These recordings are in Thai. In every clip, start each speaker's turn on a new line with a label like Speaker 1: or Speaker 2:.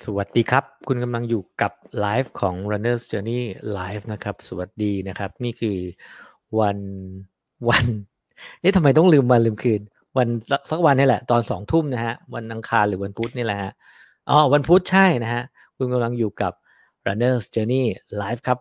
Speaker 1: สวัสดีครับ คุณกำลังอยู่กับไลฟ์ของ Runner's Journey Live นะครับ สวัสดีนะครับ นี่คือวันวันเอ๊ะทำไมต้องลืมวันลืมคืน วันสักวันนี่แหละ ตอนสองทุ่มนะฮะ วันอังคารหรือวันพุธนี่แหละฮะอ๋อวันพุธใช่นะฮะ คุณกำลังอยู่กับ Runner's Journey Live ครับ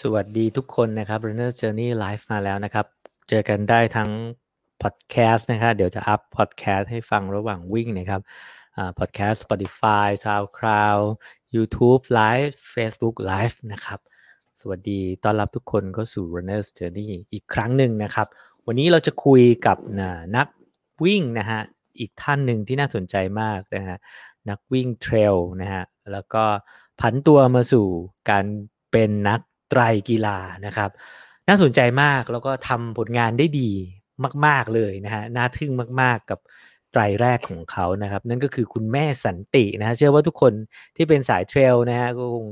Speaker 1: สวัสดีทุกคนนะครับ Runner Journey Live มาแล้วนะครับ เจอกันได้ทั้งพอดแคสต์นะครับเดี๋ยวจะอัพพอดแคสต์ให้ฟังระหว่างวิ่งนะครับพอดแคสต์ Spotify SoundCloud YouTube Live Facebook Live นะครับ สวัสดีต้อนรับทุกคนเข้าสู่ Runner's Journey อีกครั้งหนึ่งนะครับ วันนี้เราจะคุยกับนักวิ่งนะฮะอีกท่านหนึ่งที่น่าสนใจมากนะฮะนักวิ่งเทรลนะฮะแล้วก็ผันตัวมาสู่การเป็นนัก ไตรกีฬานะครับ น่าสนใจมากแล้วก็ทำผลงานได้ดีมาก ๆเลยนะฮะน่าทึ่งมาก ๆกับไตรแรกของเขานะครับ นั่นก็คือคุณแม่สันตินะฮะเชื่อว่าทุกคนที่เป็นสายเทรลนะฮะก็คง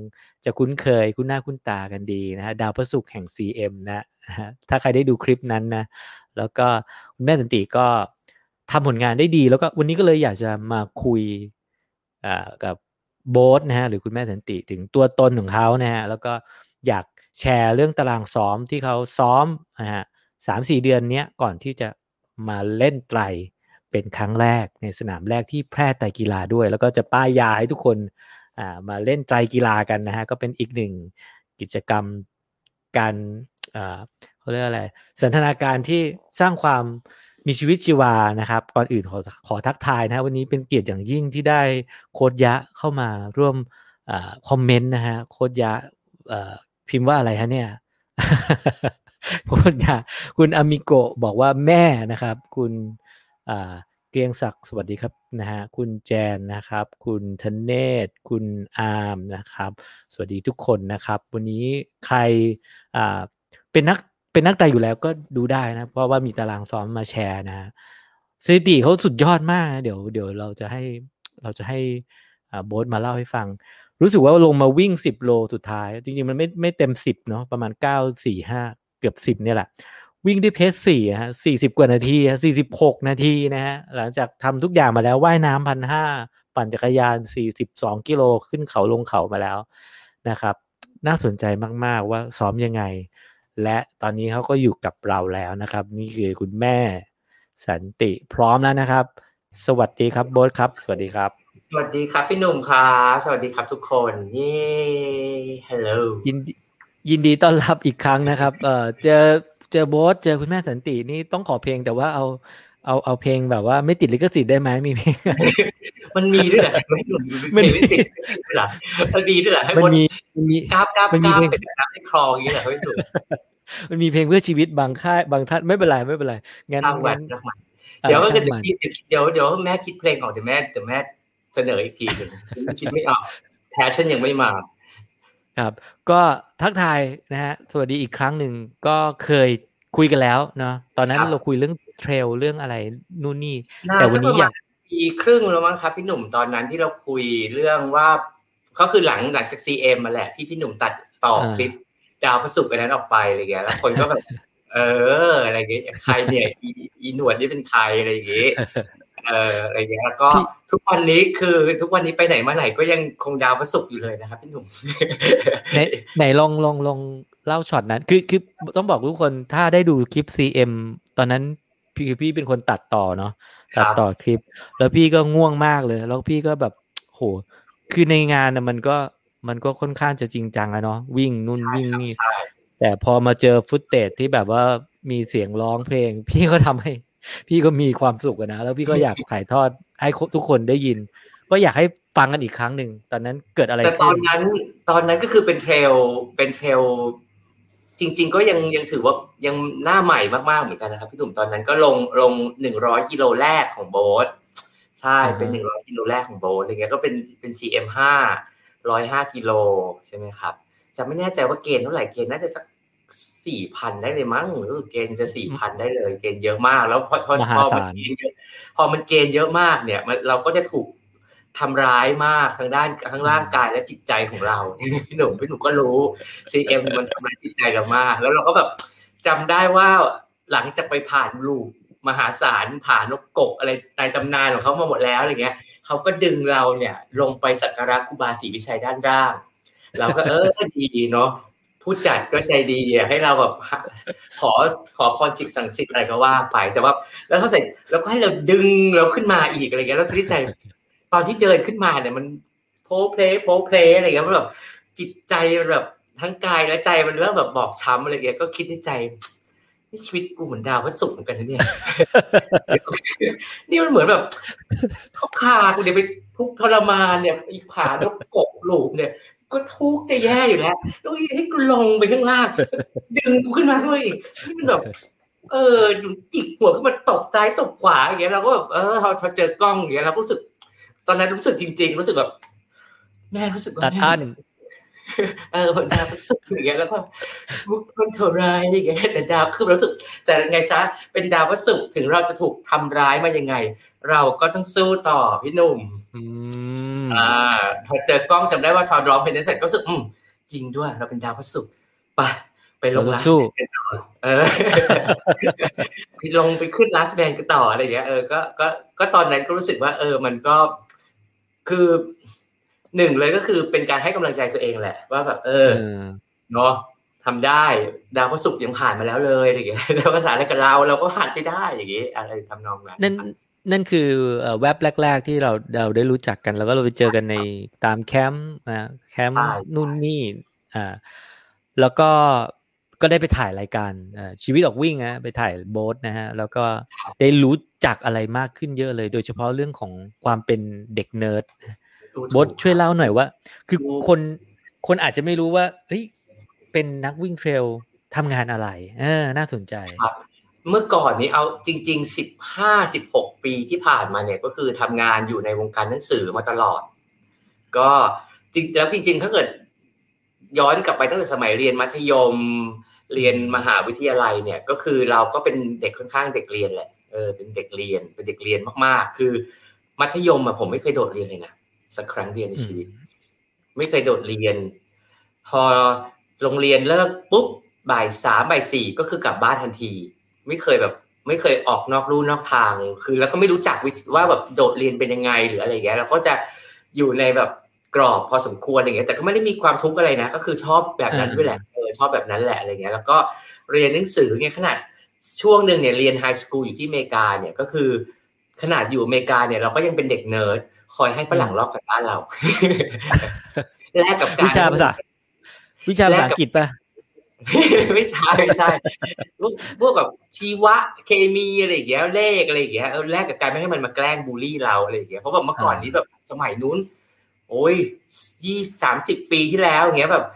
Speaker 1: จะคุ้นเคยคุ้นหน้าคุ้นตากันดีนะฮะดาวพระศุกร์แห่ง CM นะฮะถ้าใครได้ดูคลิปนั้นนะแล้วก็คุณแม่สันติก็ทำผลงานได้ดี แล้วก็วันนี้ก็เลยอยากจะมาคุยกับโบ๊ทนะฮะหรือคุณแม่สันติถึงตัวตนของเขานะฮะแล้วก็อยาก แชร์เรื่องตารางซ้อมที่เขาซ้อมนะฮะสามสี่เดือนนี้ก่อนที่จะมาเล่นไตรเป็นครั้งแรกในสนามแรกที่แพร่ไตรกีฬาด้วย แล้วก็จะป้ายยาให้ทุกคนมาเล่นไตรกีฬากันนะฮะก็เป็นอีกหนึ่งกิจกรรมการเขาเรียกอะไรสันทนาการที่สร้างความมีชีวิตชีวานะครับ ก่อนอื่นขอขอทักทายนะวันนี้เป็นเกียรติอย่างยิ่งที่ได้โคดยะเข้ามาร่วมอคอมเมนต์นะฮะโคดยะ พิมพ์ว่าอะไรฮะเนี่ยคุณคุณอามิโกะบอกว่าแม่นะครับ คุณเกรียงศักดิ์สวัสดีครับนะฮะคุณแจนนะครับ คุณธเนศคุณอาร์มนะครับ สวัสดีทุกคนนะครับ วันนี้ใครเป็นนักเป็นนักไต่อยู่แล้วก็ดูได้นะ เพราะว่ามีตารางซ้อมมาแชร์นะสถิติเขาสุดยอดมาก เดี๋ยวเดี๋ยวเราจะให้เราจะให้โบ๊ทมาเล่าให้ฟัง รู้สึกว่าลงมาวิ่ง10โลสุดท้าย จริงๆ มันไม่ไม่เต็ม10เนาะประมาณ9 4 5เกือบ10เนี่ยแหละ วิ่งด้วยเพสสี่ฮะ40กว่านาทีฮะ46นาทีนะฮะหลังจากทำทุกอย่างมาแล้วว่ายน้ำพันห้าปั่นจักรยาน42กิโลขึ้นเขาลงเขามาแล้วนะครับ น่าสนใจมากๆว่าซ้อมยังไง และตอนนี้เขาก็อยู่กับเราแล้วนะครับ นี่คือคุณแม่สันติพร้อมแล้วนะครับ สวัสดีครับโบ๊ทครับ สวัสดีครับ
Speaker 2: วัสดีครับพี่หนุ่มครับสวัสดีครับทุกคนเย้ฮัลโหล
Speaker 1: ยินดียินดีต้อนรับอีกครั้งนะครับเอ่อเจอเจอโบสเจอคุณแม่สันตินี่ต้องขอเพลงแต่ว่าเอาเอาเอาเพลงแบบว่าไม่ติดลิขสิทธิ์ได้ไหมมีเพลง
Speaker 2: มันมีด้วยเหรอไม่หนุ่มมันไม่ติดด้วยเหรอมันมีด้วยเหรอให้มันมีมันมีกราบกราบกราบเป็นน้ำในคลองอย่างนี้เหรอพี่หนุ่ม
Speaker 1: มันมีเพลงเพื่อชีวิตบางค่ายบางท่านไม่เป็นไรไม่เป็นไร
Speaker 2: งั้นงั้นเดี๋ยวก็จะเดี๋ยวเดี๋ยวแม่คิดเพลงออกเดี๋ยวแม่เดี๋ยวแม่ เสนออีกทีหนึ่งคิดไม่ออก passion ยังไม่มา
Speaker 1: ครับ ก็ทักทายนะฮะสวัสดีอีกครั้งหนึ่งก็เคยคุยกันแล้วเนาะตอนนั้นเราคุยเรื่องเทรลเรื่องอะไรนู่นนี่ แต่วันนี้อยาก
Speaker 2: ปีครึ่งแล้วมั้งครับพี่หนุ่มตอนนั้นที่เราคุยเรื่องว่าก็คือหลังหลังจากซีเอ็มมาแหละที่พี่หนุ่มตัดต่อคลิป ดาวพระศุกร์อันนั้นออกไปอะไรเงี้ยแล้วคนก็แบบเอออะไรเงี้ยใครเนี่ยอีหนวดนี่เป็นใครอะไรอย่างเงี้ย เอออะไรเงี้ยแล้วก็ทุกวันนี้คือทุกวันนี้ไปไหนมาไหนก็ยังคงดาวประสุกอยู่เลยนะครับพี่หนุ่ม
Speaker 1: ไหนไหนลองลองลองเล่าช็อตนั้น คือคือต้องบอกทุกคนถ้าได้ดูคลิป CM ตอนนั้นพี่พี่เป็นคนตัดต่อเนาะตัดต่อคลิป แล้วพี่ก็ง่วงมากเลย แล้วพี่ก็แบบโหคือในงานนะมันก็มันก็ค่อนข้างจะจริงจังอะเนาะวิ่งนู่นวิ่งนี่แต่พอมาเจอฟุตเตจที่แบบว่ามีเสียงร้องเพลง พี่ก็ทำให้ พี่ก็มีความสุขนะ แล้วพี่ก็อยากถ่ายทอดให้ทุกคนได้ยิน ก็อยากให้ฟังกันอีกครั้งหนึ่งตอนนั้นเกิดอะไร
Speaker 2: แต่ตอนนั้นตอนนั้นก็คือเป็นเทรลเป็นเทรลจริง ๆ ก็ยังยังถือว่ายังหน้าใหม่มากๆเหมือนกันนะครับพี่หนุ่มตอนนั้นก็ลงลงหนึ่งร้อยกิโลแรกของโบ๊ทใช่เป็นหนึ่งร้อยกิโลแรกของโบ๊ทอะไรเงี้ยก็เป็นเป็น CM ห้าร้อยห้ากิโลใช่ไหมครับจะไม่แน่ใจว่าเกณฑ์เท่าไหร่เกณฑ์น่าจะสัก สี่พันได้เลยมั้งหรือเกณฑ์จะสี่พันได้เลย เกณฑ์เยอะมาก แล้วพอพอพอมันเกณฑ์เยอะพอมันเกณฑ์เยอะมากเนี่ยมันเราก็จะถูกทำร้ายมากทางด้านทั้งร่างกายและจิตใจของเราพี่หนุ่มพี่หนุ่มก็รู้ CM มันทำร้ายจิตใจเรามาก แล้วเราก็แบบจำได้ว่าหลังจากไปผ่านลูกมหาศาลผ่านนกกกอะไรในตำนานของเขามาหมดแล้วอะไรเงี้ยเขาก็ดึงเราเนี่ย ลงไปสักการะครูบาศรีวิชัยด้านล่าง เราก็เออดีเนาะ ผู้จัดก็ใจดีให้เราแบบขอขอพรจิตสังสิทธิ์อะไรก็ว่าไปแต่ว่า แล้วเขาใส่แล้วก็ให้เราดึงเราขึ้นมาอีกอะไรเงี้ยแล้วคิดใจตอนที่เดินขึ้นมาเนี่ยมันโพเพลโพเพลอะไรเงี้ยมันแบบจิตใจแบบทั้งกายและใจมันเริ่มแบบบอบช้ำอะไรเงี้ยก็คิดในใจนี่ชีวิตกูเหมือนดาวพระศุกร์เหมือนกันนะเนี่ยนี่มันเหมือนแบบเขาพากูเนี่ยไปทุกทรมานเนี่ยอีผานกกหลูบเนี่ย ก็ทุกข์จะแย่อยู่แล้วแล้วให้กูลงไปข้างล่างดึงกูขึ้นมาด้วยอีกนี่มันแบบเออจิกหัวขึ้นมาตบซ้ายตบขวาอย่างเงี้ยเราก็แบบเออพอเจอกล้องอย่างเงี้ยเราก็รู้สึก ตอนนั้นรู้สึกจริง ๆ รู้สึกแบบ แม่รู้สึกว่า
Speaker 1: ตัดอั้น
Speaker 2: เออผมดาวสุกอย่างเงี้ยแล้วก็ทุกคนเท่าไรอย่างเงี้ยแต่ดาวคือรู้สึก แต่ไงซะเป็นดาวพระศุกร์ถึงเราจะถูกทำร้ายมายังไง เราก็ต้องสู้ต่อพี่หนุ่ม
Speaker 1: อืม
Speaker 2: อ่าพอเจอกล้องจำได้ว่าทอนร้องเพลงนั้นเสร็จก็รู้สึกอืมจริงด้วย เราเป็นดาวพระศุกร์ไปไปลงลาส
Speaker 1: สู้
Speaker 2: แบนกันต่อเออไปลงไปขึ้นลาสแบนกันต่ออะไรอย่างเงี้ยเออก็ก็ก็ตอนนั้นก็รู้สึกว่า เออ มันก็คือหนึ่งเลยก็คือเป็นการให้กำลังใจตัวเองแหละ ว่าแบบเออ
Speaker 1: เออ
Speaker 2: เนาะทำได้ดาวพระศุกร์ยังผ่านมาแล้วเลยอะไรอย่างเงี้ยแล้วภาษาอะไรกับเราเราก็ผ่านไปได้อย่างเงี้ยอะไรทำนองนั้น
Speaker 1: นั่นนั่นคือเอ่อแว็บแรก ๆ ที่เราเราได้รู้จักกัน แล้วก็เราไปเจอกันในตามแคมป์นะแคมป์นู่นนี่อ่าแล้วก็ก็ได้ไปถ่ายรายการอ่าชีวิตออกวิ่งนะไปถ่ายโบ๊ทนะฮะแล้วก็ได้รู้จักอะไรมากขึ้นเยอะเลย โดยเฉพาะเรื่องของความเป็นเด็กเนิร์ด
Speaker 2: ดูถูก
Speaker 1: โบ๊ทช่วยเล่าหน่อยว่า คือ
Speaker 2: ถูก
Speaker 1: คนคนอาจจะไม่รู้ว่าเฮ้ยเป็นนักวิ่งเทรลทำงานอะไร เออ น่าสนใจ
Speaker 2: ครับ เมื่อก่อนนี้เอาจริงๆสิบห้าสิบหกปีที่ผ่านมาเนี่ยก็คือทำงานอยู่ในวงการหนังสือมาตลอด ก็จริงแล้วจริง ๆ ถ้าเกิดย้อนกลับไปตั้งแต่สมัยเรียนมัธยมเรียนมหาวิทยาลัยเนี่ยก็คือเราก็เป็นเด็กค่อนข้างเด็กเรียนแหละเออเป็นเด็กเรียนเป็นเด็กเรียนมากๆ คือมัธยมอะผมไม่เคยโดดเรียนเลยนะสักครั้งเดียวในชีวิตไม่เคยโดดเรียน พอโรงเรียนเลิกปุ๊บบ่ายสามบ่ายสี่ก็คือกลับบ้านทันที ไม่เคยแบบ ไม่เคยออกนอกลู่นอกทาง คือ แล้วก็ไม่รู้จักวิธีว่าแบบโดดเรียนเป็นยังไงหรืออะไรอย่างเงี้ยเราก็จะอยู่ในแบบกรอบพอสมควรอย่างเงี้ยแต่ก็ไม่ได้มีความทุกข์อะไรนะ ก็คือชอบแบบนั้น
Speaker 1: อ่า
Speaker 2: ด้วยแหละเออชอบแบบนั้นแหละอะไรเงี้ยแล้วก็เรียนหนังสือเนี่ยขนาดช่วงหนึ่งเนี่ยเรียน high school อยู่ที่อเมริกาเนี่ยก็คือ ขนาดอยู่อเมริกาเนี่ยเราก็ยังเป็นเด็กเนิร์ดคอยให้ฝรั่งลอกกันบ้านเราแลกกับการ
Speaker 1: วิชาภาษา วิชาภาษาอังกฤษป่ะ
Speaker 2: ไม่ใช่ไม่ใช่พวกพวกแบบชีวะเคมีอะไรอย่างเงี้ยเลขอะไรอย่างเงี้ยเออแลกกับการไม่ให้มันมาแกล้งบูลลี่เราอะไรอย่างเงี้ยเพราะแบบเมื่อก่อน
Speaker 1: อ่านี้
Speaker 2: นี้แบบสมัยนู้น โอ้ยยี่สามสิบปีที่แล้วอย่างเงี้ยแบบ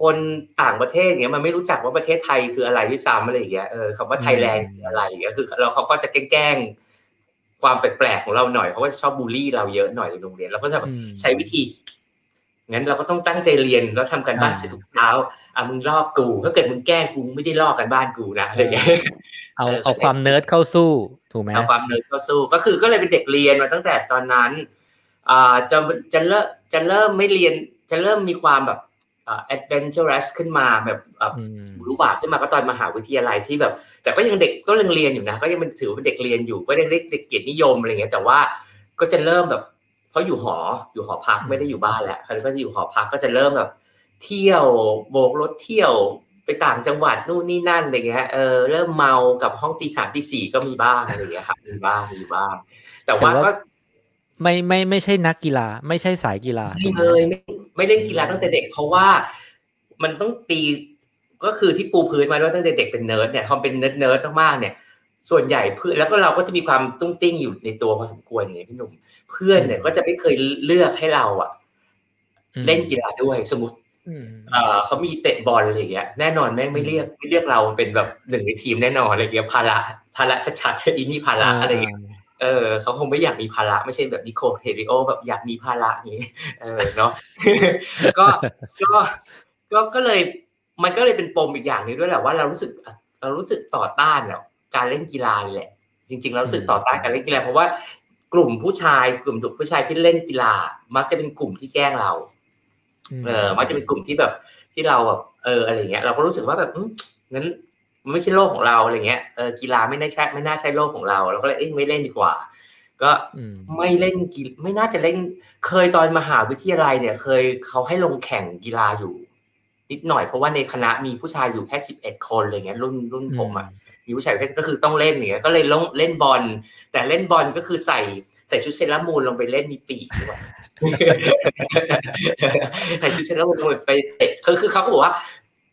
Speaker 2: คนต่างประเทศอย่างเงี้ยมันไม่รู้จักว่าประเทศไทยคืออะไรด้วยซ้ำอะไรอย่างเงี้ยเออคำว่าไทยแลนด์คืออะไรอย่างเงี้ยคือ เราเขาก็จะแกล้งๆความแปลกๆของเราหน่อยเขาก็จะชอบบูลลี่เราเยอะหน่อยในโรงเรียนเราก็จะแบบ
Speaker 1: อืม
Speaker 2: ใช้วิธี งั้นเราก็ต้องตั้งใจเรียนแล้วทำการบ้าน
Speaker 1: อ่า
Speaker 2: เสร็จทุกเช้าอะมึงลอกกูถ้าเกิดมึงแกล้งกูมึงไม่ได้ลอกการบ้านกูนะอะไรอย่างเงี้ย
Speaker 1: เอา
Speaker 2: เออ
Speaker 1: เอาความเนิร์ดเข้าสู้ถูกไหม
Speaker 2: เอาความเนิร์ดเข้าสู้ก็คือก็เลยเป็นเด็กเรียนมาตั้งแต่ตอนนั้นอ่าจะจะเริ่มจะเริ่มไม่เรียนจะเริ่มมีความแบบอ่า adventurous ขึ้นมาแบบอ่า
Speaker 1: อืม
Speaker 2: รู้บาปขึ้นมาก็ตอนมหาวิทยาลัยที่แบบ แต่ก็ยังเด็กก็ยังเรียนอยู่นะ ก็ยังเป็นถือว่าเป็นเด็กเรียนอยู่ก็ยังเรียกเด็กเกียรตินิยมอะไรเงี้ยแต่ว่าก็จะเริ่มแบบ เพราะอยู่หออยู่หอพักไม่ได้อยู่บ้านแล้วเขาก็จะอยู่หอพักก็จะเริ่มแบบเที่ยวโบกรถเที่ยวไปต่างจังหวัดนู่นนี่นั่นอะไรเงี้ยเออเริ่มเมากับห้องตีสามตีสี่ก็มีบ้างอะไรเงี้ยครับมีบ้างมีบ้าง แต่ว่าก็
Speaker 1: ไม่ไม่ไม่ใช่นักกีฬา ไม่ใช่สายกีฬา
Speaker 2: ไม่เลยไม่ไม่เล่นกีฬาตั้งแต่เด็ก เพราะว่ามันต้องตีก็คือที่ปูพื้นมาด้วยตั้งแต่เด็กเป็นเนิร์ดเนี่ยพอเป็นเนิร์ดเนิร์ดมากๆเนี่ย ส่วนใหญ่เพื่อนแล้วก็เราก็จะมีความตุ้งติ้งอยู่ในตัวพอสมควรอย่างเงี้ยพี่หนุ่มเพื่อนเนี่ยก็จะไม่เคยเลือกให้เราอะ
Speaker 1: อืม
Speaker 2: เล่นกีฬาด้วยสมมติ
Speaker 1: อืม
Speaker 2: เอ่อเขามีเตะบอลอะไรอย่างเงี้ยแน่นอนแม่งไม่เรียกไม่เรียกเราเป็นแบบหนึ่งในทีมแน่นอนอะไรอย่างเงี้ยภาระภาระชัดๆอีนี่ภาระอะไรอย่างเงี้ยเออเขาคงไม่อยากมีภาระไม่ใช่แบบนิโคลเทริโอแบบอยากมีภาระอย่างงี้เออเนาะก็ก็ก็ก็เลย มันก็เลยเป็นปมอีกอย่างหนึงด้วยแหละว่าเรารู้สึกเรารู้สึกต่อต้านเนี่ย การเล่นกีฬานี่แหละ จริงๆเรารู้สึกต่อต้านการเล่นกีฬาเพราะว่ากลุ่มผู้ชายกลุ่มดุผู้ชายที่เล่นกีฬา มักจะเป็นกลุ่มที่แกล้งเรา เออ มักจะเป็นกลุ่มที่แบบที่เราแบบเอออะไรเงี้ย เราก็รู้สึกว่าแบบงั้นมันไม่ใช่โลกของเราอะไรเงี้ยเออกีฬาไม่ได้ใช่ไม่น่าใช่โลกของเราเราก็เลยเอ้ยไม่เล่นดีกว่า ก็ไม่เล่นกีไม่น่าจะเล่น เคยตอนมหาวิทยาลัยเนี่ย เคยเขาให้ลงแข่งกีฬาอยู่ นิดหน่อยเพราะว่าในคณะมีผู้ชายอยู่แค่สิบเอ็ดคนอะไรเงี้ยรุ่นรุ่นผมอะ มีผู้ชายแค่ก็คือต้องเล่นอย่างเงี้ยก็เลยลงเล่นบอล แต่เล่นบอลก็คือใส่ใส่ชุดเซรามูนลงไปเล่นมีปีกด้วยใส่ชุดเซรามูนลงไปเตะคือคือเขาก็บอกว่า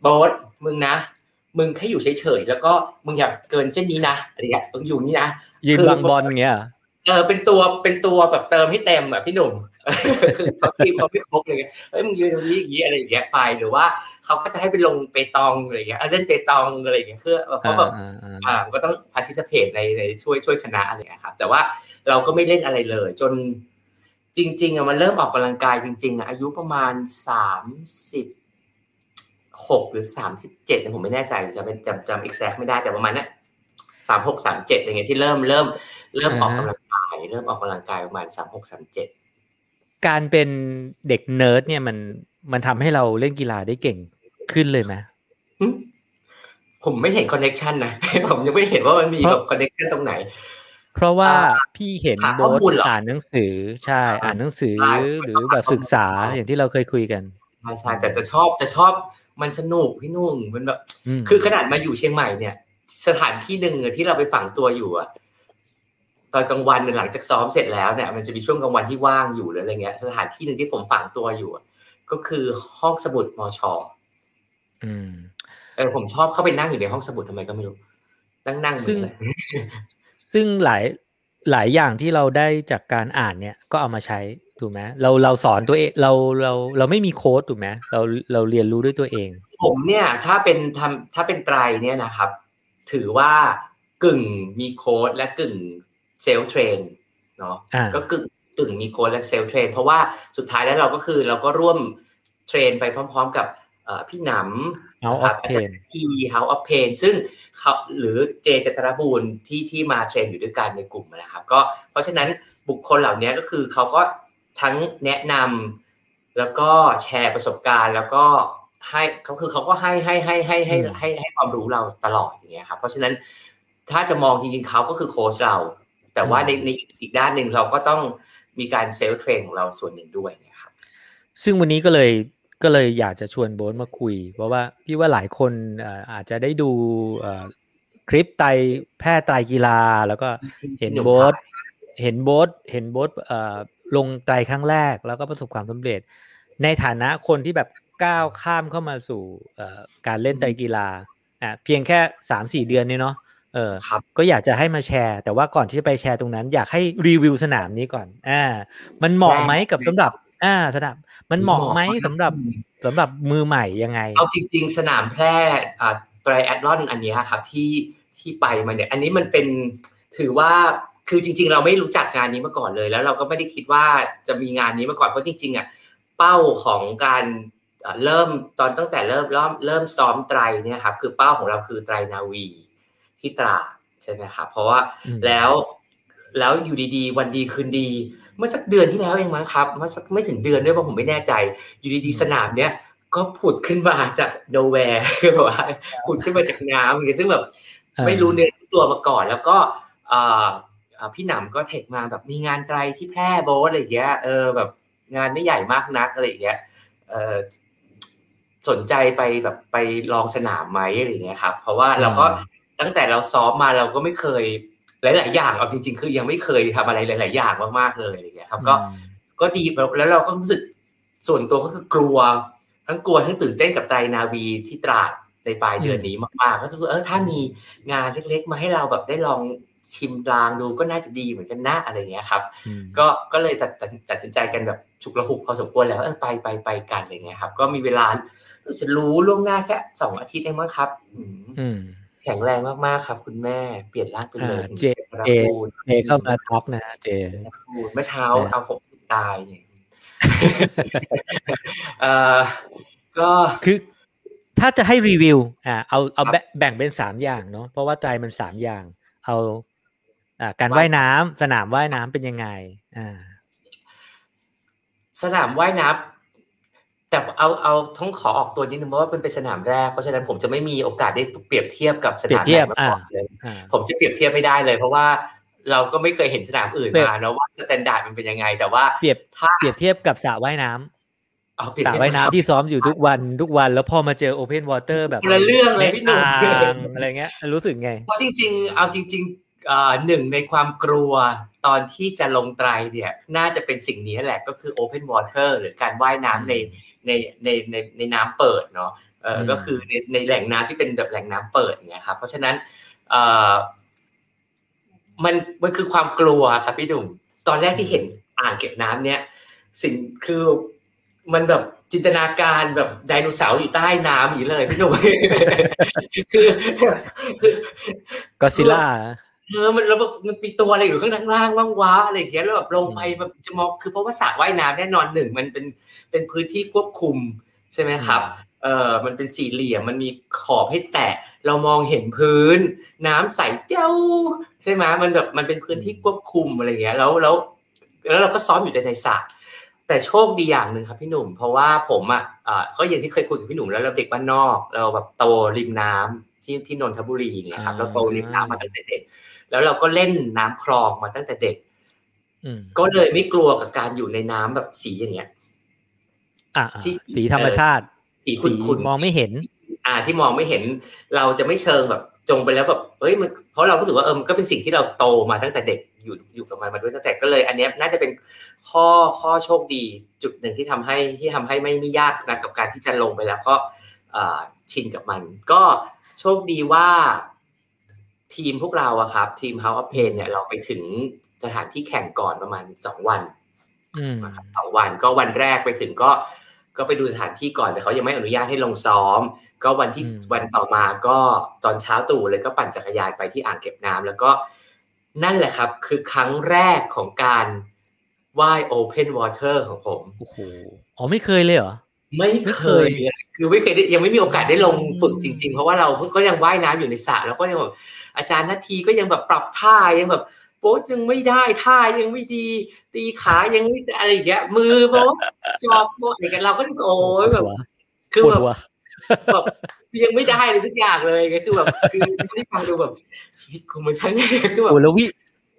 Speaker 2: บอสมึงนะ มึงแค่อยู่เฉยๆแล้วก็มึงอย่าเกินเส้นนี้นะอะไรเงี้ยมึงอยู่นี่นะ
Speaker 1: ยืนบังบอลเงี้ย
Speaker 2: เออเป็นตัวเป็นตัวแบบเติมให้เต็มแบบพี่หนุ่มคือ เขาทีมเขาไม่ครบเลยเฮ้ยมึงยืนตรงนี้อย่างนี้อะไรอย่างเงี้ยไปหรือว่าเขาก็จะให้ไปลงเปตองอะไรอย่างเงี้ยเล่นเปตองอะไรอย่างเงี้ยเพื่อเพราะแบบอ่าก็ต้องพาทิสเพตในในช่วยช่วยคณะอะไรครับ แต่ว่าเราก็ไม่เล่นอะไรเลย จนจริง ๆอะมันเริ่มออกกำลังกายจริง ๆอะอายุประมาณสามสิบหกหรือสามสิบเจ็ดผมไม่แน่ใจจะเป็นจำจำ exact ไม่ได้แต่ประมาณนี้สามหกสามเจ็ดอย่างเงี้ยที่เริ่มเริ่ม เริ่มออกกำลังกาย เริ่มออกกำลังกายประมาณสามหกสามเจ็ด
Speaker 1: การเป็นเด็กเนิร์ดเนี่ยมันมันทำให้เราเล่นกีฬาได้เก่งขึ้นเลยไหม
Speaker 2: ผมไม่เห็น connection นะผมยังไม่เห็นว่ามันมีแบบ connection ตรงไหน
Speaker 1: เพราะว่าพี่เห็นโบ๊ทอ่านหนังสือใช่ อ่านหนังสือหรือแบบศึกษาอย่างที่เราเคยคุยกัน
Speaker 2: ใช่ใช่แต่จะชอบจะชอบมันสนุกพี่นุ่งมันแบบ คือขนาดมาอยู่เชียงใหม่เนี่ย สถานที่หนึ่งที่เราไปฝังตัวอยู่อะ ตอนกลางวันหลังจากซ้อมเสร็จแล้วเนี่ยมันจะมีช่วงกลางวันที่ว่างอยู่หรืออะไรเงี้ย สถานที่หนึ่งที่ผมฝังตัวอยู่ ก็คือห้องสมุดมชอืมเออผมชอบเข้าไปนั่งอยู่ในห้องสมุดทำไมก็ไม่รู้ นั่งนั่ง
Speaker 1: ซึ่งซึ่งหลายหลายอย่างที่เราได้จากการอ่านเนี่ยก็เอามาใช้ถูกไหมเราเราสอนตัวเองเราเราเราไม่มีโค้ชถูกไหมเราเราเรียนรู้ด้วยตัวเอง
Speaker 2: ผมเนี่ยถ้าเป็นทำถ้าเป็นไตรเนี่ยนะครับ ถือว่ากึ่งมีโค้ชและกึ่ง self-train เนาะก็กึ่งกึ่งมีโค้ชและ self-train เพราะว่าสุดท้ายแล้วเราก็คือเราก็ร่วม train ไปพร้อม ๆ กับพี่หนำ
Speaker 1: House of Pain
Speaker 2: ที่ House of Pain ซึ่งเขาหรือเจจตรบูลที่ที่มา train อยู่ด้วยกันในกลุ่มนะครับ ก็เพราะฉะนั้นบุคคลเหล่านี้ก็คือเขาก็ทั้งแนะนำแล้วก็แชร์ประสบการณ์ แล้วก็ให้เขาคือเขาก็ให้ให้ให้ให้ให้ให้ให้ความรู้เราตลอดอย่างเงี้ยครับเพราะฉะนั้นถ้าจะมองจริงๆเขาก็คือโค้ชเรา แต่ว่าในในอีกด้านหนึ่งเราก็ต้องมีการ self-train ของเราส่วนหนึ่งด้วยนะครับ
Speaker 1: ซึ่งวันนี้ก็เลยก็เลยอยากจะชวนโบ๊ทมาคุย เพราะว่าพี่ว่าหลายคนอาจจะได้ดูคลิปไตแพร่ไตกีฬา แล้วก็เห็นโบ๊ทเห็นโบ๊ทเห็นโบ๊ทลงไตครั้งแรก แล้วก็ประสบความสำเร็จ ในฐานะคนที่แบบก้าวข้ามเข้ามาสู่การเล่นไตกีฬาอะเพียงแค่สามสี่เดือนนี่เนาะ เออก็อยากจะให้มาแชร์ แต่ว่าก่อนที่จะไปแชร์ตรงนั้น อยากให้รีวิวสนามนี้ก่อน อ่า มันเหมาะไหมกับสำหรับ อ่าสนามมันเหมาะไหมสำหรับสำหรับมือใหม่ยังไง
Speaker 2: เอาจริง ๆ สนามแพร่อ่าไตรแอดลอนอันนี้ครับที่ที่ไปมาเนี่ย อันนี้มันเป็นถือว่าคือจริง ๆ เราไม่รู้จักงานนี้มาก่อนเลย แล้วเราก็ไม่ได้คิดว่าจะมีงานนี้มาก่อนเพราะจริง ๆอะเป้าของการเริ่มตอนตั้งแต่เริ่มเริ่มเริ่มซ้อมไตรเนี่ยครับคือเป้าของเราคือไตรนาวี ที่ตราใช่ไหมครับเพราะว่าแล้วแล้วอยู่ดีๆ วันดีคืนดี เมื่อสักเดือนที่แล้วเองมั้งครับเมื่อสักไม่ถึงเดือนด้วยเพราะผมไม่แน่ใจ อยู่ดีๆสนามเนี้ยก็ผุดขึ้นมาจากโนแวร์คือแบบว่าผุดขึ้นมาจากน้ำซึ่งแบบไม่รู้เนื้อตัวมาก่อน แล้วก็พี่หนำก็เทคมาแบบมีงานไตรที่แพร่โบสอะไรอย่างเงี้ยเออแบบงานไม่ใหญ่มากนักอะไรอย่างเงี้ยเออสนใจไปแบบไปลองสนามไหมอะไรอย่างเงี้ยครับ เพราะว่าเราก็ ตั้งแต่เราซ้อมมาเราก็ไม่เคยหลาย ๆ อย่างเอาจริง ๆ คือยังไม่เคยทำอะไรหลาย ๆ อย่างมากๆเลยอะไรเงี้ยครับ ก็ก็ดีแล้วเราก็รู้สึกส่วนตัวก็คือกลัว ทั้งกลัวทั้งตื่นเต้นกับไตรนาวีที่ตราดในปลายเดือนนี้มากๆก็รู้สึกเออถ้ามีงานเล็ก ๆ มาให้เราแบบได้ลองชิมลางดูก็น่าจะดีเหมือนกันนะอะไรเงี้ยครับ ก็ก็เลยตัดตัดสินใจกันแบบฉุกระหุกพอสมควรแล้วเออไปไปไปกันอะไรเงี้ยครับ ก็มีเวลาจะรู้ล่วงหน้าแค่สองอาทิตย์เองมั้งครับ อืม แข็งแรงมากๆครับ คุณแม่เปลี่ยนร่างไปเลย
Speaker 1: เจเจเจเข้ามาท็อกนะเจ
Speaker 2: เมื่อเช้าเอาผมตายเนี่ยเออก็
Speaker 1: คือถ้าจะให้รีวิวอ่าเอาเอาแบ่งเป็นสามอย่างเนาะเพราะว่าใจมันสามอย่าง เอาอ่าการว่ายน้ำสนามว่ายน้ำเป็นยังไง อ่า
Speaker 2: สนามว่ายน้ำ แต่เอาเอาต้องขอออกตัวนิดนึงเพราะว่าเป็นเป็นสนามแรก เพราะฉะนั้นผมจะไม่มีโอกาสได้เปรียบเทียบกับส
Speaker 1: เปรีย
Speaker 2: นา
Speaker 1: บ
Speaker 2: ม
Speaker 1: เทียบ
Speaker 2: ไหนมาก่อนเลย
Speaker 1: อ่า
Speaker 2: ผมจะเปรียบเทียบไม่ได้เลย เพราะว่าเราก็ไม่เคยเห็นสนามอื่น
Speaker 1: เปรียบ
Speaker 2: มาเนอะว่า standard มันเป็นยังไง แต่ว่า
Speaker 1: เปรียบ
Speaker 2: ถ้า
Speaker 1: เปรียบเทียบกับสระว่ายน้ำ
Speaker 2: เอาเปรียบเทียบสระ
Speaker 1: ว่ายน้ำที่ซ้อมอยู่ทุกวันทุกวันแล้วพอมาเจอ open water แบบ
Speaker 2: คนละเรื่องเลยพี่หนุ่ม
Speaker 1: อ่างอะไรเงี้ยรู้สึกไง
Speaker 2: เพราะจริง ๆ เอาจริงๆเอ่อหนึ่งในความกลัวตอนที่จะลงไตรเนี่ย น่าจะเป็นสิ่งนี้แหละก็คือ Open Water หรือการว่ายน้ำใน ในในในในน้ำเปิดเนาะเออ
Speaker 1: อืม
Speaker 2: ก็คือในในแหล่งน้ำที่เป็นแบบแหล่งน้ำเปิดอย่างเงี้ยครับเพราะฉะนั้นเอ่อมันมันคือความกลัวครับพี่ดุ่มตอนแรกที่เห็นอ่างเก็บน้ำเนี่ยสิ่งคือมันแบบจินตนาการแบบไดโนเสาร์อยู่ใต้น้ำอย่างนี้เลยพี่หนุ่มคือคือ
Speaker 1: ก็ซิล่า
Speaker 2: เออมันแล้วแบบมันมีตัวอะไรอยู่ข้างล่างว่างว้าอะไรอย่างเงี้ยแล้วแบบลงไปแบบจะมองคือเพราะว่าสระว่ายน้ำแน่นอนหนึ่งมันเป็นเป็นพื้นที่ควบคุมใช่ไหมครับเออมันเป็นสี่เหลี่ยมมันมีขอบให้แตะเรามองเห็นพื้น น้ำใสเจ้า ใช่ไหมมันแบบมันเป็นพื้นที่ควบคุมอะไรอย่างเงี้ยแล้วแล้วแล้วเราก็ซ้อมอยู่ในในสระแต่โชคดีอย่างหนึ่งครับพี่หนุ่ม เพราะว่าผมอะอ่าก็อย่างที่เคยคุยกับพี่หนุ่มแล้วเราเด็กบ้านนอก เราแบบโตริมน้ำที่ที่นนทบุรีอย่างเงี้ยครับเราโตริมน้ำมาตั้งแต่เด็ก แล้วเราก็เล่นน้ำคลองมาตั้งแต่เด็ก
Speaker 1: อืม
Speaker 2: ก็เลยไม่กลัวกับการอยู่ในน้ำแบบสีอย่างเงี้ย
Speaker 1: อะ
Speaker 2: สี
Speaker 1: สีธรรมชาติ
Speaker 2: สีขุ่
Speaker 1: สี
Speaker 2: นขุ่น
Speaker 1: มองไม่เห็น
Speaker 2: อ่า ที่มองไม่เห็น เราจะไม่เชิงแบบจงไปแล้วแบบเอ้ยมันเพราะเรารู้สึกว่าเออมันก็เป็นสิ่งที่เราโตมาตั้งแต่เด็กอยู่อยู่กับมันมาด้วยตั้งแต่ก็เลย อันเนี้ยน่าจะเป็นข้อข้อโชคดีจุดหนึ่งที่ทำให้ที่ทำให้ไม่ไม่ยากนะกับการที่จะลงไปแล้วก็อ่าชินกับมัน ก็โชคดีว่า ทีมพวกเราอะครับ ทีม House of Pain เนี่ยเราไปถึงสถานที่แข่งก่อนประมาณสองวัน
Speaker 1: อืม
Speaker 2: นะครับสองวันก็วันแรกไปถึงก็ก็ไปดูสถานที่ก่อนแต่เขายังไม่อนุญาตให้ลงซ้อม ก็วันที่
Speaker 1: อืม
Speaker 2: วันต่อมาก็ตอนเช้าตรู่เลยก็ปั่นจักรยานไปที่อ่างเก็บน้ำแล้วก็นั่นแหละครับ คือครั้งแรกของการว่ายโอเพนวอเตอร์ของผม
Speaker 1: โอ้โหอ๋อไม่เคยเลยเหรอ
Speaker 2: ไม่
Speaker 1: ไม่
Speaker 2: เค
Speaker 1: เค
Speaker 2: ย
Speaker 1: ย
Speaker 2: เลยคือไม่เคยได้ยังไม่มีโอกาสได้ลง
Speaker 1: อืม
Speaker 2: ฝึกจริง ๆ เพราะว่าเราก็ยังว่ายน้ำอยู่ในสระแล้วก็ยังแบบ อาจารย์นาทีก็ยังแบบปรับท่ายังแบบโป๊ยังไม่ได้ท่ายังไม่ดี ตีขายังไม่อะไรอย่างเงี้ยมือโป๊จอบโป๊อะไรกันเราก็รู้สึกโอ้ยแบบ
Speaker 1: ปวดหัว
Speaker 2: คือ
Speaker 1: ปวด
Speaker 2: แบบ
Speaker 1: หัว
Speaker 2: แบบยังไม่ได้เลยสักอย่างเลยไงคือแบบคือที่ฟังดูแบบชีวิตกูมันช่างคือแบบ
Speaker 1: โอ้แล้ววิ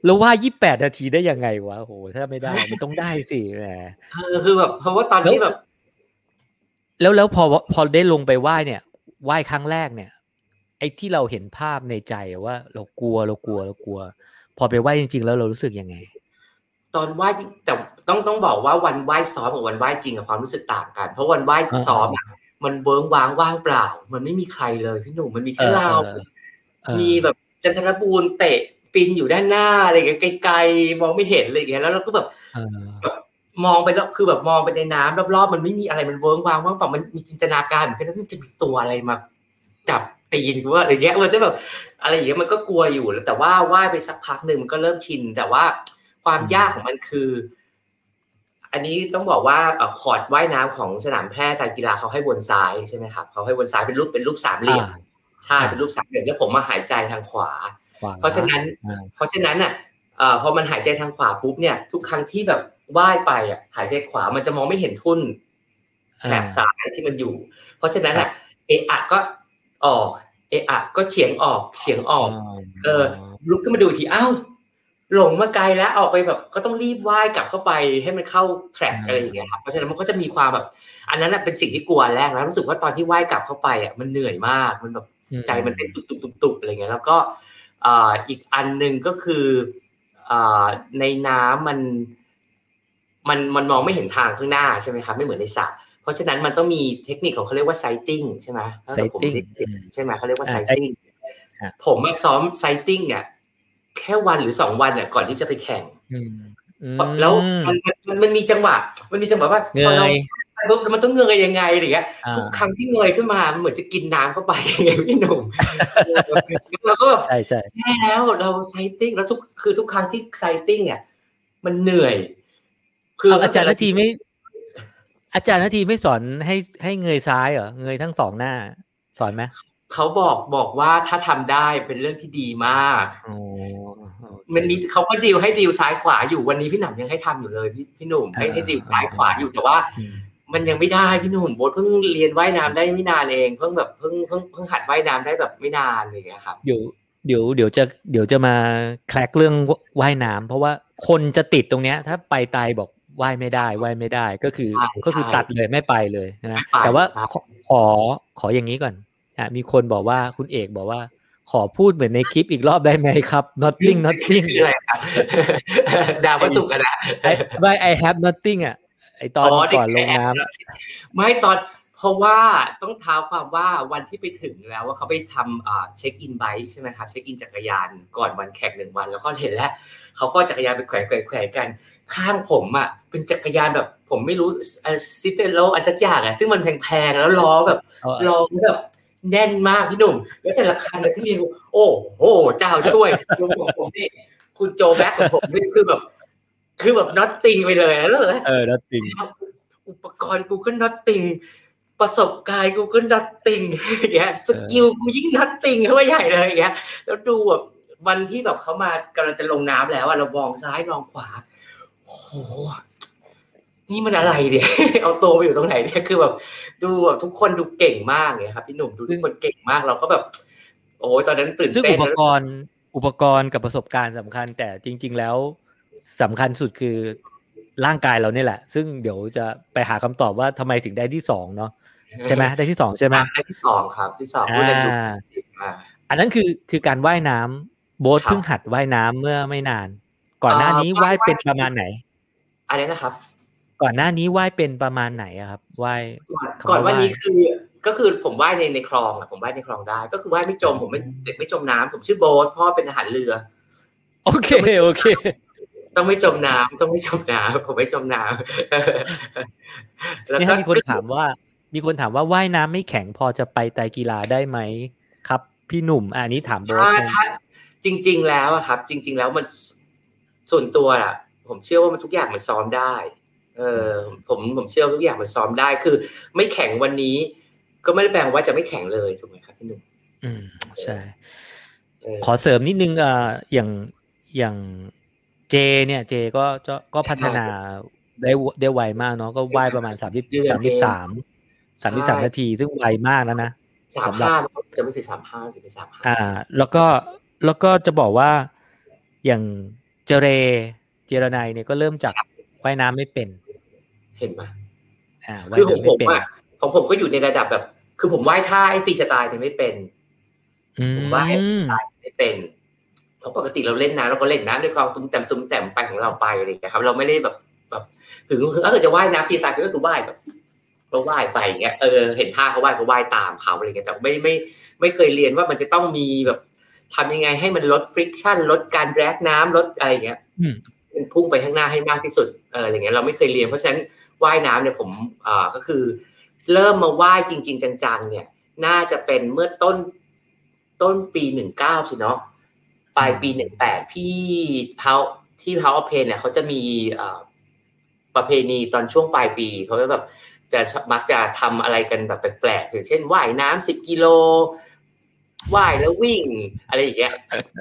Speaker 1: แล้วว่ายี่แปดนาทีได้ยังไงวะโอ้โหถ้าไม่ได้มันต้องได้สิแหม
Speaker 2: เออคือแบบเพราะว่าตอนที่แบบ
Speaker 1: แล้วแล้วพอพอได้ลงไปไหว้เนี่ยไหว้ครั้งแรกเนี่ย ไอ้ที่เราเห็นภาพในใจว่า เรากลัวเรากลัวเรากลัว พอไปไหว้จริง ๆ แล้วเรารู้สึกยังไง
Speaker 2: ตอนไหว้จริงแต่ต้องต้องบอกว่าวันไหว้ซ้อมกับวันไหว้จริงกับความรู้สึกต่างกัน เพราะวันไหว้
Speaker 1: อ่า
Speaker 2: ซ้อมอะมันเวิ้งว้างว่างเปล่า มันไม่มีใครเลยพี่หนุ่มมันมีแค่เรา
Speaker 1: เออเออ
Speaker 2: มีแบบจันทรบูรณ์เตะปินอยู่ด้านหน้าอะไรอย่างเงี้ยไกลๆมองไม่เห็นอะไรอย่างเงี้ยแล้วเราก็แบบ
Speaker 1: เออ
Speaker 2: มองไปแล้วคือแบบมองไปในน้ำรอบๆมันไม่มีอะไรมันเวิ้งว้างว่างเปล่ามันมีจินตนาการเหมือนกันว่ามันจะมีตัวอะไรมา จับ ตีนกูว่าอะไรเงี้ยมันจะแบบอะไรอย่างเงี้ยมันก็กลัวอยู่แล้วแต่ว่าว่ายไปสักพักหนึ่งมันก็เริ่มชิน แต่ว่าความยากของมันคือ อันนี้ต้องบอกว่าเอ่อคอร์ดว่ายน้ำของสนามแพร่การกีฬาเขาให้วนซ้ายใช่ไหมครับเขาให้วนซ้ายเป็นรูปเป็นรูปสามเหลี่ยม
Speaker 1: อ่า
Speaker 2: ใช่
Speaker 1: อ่า
Speaker 2: เป็นรูปสามเหลี่ยมแล้วผมมาหายใจทางขวา
Speaker 1: ขวา
Speaker 2: เพราะฉะนั้น
Speaker 1: อ่า
Speaker 2: เพราะฉะนั้นอะเอ่อพอมันหายใจทางขวาปุ๊บเนี่ย ทุกครั้งที่แบบว่ายไปอะหายใจขวามันจะมองไม่เห็นทุ่นแถบซ้ายที่มันอยู่ เพราะฉะนั้นอะเอะอะก็ ออก เอะอะก็เฉียงออกเฉียงออก เออ ลุกขึ้นมาดูทีอ้าวหลงมาไกลแล้วออกไปแบบก็ต้องรีบว่ายกลับเข้าไปให้มันเข้าแทร็ก
Speaker 1: อ่า
Speaker 2: อะไรอย่างเงี้ยครับเพราะฉะนั้นมันก็จะมีความแบบ อันนั้นนะเป็นสิ่งที่กลัวแรกแล้วรู้สึกว่าตอนที่ว่ายกลับเข้าไปอะมันเหนื่อยมากมันแบบใจมันเต้นตุบตุบตุบตุบอะไรเงี้ยแล้วก็อ่าอีกอันหนึ่งก็คืออ่าในน้ำมัน มันมันมองไม่เห็นทางข้างหน้าใช่ไหมครับไม่เหมือนในสระเพ ราะฉะนั้นมันต้องมีเทคนิคของเขาเรียกว่า sighting ใช่ไหมถ้าเกิดผม
Speaker 1: Sighting
Speaker 2: ไม่ผิดใช่ไหมเขาเรียกว่า
Speaker 1: อ่า
Speaker 2: ไซติ้ง
Speaker 1: ฮะ
Speaker 2: ผมมาซ้อม sighting เนี่ยแค่วันหรือสองวันเนี่ยก่อนที่จะไปแข่ง
Speaker 1: อืมอืม
Speaker 2: แล้วมันมันมันมีจังหวะ มันมีจังหวะว่าพอเราเง
Speaker 1: ย
Speaker 2: ปุ๊บมันต้องเงยยังไงอะไรเงี้ย
Speaker 1: อ่า
Speaker 2: ทุกครั้งที่เงยขึ้นมามันเหมือนจะกินน้ำเข้าไปไงพี่หนุ่มเราก็แบบ
Speaker 1: ใช่ใช่
Speaker 2: แย่แล้วเรา sight ing แล้วทุกคือทุกครั้งที่ sighting เนี่ย มันเหนื่อย
Speaker 1: เอาอาจารย์นาทีไม่ อาจารย์นาทีไม่สอนให้ให้เงยซ้ายเหรอเงยทั้งสองหน้า สอนไหม
Speaker 2: เขาบอกบอกว่าถ้าทำได้เป็นเรื่องที่ดีมาก
Speaker 1: อ๋อโอเค
Speaker 2: มันมีเขาก็ drill ให้ drill ซ้ายขวาอยู่วันนี้พี่หนำยังให้ทำอยู่เลยพี่พี่หนุ่มให้
Speaker 1: อ่า
Speaker 2: ให้ drill ซ้ายขวาอยู่แต่ว่า
Speaker 1: อืม
Speaker 2: มันยังไม่ได้พี่หนุ่มโบ๊ทเพิ่งเรียนว่ายน้ำได้ไม่นานเองเพิ่งแบบเพิ่งเพิ่งเพิ่งหัดว่ายน้ำได้แบบไม่นานอะไรอย่างเงี้ยครับ
Speaker 1: เดี๋ยวเดี๋ยวเดี๋ยวจะเดี๋ยวจะมาแคลกเรื่องว่ายน้ำเพราะว่าคนจะติดตรงเนี้ย ถ้าไปตายบอก ว่ายไม่ได้ว่ายไม่ได้ก็คือ
Speaker 2: ใช่
Speaker 1: ก็คือ
Speaker 2: ใช่
Speaker 1: ตัดเลยไม่ไปเลยนะ
Speaker 2: ไม่ไป
Speaker 1: แต่ว่า
Speaker 2: ครับ
Speaker 1: ขอขอขออย่างนี้ก่อนอะมีคนบอกว่าคุณเอกบอกว่า ขอพูดเหมือนในคลิปอีกรอบได้ไหมครับ nothing nothing
Speaker 2: คืออะไรครับดาวพระศุกร์อะนะ
Speaker 1: I, why I have nothing อะไอตอนก่อนลงน้ำ
Speaker 2: ไม่ตอนเพราะว่าต้องเท้าความว่าวันที่ไปถึงแล้วว่าเขาไปทำอ่าเช็คอิน bike ใช่ไหมครับเช็คอินจักรยานก่อนวันแข่งหนึ่งวัน แล้วก็เห็นแล้วเขาก็จักรยานไปแขวนแขวนแขวนกัน ข้างผมอะเป็นจักรยานแบบ ผมไม่รู้ Cervelo อะไรสักอย่างอะซึ่งมันแพงๆแล้วล้อแบบ
Speaker 1: เอา
Speaker 2: ล้อแบบแน่นมากพี่หนุ่ม แล้วแต่ละคันนะที่เรียนโอ้โหเจ้าช่วยรวมของผมนี่คุณโจแบ็คของผมนี่คือแบบ คือแบบ nothing ไปเลยแล้วเลย
Speaker 1: เออ nothing
Speaker 2: อุปกรณ์กูก็ nothing ประสบการณ์กูก็ noth ing อย่างเงี้ย skill กูยิ่ง nothing เข้าไปใหญ่เลยอย่างเงี้ยแล้วดูแบบวันที่แบบเขามากำลังจะลงน้ำแล้วอะเรามองซ้ายมองขวา โอ้โหนี่มันอะไรเนี่ยเอาตัวไปอยู่ตรงไหนเนี่ยคือแบบดูแบบทุกคนดูเก่งมากเนี่ยครับพี่หนุ่มดูทุกคนเก่งมากเราก็แบบ โอ้ยตอนนั้นตื่นเต้น
Speaker 1: ซึ่ง
Speaker 2: แล้วอุป
Speaker 1: กรณ์อุปกรณ์กับประสบการณ์สำคัญ แต่จริง ๆ แล้วสำคัญสุดคือร่างกายเราเนี่ยแหละ ซึ่งเดี๋ยวจะไปหาคำตอบว่าทำไมถึงได้ที่สองเนาะใช่ไหมได้ที่สองใช่ไหม
Speaker 2: อันที่สองครับที่สองพูดเล่นดู
Speaker 1: อ่า
Speaker 2: อ่า
Speaker 1: อันนั้นคือคือการว่ายน้ำโบ๊ท
Speaker 2: ครับ
Speaker 1: เพิ่งหัดว่ายน้ำเมื่อไม่นาน ก่อนหน้านี้
Speaker 2: เอ่อ
Speaker 1: ว่ายเป็น
Speaker 2: ว่าย
Speaker 1: ประมาณไหน
Speaker 2: อะไรนะครับ
Speaker 1: ก่อนหน้านี้ว่ายเป็นประมาณไหนอะครับว่าย
Speaker 2: ก่อน
Speaker 1: คำว่า
Speaker 2: ก่อนวันนี้
Speaker 1: ว่าย
Speaker 2: คือ ก็คือผมว่ายในในคลองอะผมว่ายในคลองได้ ก็คือว่ายไม่จมผมไม่เด็กไม่จมน้ำผมชื่อโบ๊ทพ่อเป็นทหารเรือ
Speaker 1: โอเคโอเค
Speaker 2: ต้องไม่จมน้ำต้องไม่จมน้ำผมไม่จมน้ำแล้ว
Speaker 1: นี่
Speaker 2: ก็
Speaker 1: ถ้ามีคนถามว่า มีคนถามว่าว่ายน้ำไม่แข็งพอจะไปไตรกีฬาได้ไหมครับ พี่หนุ่มอะอันนี้ถามโบ๊ท
Speaker 2: ถ้า
Speaker 1: นะ
Speaker 2: ถ้าจริง ๆ แล้วอะครับ จริง ๆ แล้วมัน ส่วนตัวอะผมเชื่อว่ามันทุกอย่างมันซ้อมได้ เออผมผมเชื่อว่าทุกอย่างมันซ้อมได้คือ ไม่แข็งวันนี้ ก็ไม่ได้แปลว่าจะไม่แข็งเลยถูกไหมครับพี่หนุ่ม
Speaker 1: อืมใช่
Speaker 2: เออ
Speaker 1: ขอเสริมนิดนึงอ่าอย่างอย่างเจ เนี่ย เจก็ก็ก็พัฒนาได้วได้ไวมากเนาะก็ว่ายประมาณสามสิบสามสิบสามสามสิบสามนาที ซึ่งไวมากแล้วนะ
Speaker 2: สาม
Speaker 1: สำหรับ
Speaker 2: ห้าจะไม่ผิดสามห้าจะเป็นสามห้า
Speaker 1: อ่า แล้วก็แล้วก็จะบอกว่าอย่าง เจเรเจรนายเนี่ยก็เริ่มจากว่ายน้ำไม่เป็น
Speaker 2: เห็นไหม
Speaker 1: อ่าว่าย
Speaker 2: คือของ
Speaker 1: น้ำ
Speaker 2: ผ
Speaker 1: ไม่
Speaker 2: ม
Speaker 1: เป็น
Speaker 2: อะของผมก็อยู่ในระดับแบบ คือผมว่ายท่าไอ้ฟรีสไตล์เนี่ยไม่เป็น
Speaker 1: อื
Speaker 2: ผมว่าย
Speaker 1: ม
Speaker 2: ไม่เป็นเพราะปกติเราเล่นน้ำเราก็เล่นน้ำด้วยความตุ้มแต้มตุ้มแต้มไปของเราไปอะไรอย่างเงี้ยครับ เราไม่ได้แบบแบบถึงถ้าเกิดจะว่ายน้ำฟรีสไตล์ก็คือว่ายแบบเราว่ายไปอย่างเงี้ยเออเห็นท่าเขาว่ายก็ว่ายตามเขาอะไรเงี้ยแต่ไม่ไม่ไม่เคยเรียนว่ามันจะต้องมีแบบ ทำยังไงให้มันลดฟริกชันลดการแรกน้ำลดอะไรอย่างเงี้ย
Speaker 1: อืม
Speaker 2: มันพุ่งไปข้างหน้าให้มากที่สุดเอออะไรเงี้ยเราไม่เคยเรียนเพราะฉะนั้นว่ายน้ำเนี่ยผมอ่าก็คือ เริ่มมาว่ายจริง ๆ จังๆ เนี่ย น่าจะเป็นเมื่อต้นต้นปีหนึ่งเก้าสิเนาะปลายปีหนึ่งแปดพี่เท้าที่เท้าอเพนเนี่ยเขาจะมีอ่าประเพณีตอนช่วงปลายปีเขาจะแบบจะมักจะทำอะไรกันแบบแปลกๆอย่างเช่นว่ายน้ำสิบกิโล ว่ายแล้ววิ่ง อะไรอย่างเงี้ย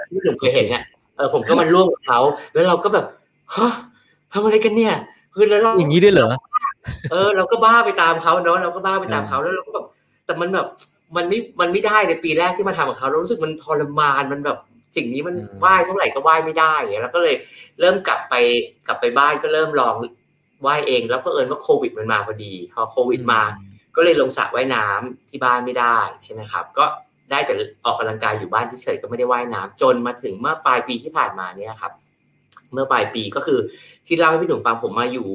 Speaker 2: ที่หนุ่มเคยเห็นเนี่ยเออผมก็มาร่วมกับเขาแล้วเราก็แบบฮะทำอะไรกันเนี่ย คือแล้วเรา
Speaker 1: อย่างนี้ด้วยเหรอ
Speaker 2: เออ เราก็บ้าไปตามเขาเนาะเราก็บ้าไปตามเขาแล้วเราก็แบบแต่มันแบบมันไม่มันไม่ได้ในปีแรกที่มาทำกับเขาเรารู้สึกมันทรมานมันแบบสิ่งนี้มัน
Speaker 1: อืม
Speaker 2: ว่ายเท่าไหร่ก็ว่ายไม่ได้อย่างเงี้ยแล้วก็เลยเริ่มกลับไปกลับไปบ้านก็เริ่มลองว่ายเอง แล้วก็เอิญว่าโควิดมันมาพอดีพอโควิดมา ก็เลยลงสระว่ายน้ำที่บ้านไม่ได้ใช่ไหมครับ ก็ ได้แต่ออกกำลังกายอยู่บ้านเฉยๆก็ไม่ได้ว่ายน้ำจนมาถึงเมื่อปลายปีที่ผ่านมาเนี่ยครับ เมื่อปลายปีก็คือที่เล่าให้พี่หนุ่มฟังผมมาอยู่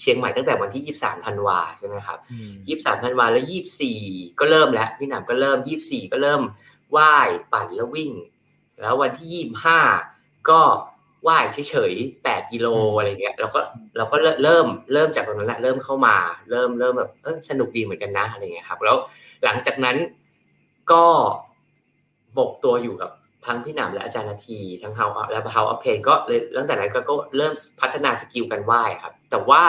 Speaker 2: เชียงใหม่ตั้งแต่วันที่ 23ธันวาใช่ไหมครับ
Speaker 1: อืม
Speaker 2: ยี่สิบสามธันวาแล้วยี่สี่ก็เริ่มแล้วพี่หนำก็เริ่มยี่สี่ก็เริ่มว่ายปั่นแล้ววิ่ง แล้ววันที่ยี่ห้าก็ว่ายเฉยๆแปดกิโลอะไรเงี้ยเราก็เราก็เริ่มเริ่มจากตรงนั้นแหละเริ่มเข้ามา เริ่มเริ่มแบบเออสนุกดีเหมือนกันนะอะไรเงี้ยครับ แล้วหลังจากนั้น ก็บกตัวอยู่กับทั้งพี่หนำและอาจารย์นาที ทั้งเฮาและเฮาอเพนก็เลยตั้งแต่นั้นก็ก็เริ่มพัฒนาสกิลการว่ายครับ แต่ว่า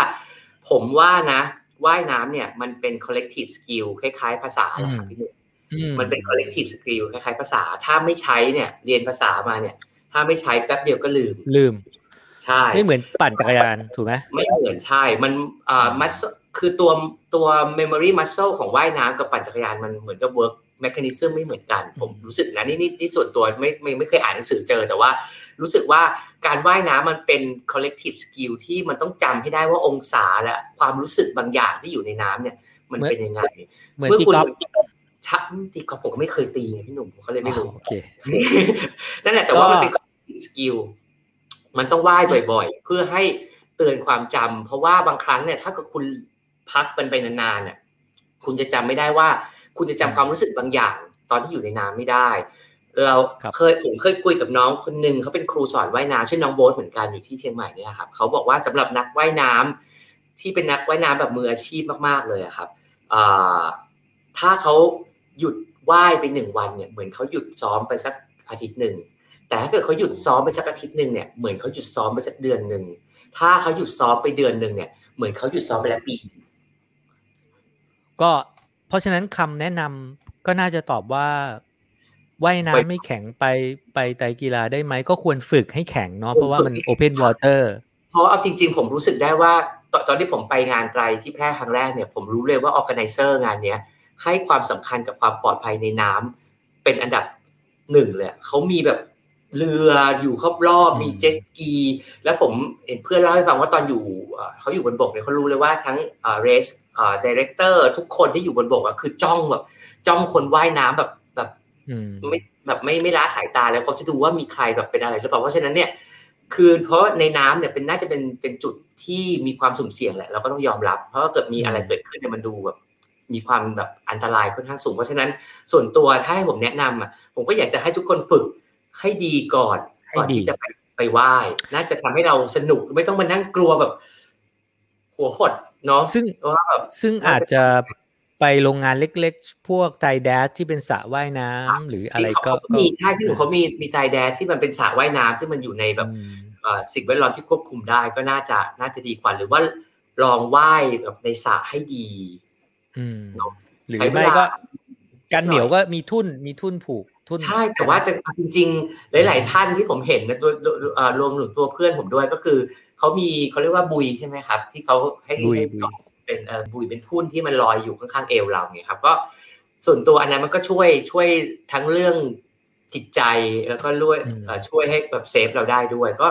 Speaker 2: ผมว่านะว่ายน้ำเนี่ยมันเป็น collective skill คล้ายๆ ภาษาแหละครับพี่หนุ่มมันเป็น collective skill คล้ายๆ ภาษา ถ้าไม่ใช้เนี่ย เรียนภาษามาเนี่ย ถ้าไม่ใช้แป๊บเดียวก็ลืม
Speaker 1: ลืม
Speaker 2: ใช่
Speaker 1: ไม่เหมือนปั่นจักรยานถูกไหม
Speaker 2: ไม่เหมือนใช่ มันอ่ามัสคือตัวตัว memory muscle ของว่ายน้ำกับปั่นจักรยานมันเหมือนกับ work mechanism ไม่เหมือนกัน ผมรู้สึกนะนี่นี่นี่ส่วนตัวไม่ไม่ไม่เคยอ่านหนังสือเจอ แต่ว่ารู้สึกว่าการว่ายน้ำมันเป็น collective skill ที่มันต้องจำให้ได้ว่าองศาและความรู้สึกบางอย่างที่อยู่ในน้ำเนี่ย มันเป็นยังไง
Speaker 1: เหมือนตีกอล์ฟ
Speaker 2: ชักตีกอล์ฟผมก็ไม่เคยตีไงพี่หนุ่มผมก็เลยไม่รู้
Speaker 1: โอเค
Speaker 2: นั่นแหละแต่ว่ามันเป็นสกิลมันต้องว่ายบ่อย ๆ เพื่อให้เตือนความจำเพราะว่าบางครั้งเนี่ย ถ้าเกิดคุณพักเป็นไปนานๆเนี่ยคุณจะจำไม่ได้ว่า คุณจะจำความรู้สึกบางอย่าง ตอนที่อยู่ในน้ำไม่ได้ เราเคยผมเคยคุยกับน้องคนหนึ่งเขาเป็นครูสอนว่ายน้ำชื่อน้องโบ๊ทเหมือนกันอยู่ที่เชียงใหม่เนี่ยครับเขาบอกว่าสำหรับนักว่ายน้ำที่เป็นนักว่ายน้ำแบบมืออาชีพมากๆเลยครับถ้าเขาหยุดว่ายไปหนึ่งวันเนี่ยเหมือนเขาหยุดซ้อมไปสักอาทิตย์หนึ่งแต่ถ้าเกิดเขาหยุดซ้อมไปสักอาทิตย์หนึ่งเนี่ยเหมือนเขาหยุดซ้อมไปสักเดือนหนึ่งถ้าเขาหยุดซ้อมไปเดือนหนึ่งเนี่ยเหมือนเขาหยุดซ้อมไปแล้วปี
Speaker 1: ก็ เพราะฉะนั้นคำแนะนำก็น่าจะตอบว่าว่ายน้ำไม่แข็งไปไปไตรกีฬาได้ไหม ก็ควรฝึกให้แข็งเนาะเพราะว่ามัน open waterเพราะ
Speaker 2: เอาจริง ๆ ผมรู้สึกได้ว่าตอนตอนที่ผมไปงานไตรที่แพร่ครั้งแรกเนี่ยผมรู้เลยว่า organizer งานเนี้ยให้ความสำคัญกับความปลอดภัยในน้ำเป็นอันดับหนึ่งเลยเขามีแบบ เรืออยู่รอบรอบมีเจ็ตสกี แล้วผมเห็นเพื่อนเล่าให้ฟังว่าตอนอยู่เขาอยู่บนบกเนี่ยเขารู้เลยว่าทั้ง race director ทุกคนที่อยู่บนบกอะคือจ้องแบบจ้องคนว่ายน้ำแบบแบบไม่แบบไม่ไม่ละสายตาแล้วเขาจะดูว่ามีใครแบบเป็นอะไรหรือเปล่าเพราะฉะนั้นเนี่ยคือเพราะในน้ำเนี่ยเป็นน่าจะเป็นเป็นจุดที่มีความสุ่มเสี่ยงแหละเราก็ต้องยอมรับ เพราะว่าเกิดมีอะไรเกิดขึ้นเนี่ยมันดูแบบมีความแบบอันตรายค่อนข้างสูง เพราะฉะนั้นส่วนตัวถ้าให้ผมแนะนำอะผมก็อยากจะให้ทุกคนฝึก ให้ดีก่อนก่อนที่จะไปไปไหว้น่าจะทำให้เราสนุกไม่ต้องมานั่งกลัวแบบ หัวหดเนาะ
Speaker 1: ซึ่ง
Speaker 2: ว่าแบบ
Speaker 1: ซึ่งอาจจะไปโรงงานเล็กๆ พวกไตแดดที่เป็นสระว่ายน้ำหรืออะไรก็
Speaker 2: มีใช่ที่หนูเขามีมีไตแดดที่มันเป็นสระว่ายน้ำซึ่งมันอยู่ในแบบสิ่งแวดล้อมที่ควบคุมได้ก็น่าจะน่าจะดีกว่าหรือว่าลองว่ายแบบในสระให้ดี
Speaker 1: หรือไม่ก็การเหนียวก็มีทุ่นมีทุ่นผูก ทุ่น
Speaker 2: ใช่แต่ว่าจริงๆ หลาย ๆ ท่านที่ผมเห็นนะตัวรวมถึงตัวเพื่อนผมด้วยก็คือเขามีเขาเรียกว่าบุยใช่ไหมครับ ที่เขาให้ให้เป็นบุยเป็นทุ่นที่มันลอยอยู่ข้างๆเอวเราเนี่ยครับ ก็ส่วนตัวอันนั้นมันก็ช่วยช่วยทั้งเรื่องจิตใจแล้วก็ช่วยช่วยให้แบบเซฟเราได้ด้วย ก็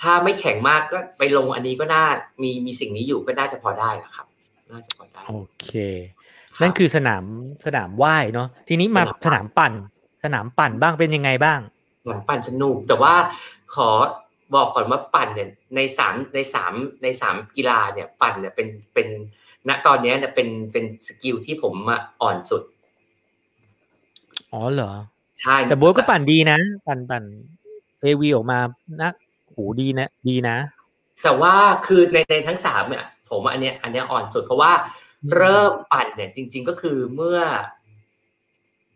Speaker 2: ถ้าไม่แข็งมากก็ไปลงอันนี้ก็น่ามีมีสิ่งนี้อยู่ก็น่าจะพอได้นะครับน่าจะพอได้
Speaker 1: โอเค นั่นคือสนามสนามว่ายเนาะทีนี้มาสนามปั่น สนามปั่นบ้างเป็นยังไงบ้าง
Speaker 2: สนามปั่นสนุก แต่ว่าขอบอกก่อนว่าปั่นเนี่ยในสามในสามในสามกีฬาเนี่ยปั่นเนี่ยเป็นเป็นณตอนนี้เนี่ยเป็นเป็น skill ที่ผมอ่อนสุด
Speaker 1: อ๋อเหรอ
Speaker 2: ใช่
Speaker 1: แต่โบ๊ทก็ปั่นดีนะ ปั่นปั่น AV ออกมานะโหดีนะ ดีนะ
Speaker 2: แต่ว่าคือในในทั้งสามเนี่ยผมอันเนี้ยอันเนี้ยอ่อนสุดเพราะว่าเริ่มปั่นเนี่ยจริง ๆ ก็คือเมื่อ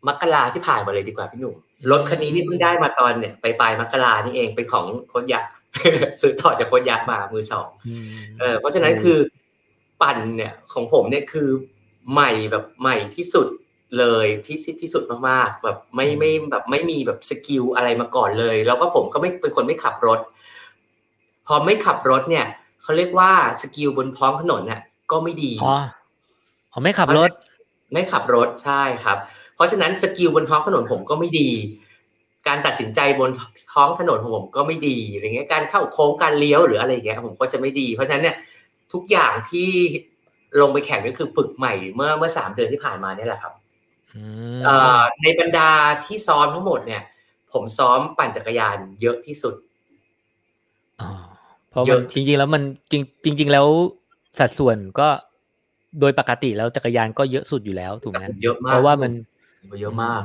Speaker 2: มกราที่ผ่านมาเลยดีกว่าพี่หนุ่มรถคันนี้นี่เพิ่งได้มาตอนเนี่ยไปปลายมกรานี่เองเป็นของโค้ชยักษ์ซื้อต่อจากโค้ชยักษ์มามือสองเออเพราะฉะนั้นคือปั่นเนี่ยของผมเนี่ยคือใหม่แบบใหม่ที่สุดเลยที่ที่สุดมากๆแบบไม่ไม่แบบไม่มีแบบ skill อะไรมาก่อนเลย แล้วก็ผมก็ไม่เป็นคนไม่ขับรถ พอไม่ขับรถเนี่ยเขาเรียกว่า skill บนท้องถนนเนี่ยก็ไม่ดี
Speaker 1: อ๋อไม่ขับรถ
Speaker 2: ไม่ขับรถใช่ครับ เพราะฉะนั้น skill บนท้องถนนผมก็ไม่ดี การตัดสินใจบนท้องถนนของผมก็ไม่ดีอะไรเงี้ยการเข้าโค้งการเลี้ยวหรืออะไรเงี้ยผมก็จะไม่ดี เพราะฉะนั้นเนี่ยทุกอย่างที่ลงไปแข่งก็คือฝึกใหม่เมื่อเมื่อสามเดือนที่ผ่านมาเนี่ยแหละครับในบรรดาที่ซ้อมทั้งหมดเนี่ย ผมซ้อมปั่นจักรยานเยอะที่สุด
Speaker 1: เพราะมันจริง ๆ แล้วมันจริงจริง ๆ แล้วสัดส่วนก็โดยปกติแล้วจักรยานก็เยอะสุดอยู่แล้วถูกไหม
Speaker 2: เยอะมาก
Speaker 1: เพราะว่ามัน
Speaker 2: เยอะมาก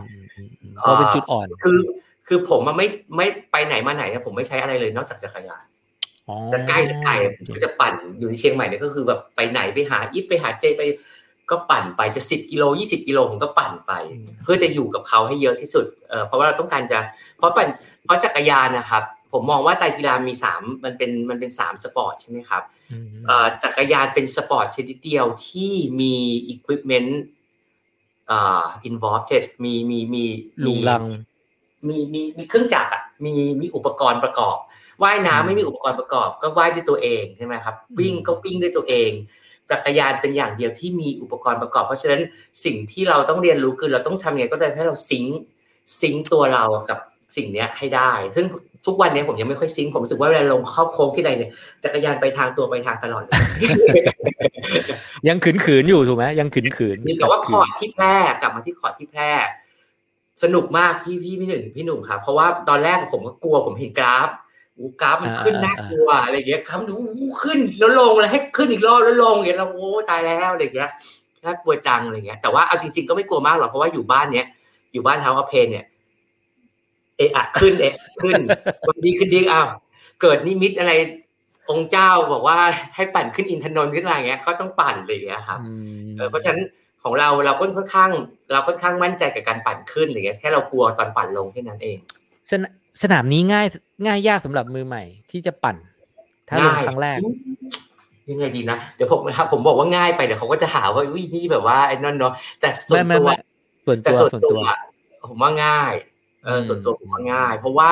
Speaker 1: ก็เป็นจุดอ่อน
Speaker 2: คือ คือผมมันไม่ไม่ไปไหนมาไหนเนี่ยผมไม่ใช้อะไรเลยนอกจากจักรยานจะใกล้จะไกลผมก็จะปั่นอยู่ในเชียงใหม่เนี่ยก็คือแบบไปไหนไปหาอิฟไปหาเจไป ก็ปั่นไปจะสิบกิโลยี่สิบกิโลผมก็ปั่นไป เพื่อจะอยู่กับเขาให้เยอะที่สุดเออเพราะว่าเราต้องการจะ เพราะปั่นเพราะจักรยานนะครับ ผมมองว่าไตรกีฬามีสามมันเป็นมันเป็นสามสปอร์ตใช่ไหมครับจักรยานเป็นสปอร์ตชนิดเดียวที่มีอุปกรณ์ อ่า involved มีมีมี
Speaker 1: ลุงลัง
Speaker 2: มีมีมีเครื่องจักรอะมีมีอุปกรณ์ประกอบว่ายน้ำไม่มีอุปกรณ์ประกอบ ก็ว่ายด้วยตัวเองใช่ไหมครับ วิ่งก็วิ่งด้วยตัวเองจักรยานเป็นอย่างเดียวที่มีอุปกรณ์ประกอบ เพราะฉะนั้นสิ่งที่เราต้องเรียนรู้คือเราต้องทำยังไงก็ได้ให้เราซิงซิงตัวเรากับสิ่งเนี้ยให้ได้ ซึ่ง ทุกวันนี้ผมยังไม่ค่อยซิงผมรู้สึกว่าเวลาลงเข้าโค้งที่ใดเนี่ยจักรยานไปทางตัวไปทางตลอดเลย
Speaker 1: ยังขืนขืนๆอยู่ถูกไหมยังขืนขืน
Speaker 2: นี่แต่ว่าคอร์ดที่แพร่กลับมาที่คอร์ดที่แพร่สนุกมากพี่พี่พี่หนึ่งพี่หนุ่มครับเพราะว่าตอนแรกผมก็กลัวผมเห็นกราฟอูกราฟมันขึ้นน่ากลัวอะไรอย่างเงี้ยครับดูขึ้นแล้วลงแล้วให้ขึ้นอีกรอบแล้วลงอย่างเงี้ยแล้วโอ้ตายแล้วอะไรอย่างเงี้ยน่ากลัวจังอะไรเงี้ยแต่ว่าเอาจริงๆก็ไม่กลัวมากหรอกเพราะว่าอยู่บ้านเนี้ยอยู่บ้านเท้ากับเพนเนี่ยเอะอะขึ้นเอะขึ้นวันดีขึ้นดีอ้าวเกิดนิมิตอะไร องค์เจ้าบอกว่าให้ปั่นขึ้นอินทนนท์ขึ้นมาอย่างเงี้ยก็ต้องปั่นอะไรอย่างเงี้ยครับ
Speaker 1: อืม
Speaker 2: เออเพราะฉะนั้นของเราเราก็ค่อนข้าง เราค่อนข้างมั่นใจกับการปั่นขึ้นอะไรเงี้ยแค่เรากลัวตอนปั่นลงแค่นั้นเอง
Speaker 1: สนสนามนี้ง่ายง่ายยากสำหรับมือใหม่ ที่จะปั่น ถ้าลงครั้งแรก
Speaker 2: ยังไงดีนะเดี๋ยวผมถ้าผมบอกว่าง่ายไปเดี๋ยวเขาก็จะหาว่าอุ้ยนี่แบบว่าไอ้นั่นเนาะแต่ส่ว
Speaker 1: ไม่
Speaker 2: น
Speaker 1: ไม่
Speaker 2: ตัว
Speaker 1: ไม่ส่วน
Speaker 2: แต่
Speaker 1: ตัว
Speaker 2: ส่วน
Speaker 1: ส่วน
Speaker 2: ตั
Speaker 1: ตัวว
Speaker 2: ผมว่าง่าย เออ
Speaker 1: อืม
Speaker 2: ส่วนตัวผมว่าง่าย เพราะว่า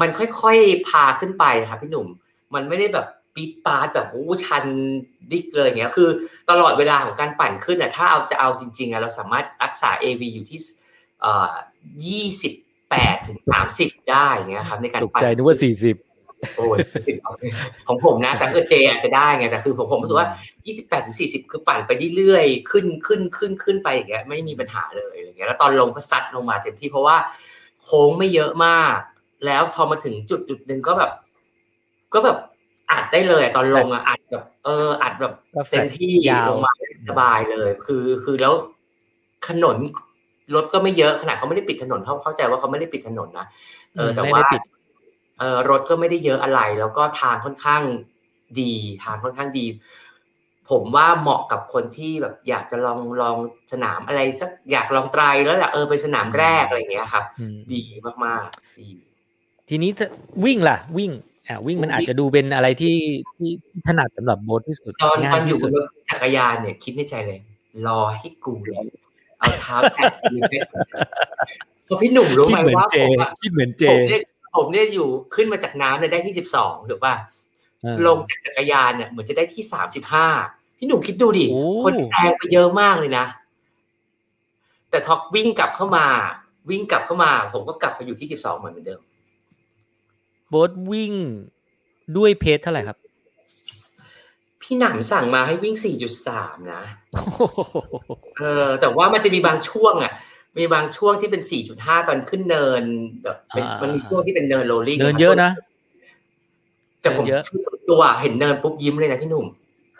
Speaker 2: มันค่อยๆพาขึ้นไปครับพี่หนุ่ม มันไม่ได้แบบปีดปาดแบบโอ้ชันดิกเลยอย่างเงี้ย คือ ตลอดเวลาของการปั่นขึ้นอะถ้าเอาจะเอาจริงๆอะเราสามารถรักษา AV อยู่ที่เอ่อยี่สิบแปดถึงสามสิบได้อย่างเงี้ยครับ ในการ
Speaker 1: ตก
Speaker 2: ปั่น
Speaker 1: ใจนึกว่าสี่สิบ
Speaker 2: โอ้ยของผมนะ แต่คือเจอาจจะได้ไงแต่คือผมผมรู้สึกว่า 28ถึง40 คือปั่นไปเรื่อยๆขึ้นขึ้นขึ้นขึ้นไปอย่างเงี้ยไม่มีปัญหาเลยอย่างเงี้ยแล้วตอนลงก็ซัดลงมาเต็มที่เพราะว่าโค้งไม่เยอะมาก แล้วพอมาถึงจุดจุดหนึ่งก็แบบ ก็แบบอัดได้เลยตอนลงอะอัดแบบ เอออัดแบบเต็มที่ลงมาสบายเลย คือคือแล้วถนนรถก็ไม่เยอะขนาดเขาไม่ได้ปิดถนนเขาเข้าใจว่าเขาไม่ได้ปิดถนนนะเออแต่ว่า เออรถก็ไม่ได้เยอะอะไร แล้วก็ทางค่อนข้างดีทางค่อนข้างดี ผมว่าเหมาะกับคนที่แบบอยากจะลองลองสนามอะไรสักอยากลองไตรแล้วอยากเออไปสนามแรกอะไรอย่างเงี้ยครับ
Speaker 1: อืม
Speaker 2: ดีมากๆดี
Speaker 1: ทีนี้ถ้าวิ่งล่ะ วิ่งอ่าวิ่งมันอาจจะดูเป็นอะไรที่ที่ถนัดสำหรับโบ๊ทที่สุด
Speaker 2: ตอน
Speaker 1: ง่า
Speaker 2: ตอยนอ
Speaker 1: ที่
Speaker 2: ยู่บ
Speaker 1: สุด
Speaker 2: นรถจักรยานเนี่ยคิดในใจเลย รอให้กูเลยเอาเท้าแตะมือไปเพราะพี่หนุ่มรู้
Speaker 1: คิด
Speaker 2: ไหม
Speaker 1: เหมือน
Speaker 2: ว่า
Speaker 1: เจ
Speaker 2: ผมอะ
Speaker 1: คิดเหมือนเจ
Speaker 2: ผมเนี่ย ผมเนี่ยอยู่ขึ้นมาจากน้ำเนี่ยได้ที่สิบสองถูกป่ะ
Speaker 1: เออ
Speaker 2: ลงจากจักรยานเนี่ยเหมือนจะได้ที่สามสิบห้าพี่หนุ่มคิดดูดิ
Speaker 1: โอ้
Speaker 2: คนแซงไปเยอะมากเลยนะ แต่ท็อปวิ่งกลับเข้ามา วิ่งกลับเข้ามา ผมก็กลับไปอยู่ที่สิบสองเหมือนเดิม
Speaker 1: โบ๊ทวิ่งด้วยเพจเท่าไหร่ครับ
Speaker 2: พี่หนำสั่งมาให้วิ่งสี่จุดสามนะ เออ แต่ว่ามันจะมีบางช่วงอะ มีบางช่วงที่เป็นสี่จุดห้าตอนขึ้นเนินแบบเป็น
Speaker 1: อ่ามั
Speaker 2: มันมีช่วงที่เป็นเนิน rolling
Speaker 1: เดินเยอะนะ
Speaker 2: แต่ผม
Speaker 1: เดินเยอะ
Speaker 2: ส่วนตัวเห็นเนินปุ๊บยิ้มเลยนะพี่หนุ่ม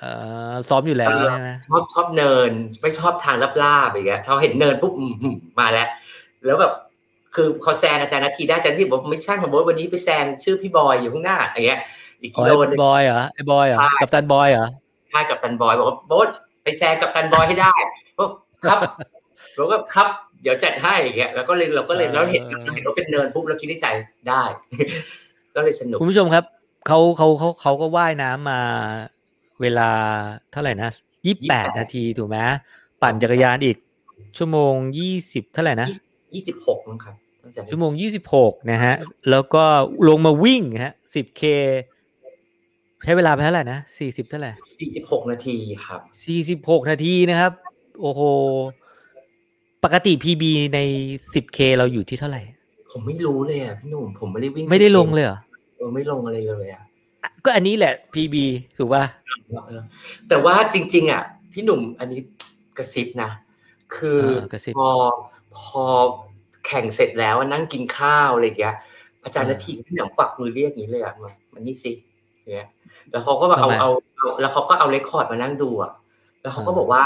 Speaker 1: เออซ้อมอยู่แล้วใช่ไหม
Speaker 2: ชอบชอบเนิน ไม่ชอบทางราบๆอย่างเงี้ยเขาเห็นเนินปุ๊บอืมอืมมาแล้ว แล้วแบบคือเขาแซงอาจารย์นาทีได้อาจารย์นาทีบอกไม่ใช่ของโบ๊ทวันนี้ไปแซงชื่อพี่บอยอยู่ข้างหน้าอย่างเงี้ย อีก
Speaker 1: อ๋อ
Speaker 2: กิโล
Speaker 1: ไอ้
Speaker 2: นึง
Speaker 1: บอยเหรอไอ้บอยเหรอ
Speaker 2: ใช่
Speaker 1: กัปตันบอยเหรอ
Speaker 2: ใช่กัปตันบอยบอกว่าโบ๊ทไปแซงกับตันบอยให้ได้บอกครับเราก็ครับเดี๋ยวจัดให้อย่างเงี้ยแล้วก็เลยเราก็เลยเราเห็นเราเห็นว่าเป็นเนินปุ๊บเราคิดในใจได้ ก็เลยสนุก
Speaker 1: คุณผู้ชมครับเขาเขาเขาเขาก็ว่ายน้ำมาเวลาเท่าไหร่นะยี่แปด
Speaker 2: 28
Speaker 1: นาทีถูกไหมปั่นจักรยานอีก ชั่วโมงยี่สิบเท่าไหร่นะ
Speaker 2: ยี่สิบหกมั้งครับตั้งแต่
Speaker 1: ชั่วโมงยี่สิบหกนะฮะ แล้วก็ลงมาวิ่งฮะสิบเคใช้เวลาไปเท่าไหร่นะสี่สิบเท่าไหร่
Speaker 2: สี่สิบหกนาทีครับ
Speaker 1: สี่สิบหกนาทีนะครับ โอ้โห ปกติ PB ในสิบเคเราอยู่ที่เท่าไหร่
Speaker 2: ผมไม่รู้เลยอะพี่หนุ่มผมไม่ได้วิ่ง
Speaker 1: ไม่ได้ลงเลยเหรอ
Speaker 2: เออไม่ลงอะไรเลยอะ
Speaker 1: ก็อันนี้แหละ PB ถูกป่ะ
Speaker 2: เออแต่ว่าจริง ๆ อะ พี่หนุ่มอันนี้กระซิบนะ คือ
Speaker 1: เออกระซิบ
Speaker 2: พอพอแข่งเสร็จแล้วอะนั่งกินข้าวอะไรอย่างเงี้ยอาจารย์
Speaker 1: เออ
Speaker 2: นาทีพี่หนุ่มกวักมือเรียกอย่างนี้เลยอะมามันนี่สิอย่างเงี้ยแล้วเขาก็แบบเอา
Speaker 1: ทำไม
Speaker 2: เอาเอาแล้วเขาก็เอาเรคคอร์ดมานั่งดูอะ แล้วเขาก็
Speaker 1: เออ
Speaker 2: บอกว่า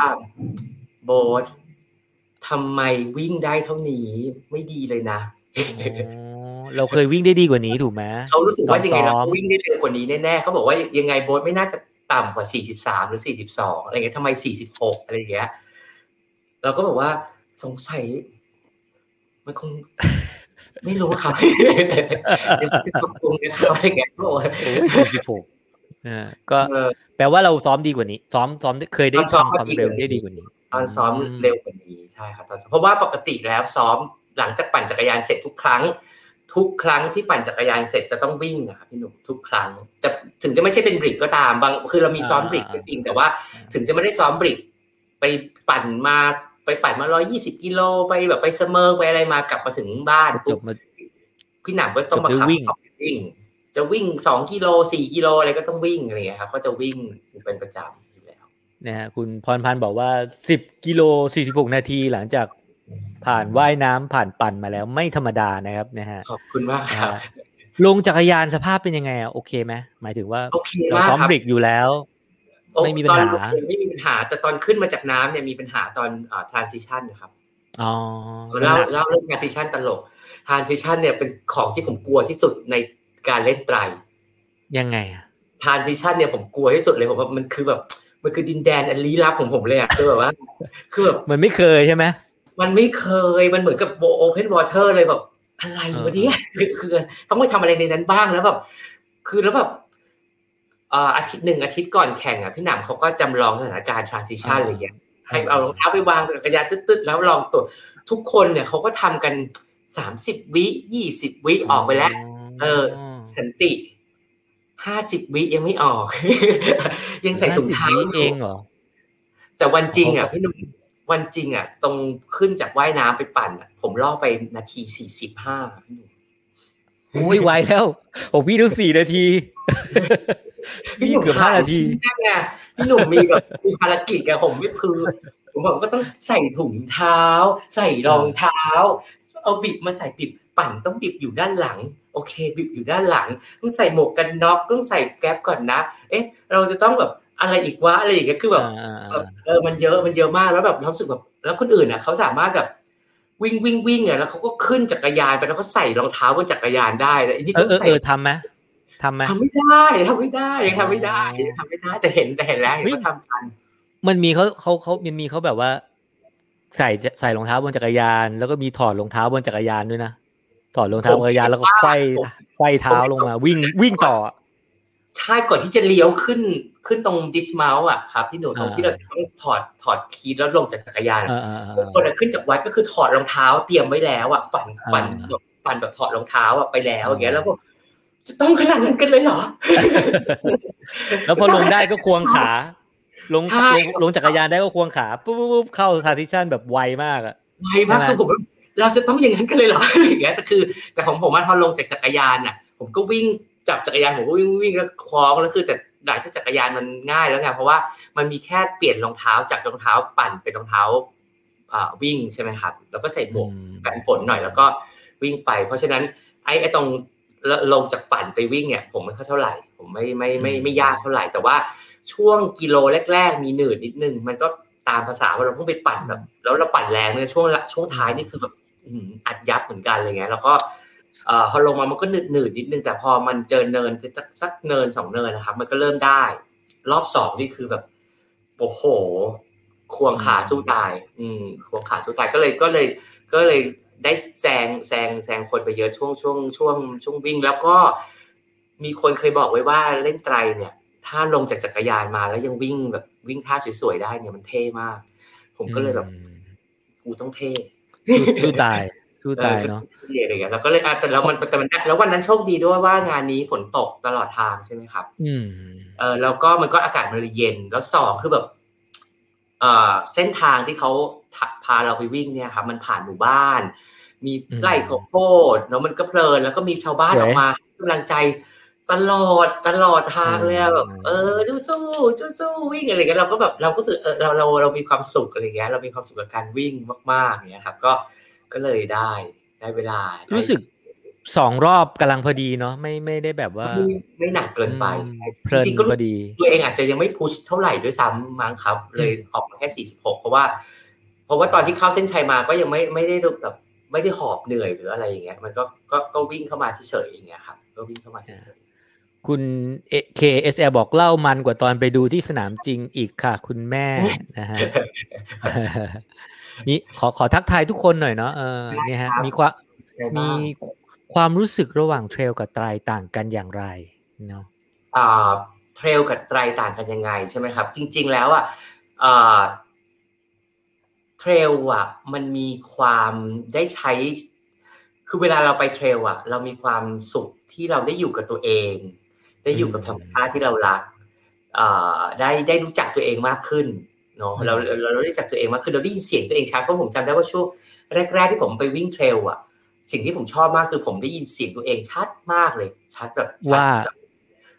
Speaker 2: โบท ทำไมวิ่งได้เท่านี้ไม่ดีเลยนะ
Speaker 1: อ๋อเราเคยวิ่งได้ดีกว่านี้ถูกไหม
Speaker 2: เขารู้สึกว่ายังไงเรา
Speaker 1: ซ้อม
Speaker 2: วิ่งได้เร็วกว่านี้แน่ๆเขาบอกว่ายังไงโบ๊ทไม่น่าจะต่ำกว่า 43 หรือ 42 อะไรเงี้ยทำไม 46 อะไรอย่างเงี้ยเราก็บอกว่าสงสัย มันคง ไม่รู้ครับเดี๋ยวจะปรับปรุงนะครับอะไรเงี้ยเขาบอกว่า
Speaker 1: โอ้ยสี่สิบหกอ่าก็
Speaker 2: เออ
Speaker 1: แปลว่าเราซ้อมดีกว่านี้ ซ้อมซ้อมได้เคยได้
Speaker 2: ซ้อม
Speaker 1: ทำความ
Speaker 2: ดีกว่านี้
Speaker 1: เร็วได้ดีกว่านี้
Speaker 2: ตอนซ้อมเร็วกว่านี้ใช่ครับตอนเพราะว่าปกติแล้วซ้อมหลังจากปั่นจักรยานเสร็จทุกครั้ง ทุกครั้งที่ปั่นจักรยานเสร็จจะต้องวิ่งนะครับพี่หนุ่มทุกครั้งจะถึงจะไม่ใช่เป็นบริกก็ตามบางคือเรามีซ้อมบริกก็จริง แต่ว่าถึงจะไม่ได้ซ้อมบริก ไปปั่นมาไปปั่นมาร้อยี่สิบกิโลไปแบบไปเสมอไปอะไรมากลับมาถึงบ้านปุ๊บพี่หนามก็ต้องมาขับวิ่ง จะวิ่งสองกิโลสี่กิโลอะไรก็ต้องวิ่งอะไรเงี้ยครับก็จะวิ่งเป็นประจำอยู่แล้ว
Speaker 1: นะฮะคุณพรพันธ์บอกว่าสิบกิโลสี่สิบหกนาทีหลังจากผ่านว่ายน้ำผ่านปั่นมาแล้วไม่ธรรมดานะครับนะฮะ
Speaker 2: ขอบคุณมากครับ
Speaker 1: ลงจักรยานสภาพเป็นยังไไงอะโอเคไหมหมายถึงว่าเราซ้อมบริกอยู่แล้วไม่มีปัญหา
Speaker 2: ไม่มีปัญหาแต่ตอนขึ้นมาจากน้ำเนี่ยมีปัญหาตอนอ่า transition นะครับ
Speaker 1: อ๋อ
Speaker 2: เล่าเล่าเรื่อง transition ตลก transition เนี่ยเป็นของที่ผมกลัวที่สุดในการเล่นไตร
Speaker 1: ยังไงอะ
Speaker 2: transition เนี่ยผมกลัวที่สุดเลยผมว่ามันคือแบบ มันคือดินแดนอันลี้ลับของผมเลยอะคือแบบว่าคือแบบ
Speaker 1: มันไม่เคยใช่ไหม
Speaker 2: มันไม่เคยมันเหมือนกับโอเพนวอเตอร์เลยแบบอะไรวะเนี่ยคือต้องไปทำอะไรในนั้นบ้างแล้วแบบคือแล้วแบบอาทิตย์หนึ่งอาทิตย์ก่อนแข่งอะพี่หนามเขาก็จำลองสถานการณ์ transition อะไรอย่างเงี้ยให้เอารองเท้าไปวางจักรยานตึ๊ดๆแล้วลองตัวทุกคนเนี่ยเขาก็ทำกันสามสิบวิยี่สิบวิออกไปแล้ว เออ สันติ ห้าสิบวิยังไม่ออก ยังใส่ถุงเท้า
Speaker 1: เองเหรอ
Speaker 2: แต่วันจริงอะพี่หนุ่มวันจริงอะ ตรงขึ้นจากว่ายน้ำไปปั่นอะผมล่อไปนาทีสี่สิบห้าพี่หนุ่ม
Speaker 1: โอ้ยไวแล้วโอ้พี่ดูสี่นาทีพี่เกือบห้านาที
Speaker 2: พี่หนุ่มมีแบบมีภารกิจกับผมไม่คือผมบอกก็ต้องใส่ถุงเท้า ใส่รองเท้า เอาบิบมาใส่บิบปั่นต้องบิบอยู่ด้านหลัง โอเคบิบอยู่ด้านหลัง ต้องใส่หมวกกันน็อกต้องใส่แก๊ปก่อนนะ เอ๊ะ เราจะต้องแบบอะไรอีกวะอะไรอย่างเงี้ยคือแบบเออมันเยอะมันเยอะมากแล้วแบบรู้สึกแบบแล้วคนอื่นอะเขาสามารถแบบวิ่งวิ่งวิ่งอะแล้วเขาก็ขึ้นจักรยานไปแล้วก็ใส่รองเท้าบนจักรยานได้แต่อันนี้ต้องใส่
Speaker 1: เออทำไหมทำไหม
Speaker 2: ทำไม่ได้ทำไม่ได้ยังทำไม่ได้ทำไม่ได้แต่เห็นแต่เห็นแล้วเห็นว่าทำกัน
Speaker 1: มันมีเขาเขาเขามันมีเขาแบบว่า ใส่ใส่รองเท้าบนจักรยาน แล้วก็มีถอดรองเท้าบนจักรยานด้วยนะ ถอดรองเท้าบนจักรยานแล้วก็ไขว้ไขว้เท้าลงมา วิ่งวิ่งต่อ
Speaker 2: ใช่ก่อนที่จะเลี้ยวขึ้นขึ้นตรงดิสมาลอะครับพี่หนูตรงที่เราต้องถอดถอดคีย์แล้วลงจากจักรยานคนขึ้นจากวัดก็คือถอดรองเท้าเตรียมไว้แล้วอะปั่นปั่นปั่นแบบถอดรองเท้าอะไปแล้วอย่างเงี้ยแล้วก็จะต้องขนาดนั้นกันเลยเหรอ
Speaker 1: แล้วพอลงได้ก็ควงขา ลงลงลงจักรยานได้ก็ควงขาปุ๊บปุ๊บเข้าทาร์ติชันแบบไวมากอะ
Speaker 2: ไวมากคือผม เราจะต้องอย่างนั้นกันเลยเหรออย่างเงี้ยแต่คือ แต่ของผมพอลงจากจักรยานอะ ผมก็วิ่งจับจักรยานผมก็วิ่งวิ่งก็คล้องแล้วคือแต่หลังจากจักรยานมันง่ายแล้วไงเพราะว่ามันมีแค่เปลี่ยนรองเท้าจากรองเท้าปั่นเป็นรองเท้าวิ่งใช่ไหมครับ แล้วก็ใส่หมวกกันฝนหน่อยแล้วก็วิ่งไป เพราะฉะนั้นไอ้ไอ้ตรงลงจากปั่นไปวิ่งเนี่ย ผมไม่ค่อยเท่าไหร่ ผมไม่ไม่ไม่ไม่ยากเท่าไหร่ แต่ว่าช่วงกิโลแรก ๆ มีหนืดนิดนึง มันก็ ตามภาษาว่าเราต้องไปปั่นแบบแล้วเราปั่นแรงเนี่ยช่วงช่วงท้ายนี่คือแบบอัดยับเหมือนกันอะไรเงี้ยแล้วก็เอพอลงมามันก็หนืดหนืดนิดนึงแต่พอมันเจอเนินสักสักเนินสองเนินนะครับ มันก็เริ่มได้ รอบสองนี่คือแบบโอ้โห ควงขาสู้ตาย อืม ควงขาสู้ตายก็เลยก็เลยก็เลยได้แซงแซงแซงคนไปเยอะช่วงช่วงช่วงช่วงวิ่ง แล้วก็มีคนเคยบอกไว้ว่าเล่นไตรเนี่ย ถ้าลงจากจักรยานมาแล้วยังวิ่งแบบ วิ่งท่าสวยๆได้เนี่ยมันเท่มาก ผมก็เลยแบบกูต้องเท่
Speaker 1: สู้ตายสู้ตายเนาะ
Speaker 2: อะไรเงี้ยแล้วก็เลยแต่แล้วมันแต่มันแล้ววันนั้นโชคดีด้วยว่างานนี้ฝนตกตลอดทางใช่ไหมครับ
Speaker 1: อืม
Speaker 2: เออแล้วก็มันก็อากาศมันเย็นแล้วสองคือแบบ เอ่อเส้นทางที่เขาพาเราไปวิ่งเนี่ยครับมันผ่านหมู่บ้าน มีไร่ข้าวโพดเนาะมันก็เพลินแล้วก็มีชาวบ้านออกมากำลังใจ ตลอดตลอดทางเลยแบบเออสู้สู้สู้สู้วิ่งอะไรเงี้ยเราก็แบบเราก็ถือเออเราเราเรามีความสุขอะไรเงี้ยเรามีความสุขกับการวิ่งมากๆเงี้ยครับ ก็ก็เลยได้ได้เวลา
Speaker 1: รู้สึกสองรอบกำลังพอดีเนาะไม่ไม่ได้แบบว่า
Speaker 2: ไม่หนักเกินไป
Speaker 1: จริงก็พอดี
Speaker 2: ตัวเองอาจจะยังไม่พุชเท่าไหร่ด้วยซ้ำมั้งครับ เลยออกมาแค่สี่สิบหกเพราะว่า เพราะว่าตอนที่เข้าเส้นชัยมาก็ยังไม่ไม่ได้แบบไม่ได้หอบเหนื่อยหรืออะไรอย่างเงี้ย มันก็ก็ก็วิ่งเข้ามาเฉยๆอย่างเงี้ยครับก็วิ่งเข้ามาเฉย
Speaker 1: คุณเคเอสบอกเล่ามันกว่าตอนไปดูที่สนามจริงอีกค่ะ คุณแม่นะฮะนี่ขอขอทักทายทุกคนหน่อยเนาะเออเนี่ยฮะมีความมีความรู้สึกระหว่างเทรลกับไตรต่างกันอย่างไรเนาะ
Speaker 2: อ่าเทรลกับไตรต่างกันยังไงใช่ไหมครับ จริง ๆ แล้วอะอ่าเทรลอะ มันมีความได้ใช้ คือเวลาเราไปเทรลอะ เรามีความสุขที่เราได้อยู่กับตัวเอง ได้อยู่กับธรรมชาติที่เรารักได้ได้รู้จักตัวเองมากขึ้นเนาะเราเราได้รู้จักตัวเองมากขึ้นเราได้ยินเสียงตัวเองชัดเพราะผมจำได้ว่าช่วงแรก ๆ ที่ผมไปวิ่งเทรลอะ สิ่งที่ผมชอบมากคือผมได้ยินเสียงตัวเองชัดมากเลย ชัดแบบ
Speaker 1: ว่า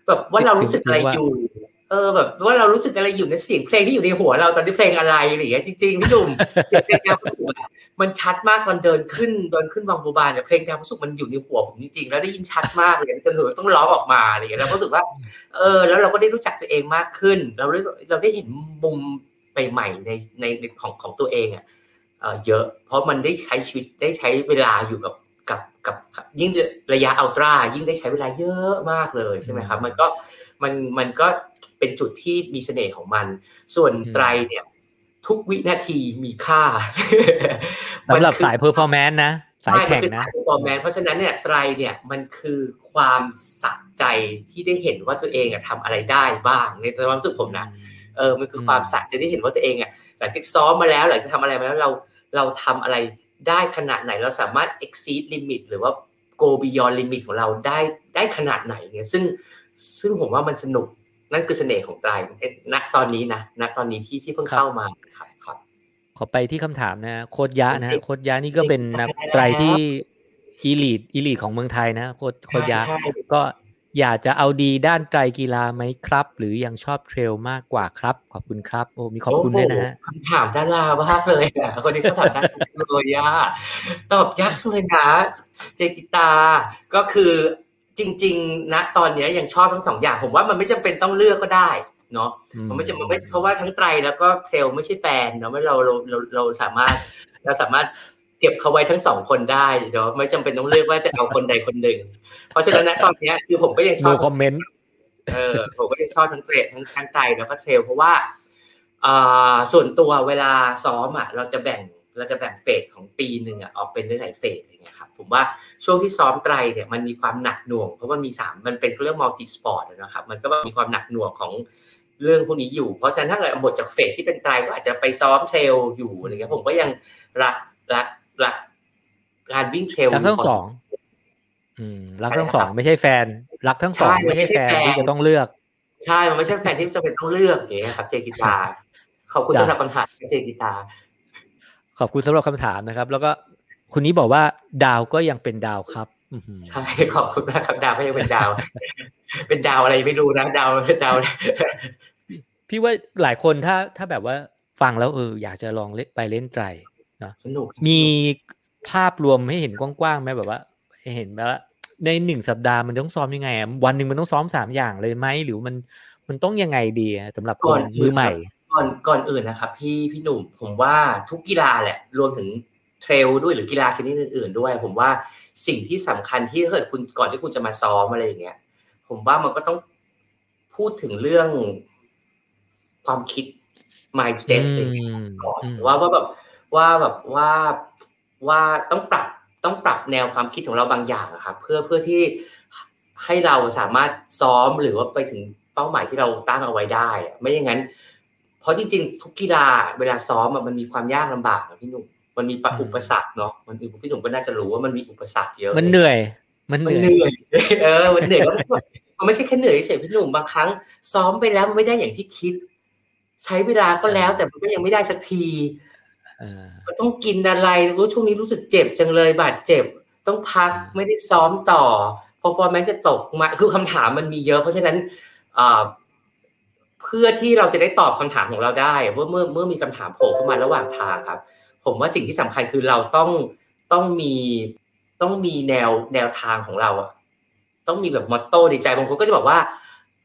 Speaker 2: แบบว่าเรารู้สึกอะไรอยู่ เออแบบว่าเรารู้สึกอะไรอยู่ในเสียงเพลงที่อยู่ในหัวเราตอนนี้เพลงอะไรอะไรอย่างเงี้ยจริงๆพี่ดุมเพลงแนวสุขมันชัดมากตอนเดินขึ้นเดินขึ้นบางบูบานเนี่ยเพลงแนวสุขมันอยู่ในหัวผมจริงๆแล้วได้ยินชัดมากเลยจนถึงต้องร้องออกมาอะไรอย่างเงี้ยเราก็รู้สึกว่าเออแล้วเราก็ได้รู้จักตัวเองมากขึ้น เราได้เราได้เห็นมุมใหม่ๆในในของของตัวเองอะเยอะ เพราะมันได้ใช้ชีวิตได้ใช้เวลาอยู่กับกับกับยิ่งระยะ ultra ยิ่งได้ใช้เวลาเยอะมากเลยใช่ไหมครับ มันก็มันมันก็ เป็นจุดที่มีเสน่ห์ของมัน ส่วนไตรเนี่ยทุกวินาทีมีค่า
Speaker 1: สำหรับสาย performance นะ สายแข่งนะ
Speaker 2: performance เพราะฉะนั้นเนี่ยไตรเนี่ยมันคือความสะใจที่ได้เห็นว่าตัวเองอะทำอะไรได้บ้างในความรู้สึกผมนะเออมันคือความสะใจที่เห็นว่าตัวเองอะหลังจากซ้อมมาแล้วหลังจากทำอะไรมาแล้วเราเราทำอะไรได้ขนาดไหนเราสามารถ exceed limit หรือว่า go beyond limit ของเราได้ได้ขนาดไหนเนี่ยซึ่งซึ่งผมว่ามันสนุก นั่นคือเสน่ห์ของไตรณตอนนี้นะณตอนนี้ที่ที่เพิ่งเข้ามาครับครับ
Speaker 1: ขอไปที่คำถามนะ โค้ชยะนะโค้ชยะนี่ก็เป็นนักไตรที่ elite elite ของเมืองไทยนะโค้ชโค้ชยะก็อยากจะเอาดีด้านไตรกีฬาไหมครับ หรือยังชอบ trail มากกว่าครับ ขอบคุณครับ โอ้มีขอบคุณด้วยนะฮะ
Speaker 2: คำถามด้านลามากเลยอะคนนี้เขาถามด้านเลยยะตอบยากเลยนะเจกิตาก็คือ จริงๆนะตอนนี้ยังชอบทั้งสองอย่าง ผมว่ามันไม่จำเป็นต้องเลือกก็ได้เนาะมันไม่จำเป็นเพราะว่าทั้งไตรแล้วก็เทรลไม่ใช่แฟนเนาะไม่เราเราเราเราสามารถเราสามารถเก็บเขาไว้ทั้งสองคนได้เนาะไม่จำเป็นต้องเลือกว่าจะเอาคนใดคนหนึ่ง เพราะฉะนั้นตอนนี้คือผมก็ยังชอบ
Speaker 1: คอมเมนต์
Speaker 2: เออผมก็ยังชอบทั้ง trail ทั้งทั้งไตรแล้วก็ trail เพราะว่าอ่าส่วนตัวเวลาซ้อมอะเราจะแบ่งเราจะแบ่ง phase ของปีหนึ่งอะออกเป็นหลาย phase อย่าง เงี้ยครับผมว่าช่วงที่ซ้อมไตรเนี่ยมันมีความหนักหน่วง เพราะว่ามีสามมันเป็นเรื่อง multisport นะครับมันก็มีความหนักหน่วงของเรื่องพวกนี้อยู่ เพราะฉะนั้นถ้าเกิดหมดจาก phase ที่เป็นไตรก็อาจจะไปซ้อม trail อยู่อะไรเงี้ยผมก็ยังรักรักรักการวิ่ง trail รั
Speaker 1: กทั้งสองอืมรักทั้งสองไม่ใช่แฟน รักทั้งสองไม่ใช่แฟนที่จะต้องเลือก
Speaker 2: ใช่ มันไม่ใช่แฟนที่จะเป็นต้องเลือกอย่างเงี้ยครับ เจกิตาขอบคุณสำหรับคำถามเจกิตา
Speaker 1: ขอบคุณสำหรับคำถามนะครับ แล้วก็ คนนี้บอกว่าดาวก็ยังเป็นดาวครับ
Speaker 2: ใช่ขอบคุณมากครับดาวก็ยังเป็นดาว เป็นดาวอะไรไม่รู้นะดาวดาว
Speaker 1: พี่ว่าหลายคนถ้าถ้าแบบว่าฟังแล้วเอออยากจะลองเล่นไปเล่นไตรนะ
Speaker 2: สนุก
Speaker 1: มีภาพรวมให้เห็นกว้างๆไหมแบบว่า เห็นแบบว่าในหนึ่งสัปดาห์มันต้องซ้อมยังไงวันหนึ่งมันต้องซ้อมสามอย่างเลยไหมหรือมันมันต้องยังไงดีสำหรับคนมือใหม่
Speaker 2: ก่อนก่อนอื่นนะครับ พี่พี่หนุ่มผมว่าทุกกีฬาแหละ รวมถึง เทรลด้วยหรือกีฬาชนิดอื่น ๆ ด้วย ผมว่าสิ่งที่สำคัญที่เกิดคุณก่อนที่คุณจะมาซ้อมอะไรอย่างเงี้ย ผมว่ามันก็ต้องพูดถึงเรื่องความคิด mindset ก่อนว่าว่าแบบว่าแบบว่าว่าต้องปรับต้องปรับแนวความคิดของเราบางอย่างครับเพื่อเพื่อที่ให้เราสามารถซ้อมหรือว่าไปถึงเป้าหมายที่เราตั้งเอาไว้ได้ ไม่อย่างนั้น เพราะจริงๆ ทุกกีฬาเวลาซ้อมมันมีความยากลำบากนะพี่หนุ่ม มันมีอุปสรรคเนาะมันพี่หนุ่มก็น่าจะรู้ว่ามันมีอุปสรรคเยอะ
Speaker 1: มันเหนื่อย มันเหนื่อย
Speaker 2: เออมันเหนื่อยมันไม่ใช่แค่เหนื่อยเฉยพี่หนุ่มบางครั้ง ซ้อมไปแล้วมันไม่ได้อย่างที่คิด ใช้เวลาก็แล้วแต่มันก็ยังไม่ได้สักทีก็ต้องกินอะไรรู้ช่วงนี้รู้สึกเจ็บจังเลยบาดเจ็บ ต้องพักไม่ได้ซ้อมต่อพอฟอร์แมนจะตกมาคือคำถามมันมีเยอะ เพราะฉะนั้นเพื่อที่เราจะได้ตอบคำถามของเราได้ เมื่อเมื่อเมื่อมีคำถามโผล่เข้ามาระหว่างทางครับ ผมว่าสิ่งที่สำคัญคือเราต้องต้องมีต้องมีแนวแนวทางของเราอะต้องมีแบบ motto ในใจบางคนก็จะบอกว่า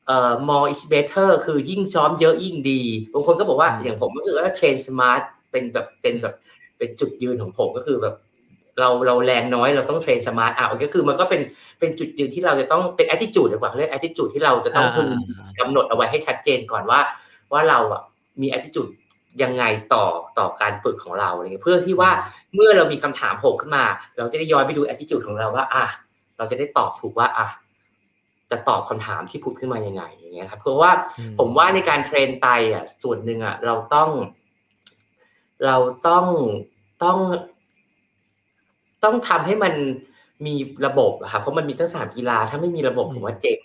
Speaker 2: เอ่อ more is better คือยิ่งซ้อมเยอะยิ่งดีบางคนก็บอกว่าอย่างผมรู้สึกว่า train smart เป็นแบบเป็นแบบเป็นจุดยืนของผมก็คือแบบเราเราแรงน้อยเราต้อง train smart อะก็คือมันก็เป็นเป็นจุดยืนที่เราจะต้องเป็น attitude ดีกว่าเรียก attitude ที่เราจะต้องพึงกำหนดเอาไว้ให้ชัดเจนก่อนว่า ว่าเราอะมี attitude ยังไงต่อต่อการฝึกของเราอะไรเงี้ยเพื่อที่ว่าเมื่อเรามีคำถามโผล่ขึ้นมา เราจะได้ย้อนไปดู attitude ของเราว่า อะเราจะได้ตอบถูกว่าอะจะตอบคำถามที่พูดขึ้นมายังไงอย่างเงี้ยครับเพราะว่าผมว่าในการเทรนไตอะส่วนหนึ่งอะเราต้อง เราต้องต้องต้องทำให้มันมีระบบอะครับเพราะมันมีทั้งสามกีฬาถ้าไม่มีระบบผมว่าเจ๋ง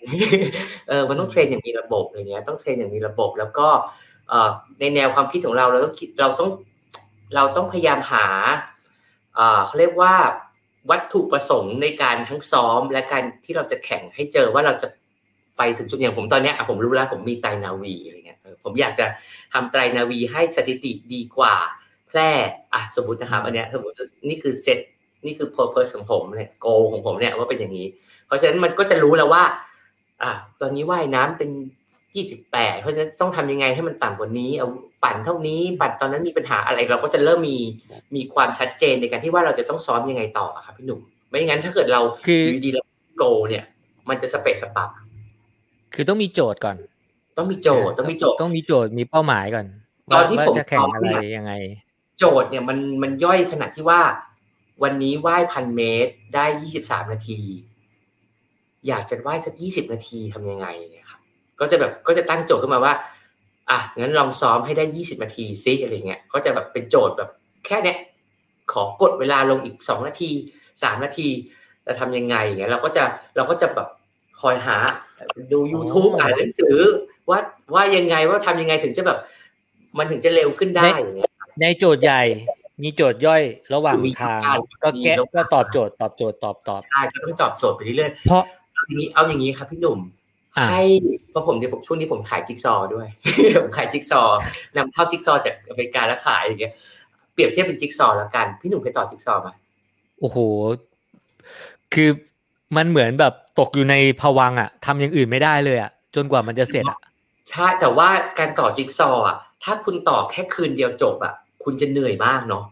Speaker 2: เออมันต้องเทรนอย่างมีระบบอะไรเงี้ย ต้องเทรนอย่างมีระบบ แล้วก็เอ่อ ในแนวความคิดของเราเราต้องคิดเราต้องเราต้องพยายามหาเขาเรียกว่าวัตถุประสงค์ในการทั้งซ้อมและการที่เราจะแข่งให้เจอว่าเราจะไปถึงจุดอย่างผมตอนนี้ผมรู้แล้วผมมีไตนาวีอะไรเงี้ยผมอยากจะทำไตรนาวีให้สถิติดีกว่า แพร่อะสมมตินะครับอันเนี้ยสมมตินี่คือเซตนี่คือ purpose ของผมเนี่ย goal ของผมเนี่ยว่าเป็นอย่างนี้ เพราะฉะนั้นมันก็จะรู้แล้วว่า อะตอนนี้ว่ายน้ำเป็น ยี่สิบแปดเพราะฉะนั้นต้องทำยังไงให้มันต่ำกว่านี้ เอาปั่นเท่านี้ปั่นตอนนั้นมีปัญหาอะไร เราก็จะเริ่มมีมีความชัดเจนในการที่ว่าเราจะต้องซ้อมยังไงต่อครับพี่หนุ่ม ไม่งั้นถ้าเกิดเรา
Speaker 1: คือ
Speaker 2: ดีเราโกเนี่ย มันจะสเปซสปับ
Speaker 1: คือต้องมีโจทย์ก่อน
Speaker 2: ต้องมีโจทย์ต้องมีโจทย์
Speaker 1: ต้องมีโจทย์มีเป้าหมายก่อน
Speaker 2: ตอนที่ผม
Speaker 1: จะแข่งอะไรยังไง
Speaker 2: โจทย์เนี่ยมันมันย่อยขนาดที่ว่า วันนี้ว่ายพันเมตรได้ยี่สิบสามนาที อยากจะว่ายสักยี่สิบนาทีทำยังไงเนี่ยครับ ก็จะแบบก็จะตั้งโจทย์ขึ้นมาว่าอะงั้นลองซ้อมให้ได้ยี่สิบนาทีซิอะไรเงี้ยก็จะแบบเป็นโจทย์แบบแค่เนี้ยขอกดเวลาลงอีกสองนาทีสามนาทีจะทำยังไงเงี้ยเราก็จะเราก็จะแบบคอยหาดู YouTube อ่านหนังสือว่าว่ายังไงว่าทำยังไงถึงจะแบบ มันถึงจะเร็วขึ้นได้อย่างเงี้ย
Speaker 1: ในโจทย์ใหญ่มีโจทย์ย่อยระหว่างทาง ก็แก้ก็ตอบโจทย์ตอบโจทย์ตอบตอบ
Speaker 2: ใช่ก็ต้องตอบโจทย์ไปเรื่อย
Speaker 1: ๆเพราะ
Speaker 2: เอาอย่างนี้เอาอย่างนี้ครับพี่หนุ่ม ให้เพราะผมเนี่ยผมช่วงนี้ผมขายจิ๊กซอด้วยผมขายจิ๊กซอนำเข้าจิ๊กซอจากอเมริกาแล้วขายอย่างเงี้ยเปรียบเทียบเป็นจิ๊กซอแล้วกัน พี่หนุ่มเคยต่อจิ๊กซอไหม
Speaker 1: โอ้โห คือมันเหมือนแบบตกอยู่ในภวังอะทำอย่างอื่นไม่ได้เลยอะจนกว่ามันจะเสร็จอะ
Speaker 2: ใช่แต่ว่าการต่อจิ๊กซออะถ้าคุณต่อแค่คืนเดียวจบอะคุณจะเหนื่อยมากเนาะ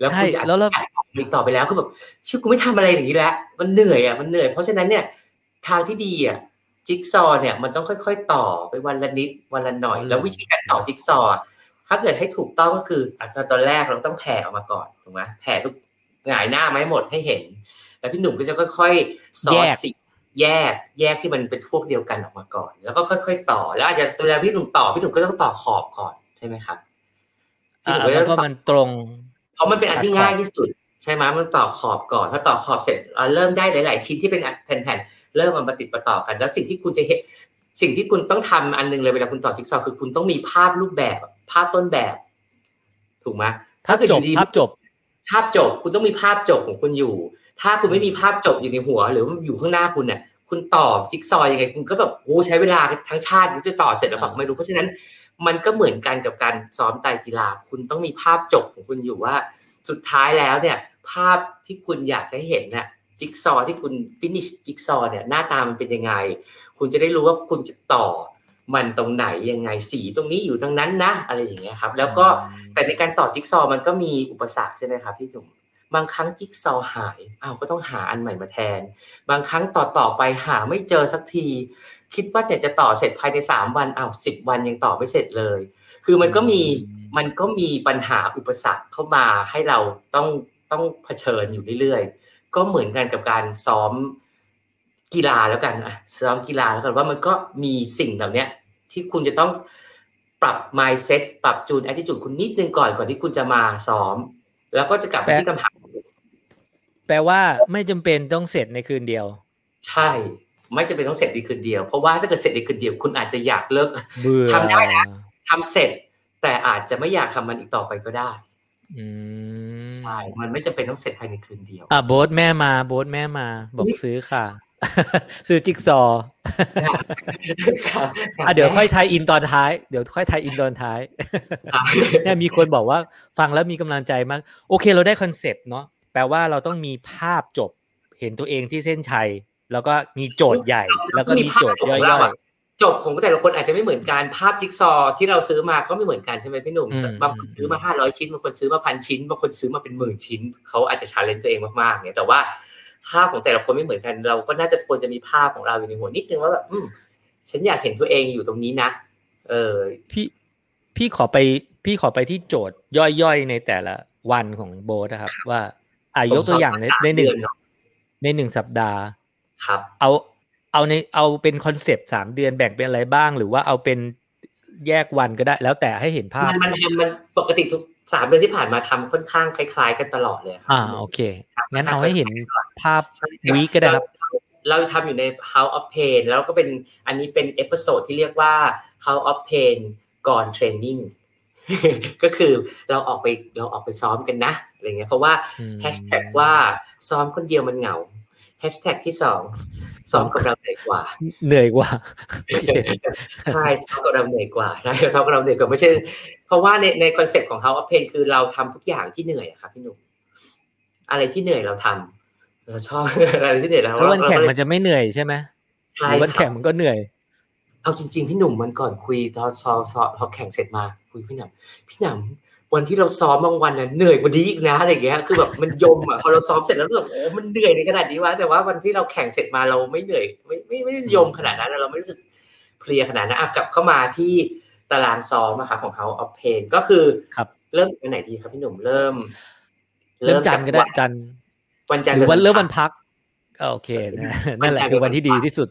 Speaker 2: แล้วคุณจะแล้วต่อไปแล้วคือแบบชื่อกูไม่ทำอะไรอย่างนี้แล้วมันเหนื่อยอะมันเหนื่อยเพราะฉะนั้นเนี่ยทางที่ดีอะ จิ๊กซอเนี่ยมันต้องค่อยๆ ต่อไปวันละนิดวันละหน่อย แล้ววิธีการต่อจิ๊กซอถ้าเกิดให้ถูกต้องก็คือตอนแรกเราต้องแผ่ออกมาก่อนถูกไหมแผ่ทุกหงายหน้าไม่หมดให้เห็น แล้วพี่หนุ่มก็จะค่อยๆสอดสิแยกแยกที่มันเป็นพวกเดียวกันออกมาก่อน แล้วก็ค่อยๆต่อ แล้วอาจจะตัวพี่หนุ่มต่อพี่หนุ่มก็ต้องต่อขอบก่อนใช่ไหมครับ
Speaker 1: พี่หนุ่มก็จะมันตรง
Speaker 2: เพราะมันเป็นอันที่ง่ายที่สุด ใช่ไหมมันต่อขอบก่อนพอต่อขอบเสร็จเราเริ่มได้หลาย ๆ ชิ้นที่เป็นแผ่นๆ เริ่มมันมาติดประต่อกัน แล้วสิ่งที่คุณจะเห็นสิ่งที่คุณต้องทำอันนึงเลยเวลาคุณต่อจิ๊กซอว์คือคุณต้องมีภาพรูปแบบ ภาพต้นแบบ ถูกไหม
Speaker 1: ถ้าเกิด
Speaker 2: อยู่
Speaker 1: ดีภาพจบ
Speaker 2: ภาพจบ คุณต้องมีภาพจบของคุณอยู่ ถ้าคุณไม่มีภาพจบอยู่ในหัว หรืออยู่ข้างหน้าคุณเนี่ยคุณต่อจิ๊กซอว์ยังไง คุณก็แบบโอ้ใช้เวลาทั้งชาติจะต่อเสร็จหรือเปล่าไม่รู้เพราะฉะนั้น มันก็เหมือนกันกับการซ้อมไตกีฬาคุณต้องมีภาพจบของคุณอยู่ว่า สุดท้ายแล้วเนี่ย ภาพที่คุณอยากจะเห็นเนี่ย จิ๊กซอที่คุณฟินิชจิ๊กซอเนี่ยหน้าตามันเป็นยังไง คุณจะได้รู้ว่าคุณจะต่อมันตรงไหนยังไงสีตรงนี้อยู่ตรงนั้นนะ อะไรอย่างเงี้ยครับ แล้วก็แต่ในการต่อจิ๊กซอมันก็มีอุปสรรคใช่ไหมครับพี่จุ๋มบางครั้งจิ๊กซอหายอ้าวก็ต้องหาอันใหม่มาแทน บางครั้งต่อต่อไปหาไม่เจอสักที คิดว่าเนี่ยจะต่อเสร็จภายในสามวันอ้าวสิบวันยังต่อไม่เสร็จเลย คือมันก็มีมันก็มีปัญหาอุปสรรคเข้ามาให้เราต้องต้องเผชิญอยู่เรื่อยๆ ก็เหมือนกันกับการซ้อมกีฬาแล้วกันอะซ้อมกีฬาแล้วกันว่ามันก็มีสิ่งเหล่านี้ที่คุณจะต้องปรับ mindset ปรับจูน attitude คุณนิดนึงก่อนก่อนที่คุณจะมาซ้อม แล้วก็จะกลับไปที่คำถาม
Speaker 1: แปลว่าไม่จำเป็นต้องเสร็จในคืนเดียว
Speaker 2: ใช่ไม่จำเป็นต้องเสร็จในคืนเดียว เพราะว่าถ้าเกิดเสร็จในคืนเดียว คุณอาจจะอยากเลิกทำได้นะทำเสร็จ แต่อาจจะไม่อยากทำมันอีกต่อไปก็ได้ ใช่มันไม่จำเป็นต้องเสร็จภายในคืนเดียว
Speaker 1: อะโบ๊ทแม่มาโบ๊ทแม่มา บอกซื้อค่ะ ซื้อจิ๊กซออะเดี๋ยวค่อยทายอินตอนท้าย เดี๋ยวค่อยทายอินตอนท้ายเนี่ยมีคนบอกว่าฟังแล้วมีกำลังใจมาก โอเคเราได้ concept เนาะแปลว่าเราต้องมีภาพจบ เห็นตัวเองที่เส้นชัย แล้วก็มีโจทย์ใหญ่ แล้วก็มีโจทย์ย่อย
Speaker 2: จบของแต่ละคนอาจจะไม่เหมือนกันภาพจิ๊กซอว์ที่เราซื้อมาก็ไม่เหมือนกันใช่ไหมพี่หนุ่มบางคนซื้อมาห้าร้อยชิ้นบางคนซื้อมาพันชิ้นบางคนซื้อมาเป็นหมื่นชิ้นเขาอาจจะ challenge ตัวเองมากๆเนี่ยแต่ว่าภาพของแต่ละคนไม่เหมือนกัน เราก็น่าจะควรจะมีภาพของเราอยู่ในหัวนิดนึงว่าแบบอืมฉันอยากเห็นตัวเองอยู่ตรงนี้นะเออ
Speaker 1: พี่พี่ขอไปพี่ขอไปที่โจทย์ย่อยๆในแต่ละวันของโบสนะครับ ว่าอายกตัวอย่างในในหนึ่งในหนึ่งสัปดาห์
Speaker 2: ครับ
Speaker 1: เอา เอาในเอาเป็นคอนเซปต์สามเดือนแบ่งเป็นอะไรบ้าง หรือว่าเอาเป็นแยกวันก็ได้ แล้วแต่ให้เห็นภาพ
Speaker 2: มันมันมันปกติทุกสามเดือนที่ผ่านมาทำค่อนข้างคล้าย ๆ กันตลอดเลยครับ
Speaker 1: อ่าโอเค งั้นเอาให้เห็นภาพวีก็ได้ครับ
Speaker 2: เราทำอยู่ใน House of Pain แล้วก็เป็นอันนี้เป็น episode ที่เรียกว่า House of Pain group training ก็คือเราออกไปเราออกไปซ้อมกันนะอะไรเงี้ยเพราะว่า
Speaker 1: อืม
Speaker 2: แฮชแท็กว่าซ้อมคนเดียวมันเหงาแฮชแท็กที่สอง ซ้อมกับเราเหนื่อยกว่า
Speaker 1: เหนื่อยกว่าโอเค
Speaker 2: ใช่ซ้อมกับเราเหนื่อยกว่าใช่ซ้อมกับเราเหนื่อยกว่าไม่ใช่ เพราะว่าในใน concept ของ House of Pain คือเราทำทุกอย่างที่เหนื่อยอะครับพี่หนุ่มอะไรที่เหนื่อยเราทำเราชอบอะไรที่เหนื่อยเรา
Speaker 1: แล้ววันแข่ง
Speaker 2: เราก็เลย
Speaker 1: มันจะไม่เหนื่อยใช่ไหม
Speaker 2: ใช่
Speaker 1: หรือวัน
Speaker 2: ครั
Speaker 1: แข่
Speaker 2: บ
Speaker 1: งมันก็เหนื่อย
Speaker 2: เอาจริง ๆ พี่หนุ่มมันก่อนคุยตอนซ้อมซ้อมพอแข่งเสร็จมาคุยพี่หนุ่มพี่หนุ่ม วันที่เราซ้อมบางวันน่ะเหนื่อยกว่านี้อีกนะอะไรอย่างเงี้ย คือแบบมันยมอะพอเราซ้อมเสร็จแล้วรู้สึกโอ้มันเหนื่อยในขนาดนี้วะแต่ว่าวันที่เราแข่งเสร็จมาเราไม่เหนื่อยไม่ไม่ไม่ได้ยมขนาดนั้นเราไม่รู้สึกเพลียขนาดนั้นอะกลับเข้ามาที่ตารางซ้อมอะครับของเขาออฟเพนก็คือ
Speaker 1: ครับ
Speaker 2: เริ่มจากวันไหนดีครับพี่หนุ่มเริ่ม
Speaker 1: เริ่มจันทร์ก็ได้
Speaker 2: จาก
Speaker 1: จันทร์
Speaker 2: วันจันทร์
Speaker 1: หรือวัน
Speaker 2: ป็
Speaker 1: เริ่มวันพักก็โอเคนะนั่นแหละคือวันที่ดีที่สุด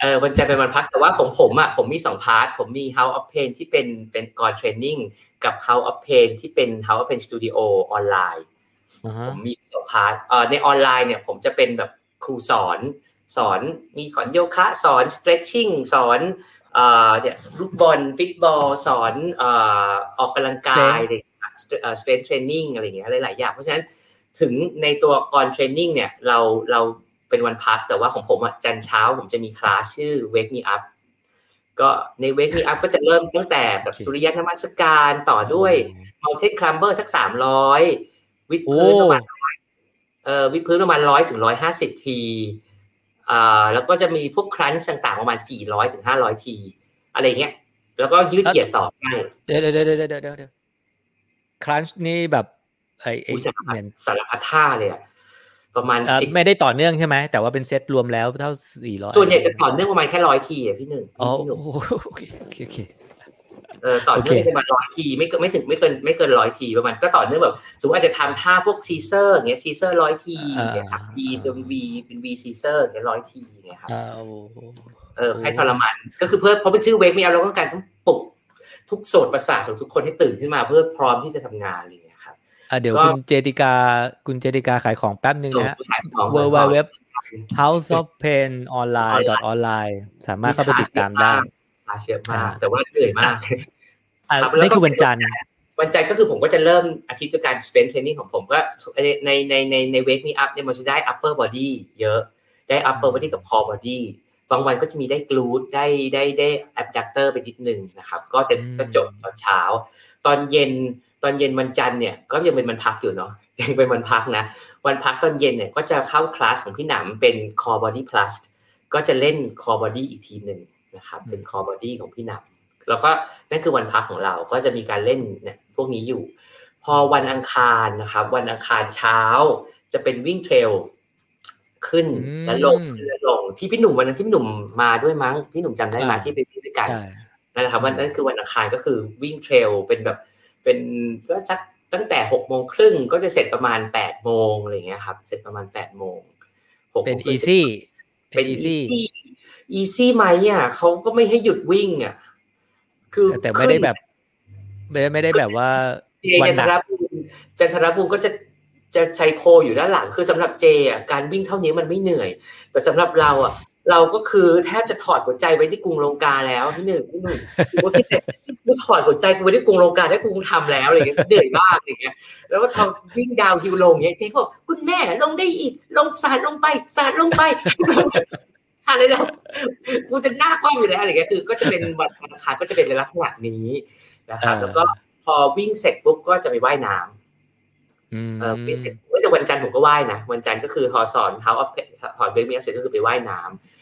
Speaker 2: เออวันจันทร์เป็นวันพักแต่ว่าของผมอะผมมีสอง part ผมมี House of Pain ที่เป็นเป็น group training กับ House of Pain ที่เป็น House of Pain Studio online อ่า
Speaker 1: ฮะผ
Speaker 2: มมีสอง part เอ่อในออนไลน์เนี่ยผมจะเป็นแบบครูสอนสอนมีสอนโยคะ สอน stretching สอนเอ่อเนี่ยลูกบอลฟิตบอลสอนเอ่อออกกำลังกายอะไรอย่างเงี้ยเอ่อ strength training อะไรอย่างเงี้ยหลายๆอย่างเพราะฉะนั้นถึงในตัวก่อนเทรนนิ่งเนี่ยเราเรา เป็นวันพัก แต่ว่าของผมอะจันทร์เช้าผมจะมีคลาสชื่อ wake me up ก็ใน wake me up ก็จะเริ่มตั้งแต่แบบสุริยันนมัสการต่อด้วย mountain climber สักสามร้อยวิด
Speaker 1: โอ้
Speaker 2: พื้นประมาณเอ่อวิดพื้นประมาณร้อยถึงร้อยห้าสิบทีอ่าแล้วก็จะมีพวก crunch ต่างๆประมาณสี่ร้อยถึงห้าร้อยที อะไรเงี้ย แล้วก็ยืดเหยียดต่อได้
Speaker 1: เดี๋ยวเดี๋ยวเดี๋ยวเดี๋ยวเดี๋ยวเดี๋ยว crunch นี่แบบไอ้ไอ้
Speaker 2: อุ๊ยสาร
Speaker 1: เห
Speaker 2: พัด
Speaker 1: มือน
Speaker 2: สารพัดท่าเลยอะ ประมาณ
Speaker 1: อ่า
Speaker 2: สิบ
Speaker 1: ไม่ได้ต่อเนื่องใช่ไหมแต่ว่าเป็นเซตรวมแล้วเท่าสี่ร้อย
Speaker 2: ส่วนใหญ่จะต่อเนื่องประมาณแค่ร้อยทีอะพี่หนึ่ง
Speaker 1: อ๋อ
Speaker 2: พี่หนุ่ม
Speaker 1: โอเคโอเคโอเค
Speaker 2: เออต่อเนื่อง
Speaker 1: โอเค
Speaker 2: ประมาณร้อยทีไม่เกินไม่ถึงไม่เกินไม่เกินร้อยทีประมาณก็ต่อเนื่องแบบสมมติอาจจะทำท่าพวก scissor อย่างเงี้ย scissor ร้อยทีอย่างเงี้ยครับ V จน V เป็น V ซีเซอร์อย่างเงี้ยร้อยทีอย่างเงี้ยครับ
Speaker 1: อ่าโอ้
Speaker 2: เออให้ทรมานก็คือเพื่อเพราะเป็นชื่อเวกไม่เอาเราต้องการต้องปลุกทุกโสดประสาทของทุกคนให้ตื่นขึ้นมาเพื่อพร้อมที่จะทำงานอะไรอย่างเงี้ยครับ
Speaker 1: อะเดี๋ยว
Speaker 2: ก็
Speaker 1: คุณเจติกาคุณเจติกาขายของแป๊บนึง
Speaker 2: ส่ง
Speaker 1: นะฮะ
Speaker 2: ผู้ชายสอง
Speaker 1: w w w house of pain online dot online สามารถเข้าไปติดตามได้
Speaker 2: อาเชียอะมาก
Speaker 1: อ่า
Speaker 2: แต่ว่าเหนื่อยมาก
Speaker 1: อะ
Speaker 2: ครับแล้วก็
Speaker 1: นี่คือวันจันทร์
Speaker 2: วันจันทร์ก็คือผมก็จะเริ่มอาทิตย์ด้วยการ spend training ของผมก็ในในในในใน wake me up เนี่ยมันจะได้ upper body เยอะ ได้ upper body กับ core body บางวันก็จะมีได้ glute ได้ได้ได้ abductor ไปนิดนึงนะครับ ก็จะ
Speaker 1: อืม
Speaker 2: ก็จบตอนเช้า ตอนเย็น ตอนเย็นวันจันทร์เนี่ยก็ยังเป็นวันพักอยู่เนาะยังเป็นวันพักนะวันพักตอนเย็นเนี่ยก็จะเข้าคลาสของพี่หนำเป็น core body plus ก็จะเล่น core body อีกทีหนึ่งนะครับเป็น core body ของพี่หนำแล้วก็นั่นคือวันพักของเราก็จะมีการเล่นเนี่ยพวกนี้อยู่ พอวันอังคารนะครับ วันอังคารเช้าจะเป็นวิ่งเทรลขึ้น
Speaker 1: อืม
Speaker 2: และลงขึ้นและลงที่พี่หนุ่มวันนั้นที่พี่หนุ่มมาด้วยมั้งพี่หนุ่มจำได้ไหมา
Speaker 1: อ่า
Speaker 2: ที่ไปวิ่งด้วยกัน
Speaker 1: ใช่
Speaker 2: นั่นแหละครับวันนั้นคือวันอังคารก็คือวิ่งเทรลเป็นแบบ เป็นก็สักตั้งแต่หกโมงครึ่งก็จะเสร็จประมาณแปดโมงอะไรอย่างเงี้ยครับ เสร็จประมาณแปดโมงหกโมง
Speaker 1: เป็น
Speaker 2: ครึ่ง
Speaker 1: easy
Speaker 2: เป็น
Speaker 1: easy
Speaker 2: easy easy ไหมอะเขาก็ไม่ให้หยุดวิ่งอะคือ
Speaker 1: แต่ไม่ได้แบบ ไม่ได้ไม่ได้แบบว่า
Speaker 2: เจ
Speaker 1: วั
Speaker 2: จัน
Speaker 1: ห
Speaker 2: ท
Speaker 1: นั
Speaker 2: ร
Speaker 1: ก
Speaker 2: ภูมิจันทรภูมิก็จะจะใช้โคอยู่ด้านหลังคือสำหรับเจอะการวิ่งเท่านี้มันไม่เหนื่อย แต่สำหรับเราอะ เราก็คือแทบจะถอดหัวใจไว้ที่กรุงลงกาแล้วพี่หนึ่งพี่หนุ่มกูก็คิดแต่กูถอดหัวใจกูไว้ที่กรุงลงกาได้กูทำแล้วอะไรอย่างเงี้ยเหนื่อยมากอย่างเงี้ยแล้วก็ทำวิ่งดาวฮิวลงเงี้ยเจ๊บอกคุณแม่ลงได้อีกลงสาดลงไปสาดลงไปสาดเลยแล้วกูจะหน้าคว่ำอยู่แล้วอะไรเงี้ยคือก็จะเป็นวันอังคารก็จะเป็นในลักษณะนี้นะครับแล้วก็พอวิ่งเสร็จปุ๊บก็จะไปว่ายน้ำ
Speaker 1: อืม
Speaker 2: เออวิ่งเสร็จเว้ยแต่วันจันทร์ผมก็ว่ายนะ วันจันทร์ก็คือพอสอนเขาพอเบรกมีเสร็จก็คือไปว่ายน้ำเอ่อ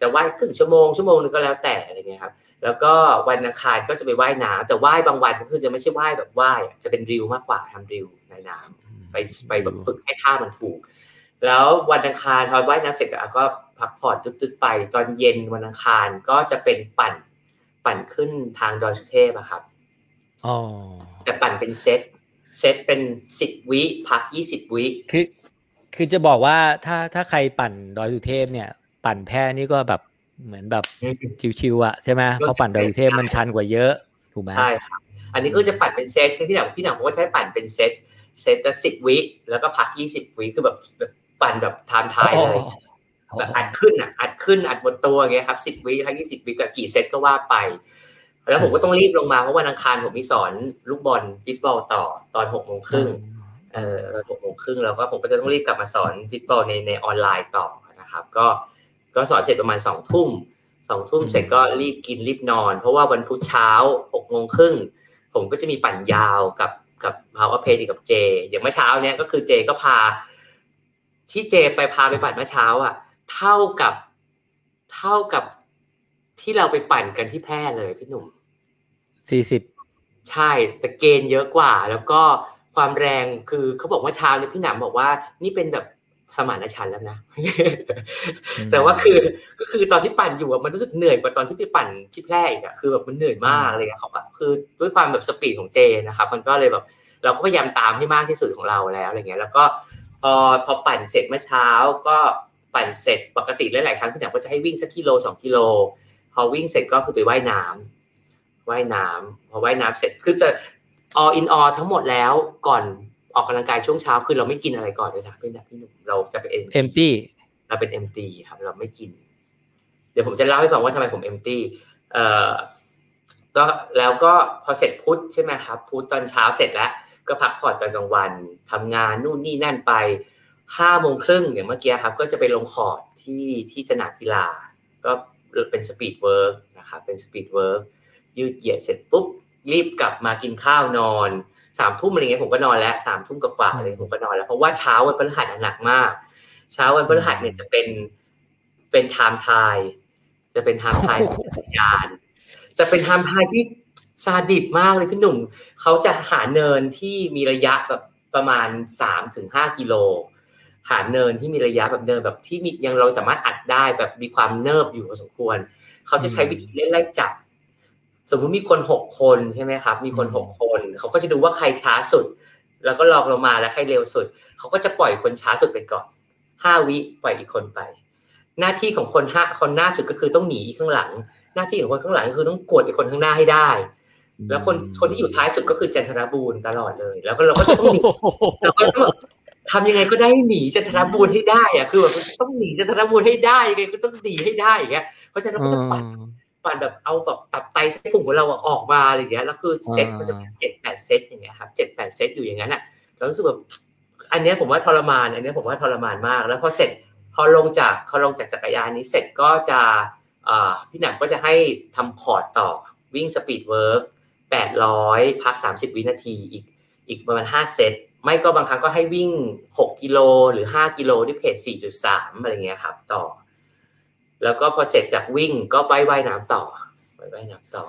Speaker 2: จะว่ายครึ่งชั่วโมงชั่วโมงนึงก็แล้วแต่อะไรเงี้ยครับแล้วก็วันอังคารก็จะไปว่ายน้ำแต่ว่ายบางวันก็คือจะไม่ใช่ว่ายแบบว่ายอะจะเป็นริวมากกว่าทำริวในน้ำไปไปแบบฝึกให้ท่ามันถูก แล้ววันอังคารพอว่ายน้ำเสร็จก็พักผ่อนตึ๊ดๆไป ตอนเย็นวันอังคารก็จะเป็นปั่นปั่นขึ้นทางดอยสุเทพอะครับ
Speaker 1: อ๋อ
Speaker 2: แต่ปั่นเป็นเซตเซตเป็นสิบวิพักยี่สิบวิ
Speaker 1: คือคือจะบอกว่าถ้าถ้าใครปั่นดอยสุเทพเนี่ย ปั่นแพร่นี่ก็แบบเหมือนแบบชิวๆอะใช่ไหมเพราะปั่นดอยสุเทพมันชันกว่าเยอะถูกไหม
Speaker 2: ใช่ครับอันนี้ก็จะปั่นเป็นเซตพี่หนังพี่หนังผมก็ใช้ปั่นเป็นเซตเซตละสิบวิแล้วก็พักยี่สิบวิคือแบบปั่นแบบ time trial เลยแบบอัดขึ้นอะอัดขึ้นอัดบนตัวเงี้ยครับสิบวิพักยี่สิบวิกับกี่เซตก็ว่าไป แล้วผมก็ต้องรีบลงมาเพราะวันอังคารผมมีสอนลูกบอล fit ball ต่อตอนหกโมงครึ่งเออหกโมงครึ่งแล้วก็ผมก็จะต้องรีบกลับมาสอน fit ball ในในออนไลน์ต่อนะครับ ก็ ก็สอนเสร็จประมาณสองทุ่มสองทุ่มเสร็จก็รีบกินรีบนอน เพราะว่าวันพุธเช้าหกโมงครึ่งผมก็จะมีปั่นยาวกับกับพาวเวอร์เพย์กับเจ อย่างเมื่อเช้าเนี้ยก็คือเจก็พา ที่เจไปพาไปปั่นเมื่อเช้า อะ เท่ากับเท่ากับที่เราไปปั่นกันที่แพร่เลยพี่หนุ่ม
Speaker 1: สี่สิบ
Speaker 2: ใช่แต่เกณฑ์เยอะกว่า แล้วก็ความแรงคือเขาบอกว่าเช้าเนี่ยพี่หนำบอกว่า นี่เป็นแบบ สมานฉันแล้วนะ แต่ว่าคือก็คือตอนที่ปั่นอยู่อะมันรู้สึกเหนื่อยกว่าตอนที่ไปปั่นที่แพร่อีกอะคือแบบมันเหนื่อยมากเลยอะเขาแบบคือด้วยความแบบสปีดของเจนะครับ มันก็เลยแบบเราก็พยายามตามให้มากที่สุดของเราแล้วอะไรเงี้ย แล้วก็พอพอปั่นเสร็จเมื่อเช้าก็ปั่นเสร็จปกติหลายๆครั้งพี่หนังก็จะให้วิ่งสักกิโลสองกิโล พอวิ่งเสร็จก็คือไปไว่ายน้ำว่ายน้ำพอว่ายน้ำเสร็จคือจะ all in all ทั้งหมดแล้วก่อน ออกกำลังกายช่วงเช้าคือเราไม่กินอะไรก่อนเลยนะพี่นะพี่หนุ่มเราจะเป็น
Speaker 1: empty
Speaker 2: เราเป็น empty ครับ เราไม่กิน เดี๋ยวผมจะเล่าให้ฟังว่าทำไมผม empty เอ่อก็แล้วก็พอเสร็จพุธใช่ไหมครับพุธตอนเช้าเสร็จแล้ว ก็พักผ่อนตอนกลางวันทำงานนู่นนี่นั่นไปห้าโมงครึ่งอย่างเมื่อกี้ครับ ก็จะไปลงคอร์ดที่ที่สนามกีฬา ก็เป็น speed work นะครับเป็น speed workยืดเหยียดเสร็จปุ๊บรีบกลับมากินข้าวนอน สามทุ่มอะไรเงี้ยผมก็นอนแล้วสามทุ่มกว่าอะไรผมก็นอนแล้ว เพราะว่าเช้าวันพฤหัสหนักมาก เช้าวันพฤหัสเนี่ยจะเป็นเป็น time trial จะเป็น time trial จักรยานจะเป็น time trial ที่ซาดิสมากเลยพี่หนุ่มเขาจะหาเนินที่มีระยะแบบประมาณสามถึงห้ากิโลหาเนินที่มีระยะแบบเนินแบบที่มียังเราสามารถอัดได้แบบมีความเนิบอยู่พอสมควร เขาจะใช้วิธีเล่นไล่จับ สมมุติมีคนหกคนใช่ไหมครับ มีคนหกคน เขาก็จะดูว่าใครช้าสุด แล้วก็ลองลงมาแล้วใครเร็วสุด เขาก็จะปล่อยคนช้าสุดไปก่อนห้าวิปล่อยอีกคนไป หน้าที่ของคนห้าคนหน้าสุดก็คือต้องหนีข้างหลัง หน้าที่ของคนข้างหลังก็คือต้องกดอีกคนข้างหน้าให้ได้ แล้วคนคนที่อยู่ท้ายสุดก็คือจันทรบูรณ์ตลอดเลย แล้วก็เราก็จะต้องหนีเราก็ต้องทำยังไงก็ได้หนีจันทรบูรณ์ให้ได้อะคือแบบต้องหนีจันทรบูรณ์ให้ได้ยังไงก็ต้องหนีให้ได้อย่างเงี้ยเพราะฉะนั้นเราก็จะปัด ปั่นแบบเอาแบบตับไตไส้พุงของเราออกมาอะไรอย่างเงี้ยแล้วคือเซตมันจะเจ็ดแปดเซตอย่างเงี้ยครับเจ็ดแปดเซตอยู่อย่างนั้นอะเรารู้สึกแบบอันนี้ผมว่าทรมานอันนี้ผมว่าทรมานมาก แล้วพอเสร็จพอลงจากพอลงจากจักรยานนี้เสร็จก็จะพี่หนังก็จะให้ทำคอร์ดต่อวิ่ง speed work แปดร้อยพักสามสิบวินาทีอีกอีกประมาณห้าเซตไม่ก็บางครั้งก็ให้วิ่งหกกิโลหรือห้ากิโลด้วยเพจสี่จุดสามอะไรเงี้ยครับ ต่อ แล้วก็พอเสร็จจากวิ่งก็ไปว่ายน้ำต่อไปว่ายน้ำต่อ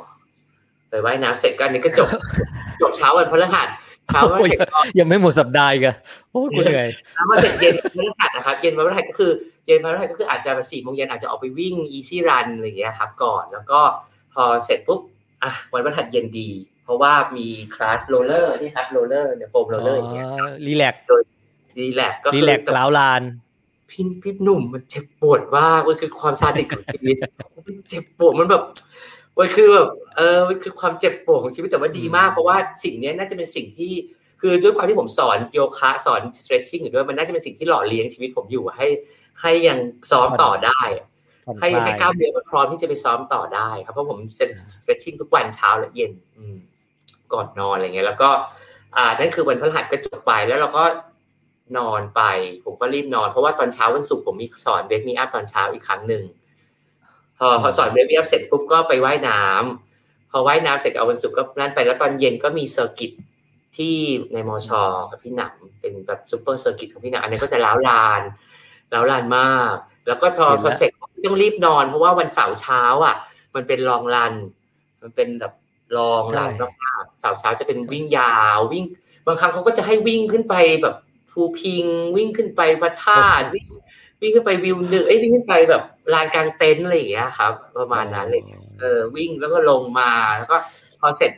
Speaker 2: ไปว่ายน้ำเสร็จกันนี่ก็จบจบเช้าวันพฤหัสเช้าวันเสร็จ
Speaker 1: ยังไม่หมดสัปดาห์กันโอ้กูเหนื่อย
Speaker 2: แล้วมาเสร็จเย็นพฤหัสนะครับ เย็นวันพฤหัสก็คือ เย็นพฤหัสก็คืออาจจะสี่โมงเย็นอาจจะออกไปวิ่งอีซี่รันอะไรอย่างเงี้ยครับ ก่อนแล้วก็พอเสร็จปุ๊บอะวันพฤหัสเย็นดี เพราะว่ามีคลาส roller นี่ครับ roller เนี่ย foam roller อย่างเงี้ย
Speaker 1: relax
Speaker 2: โดย relax ก็
Speaker 1: คือร้าวราน
Speaker 2: พี่พี่หนุ่มมันเจ็บปวดมากมันคือความซาดิสของชีวิตมันเจ็บปวดมันแบบมันคือแบบเออมันคือความเจ็บปวดของชีวิตแต่ว่าดีมากเพราะว่าสิ่งนี้น่าจะเป็นสิ่งที่คือด้วยความที่ผมสอนโยคะสอน stretching อยู่ด้วยมันน่าจะเป็นสิ่งที่หล่อเลี้ยงชีวิตผมอยู่ให้ ให้ยังซ้อมต่อได้ ให้ให้กล้ามเนื้อมันพร้อมที่จะไปซ้อมต่อได้ ครับเพราะผม stretching ทุกวันเช้าและเย็นก่อนนอนอะไรเงี้ยแล้วก็ อ่านั่นคือวันพฤหัสก็จบไปแล้วเราก็ นอนไป ผมก็รีบนอน เพราะว่าตอนเช้าวันศุกร์ผมมีสอน wake me up ตอนเช้าอีกครั้งหนึ่งพอพอสอน wake me up เสร็จปุ๊บก็ไปว่ายน้ำพอว่ายน้ำเสร็จเอาวันศุกร์ก็นั่นไปแล้วตอนเย็นก็มี circuit ที่ในมอชอกับพี่หนังเป็นแบบ super circuit ของพี่หนังอันนี้ก็จะร้าวรานล้าวลานมาก แล้วก็พอพอเสร็จต้องรีบนอน เพราะว่าวันเสาร์เช้าอะ มันเป็นลองรัน มันเป็นแบบลองรันมากๆเสาร์เช้าจะเป็นวิ่งยาววิ่ง บางครั้งเขาก็จะให้วิ่งขึ้นไปแบบ ภูพิง วิ่งขึ้นไปพระธาตุวิ่งวิ่งขึ้นไปวิวหนึ่งเอ้ยวิ่งขึ้นไปแบบลานกลางเต็นท์อะไรอย่างเงี้ยครับ ประมาณนั้นเลยเออวิ่งแล้วก็ลงมาแล้วก็พอเสร็จ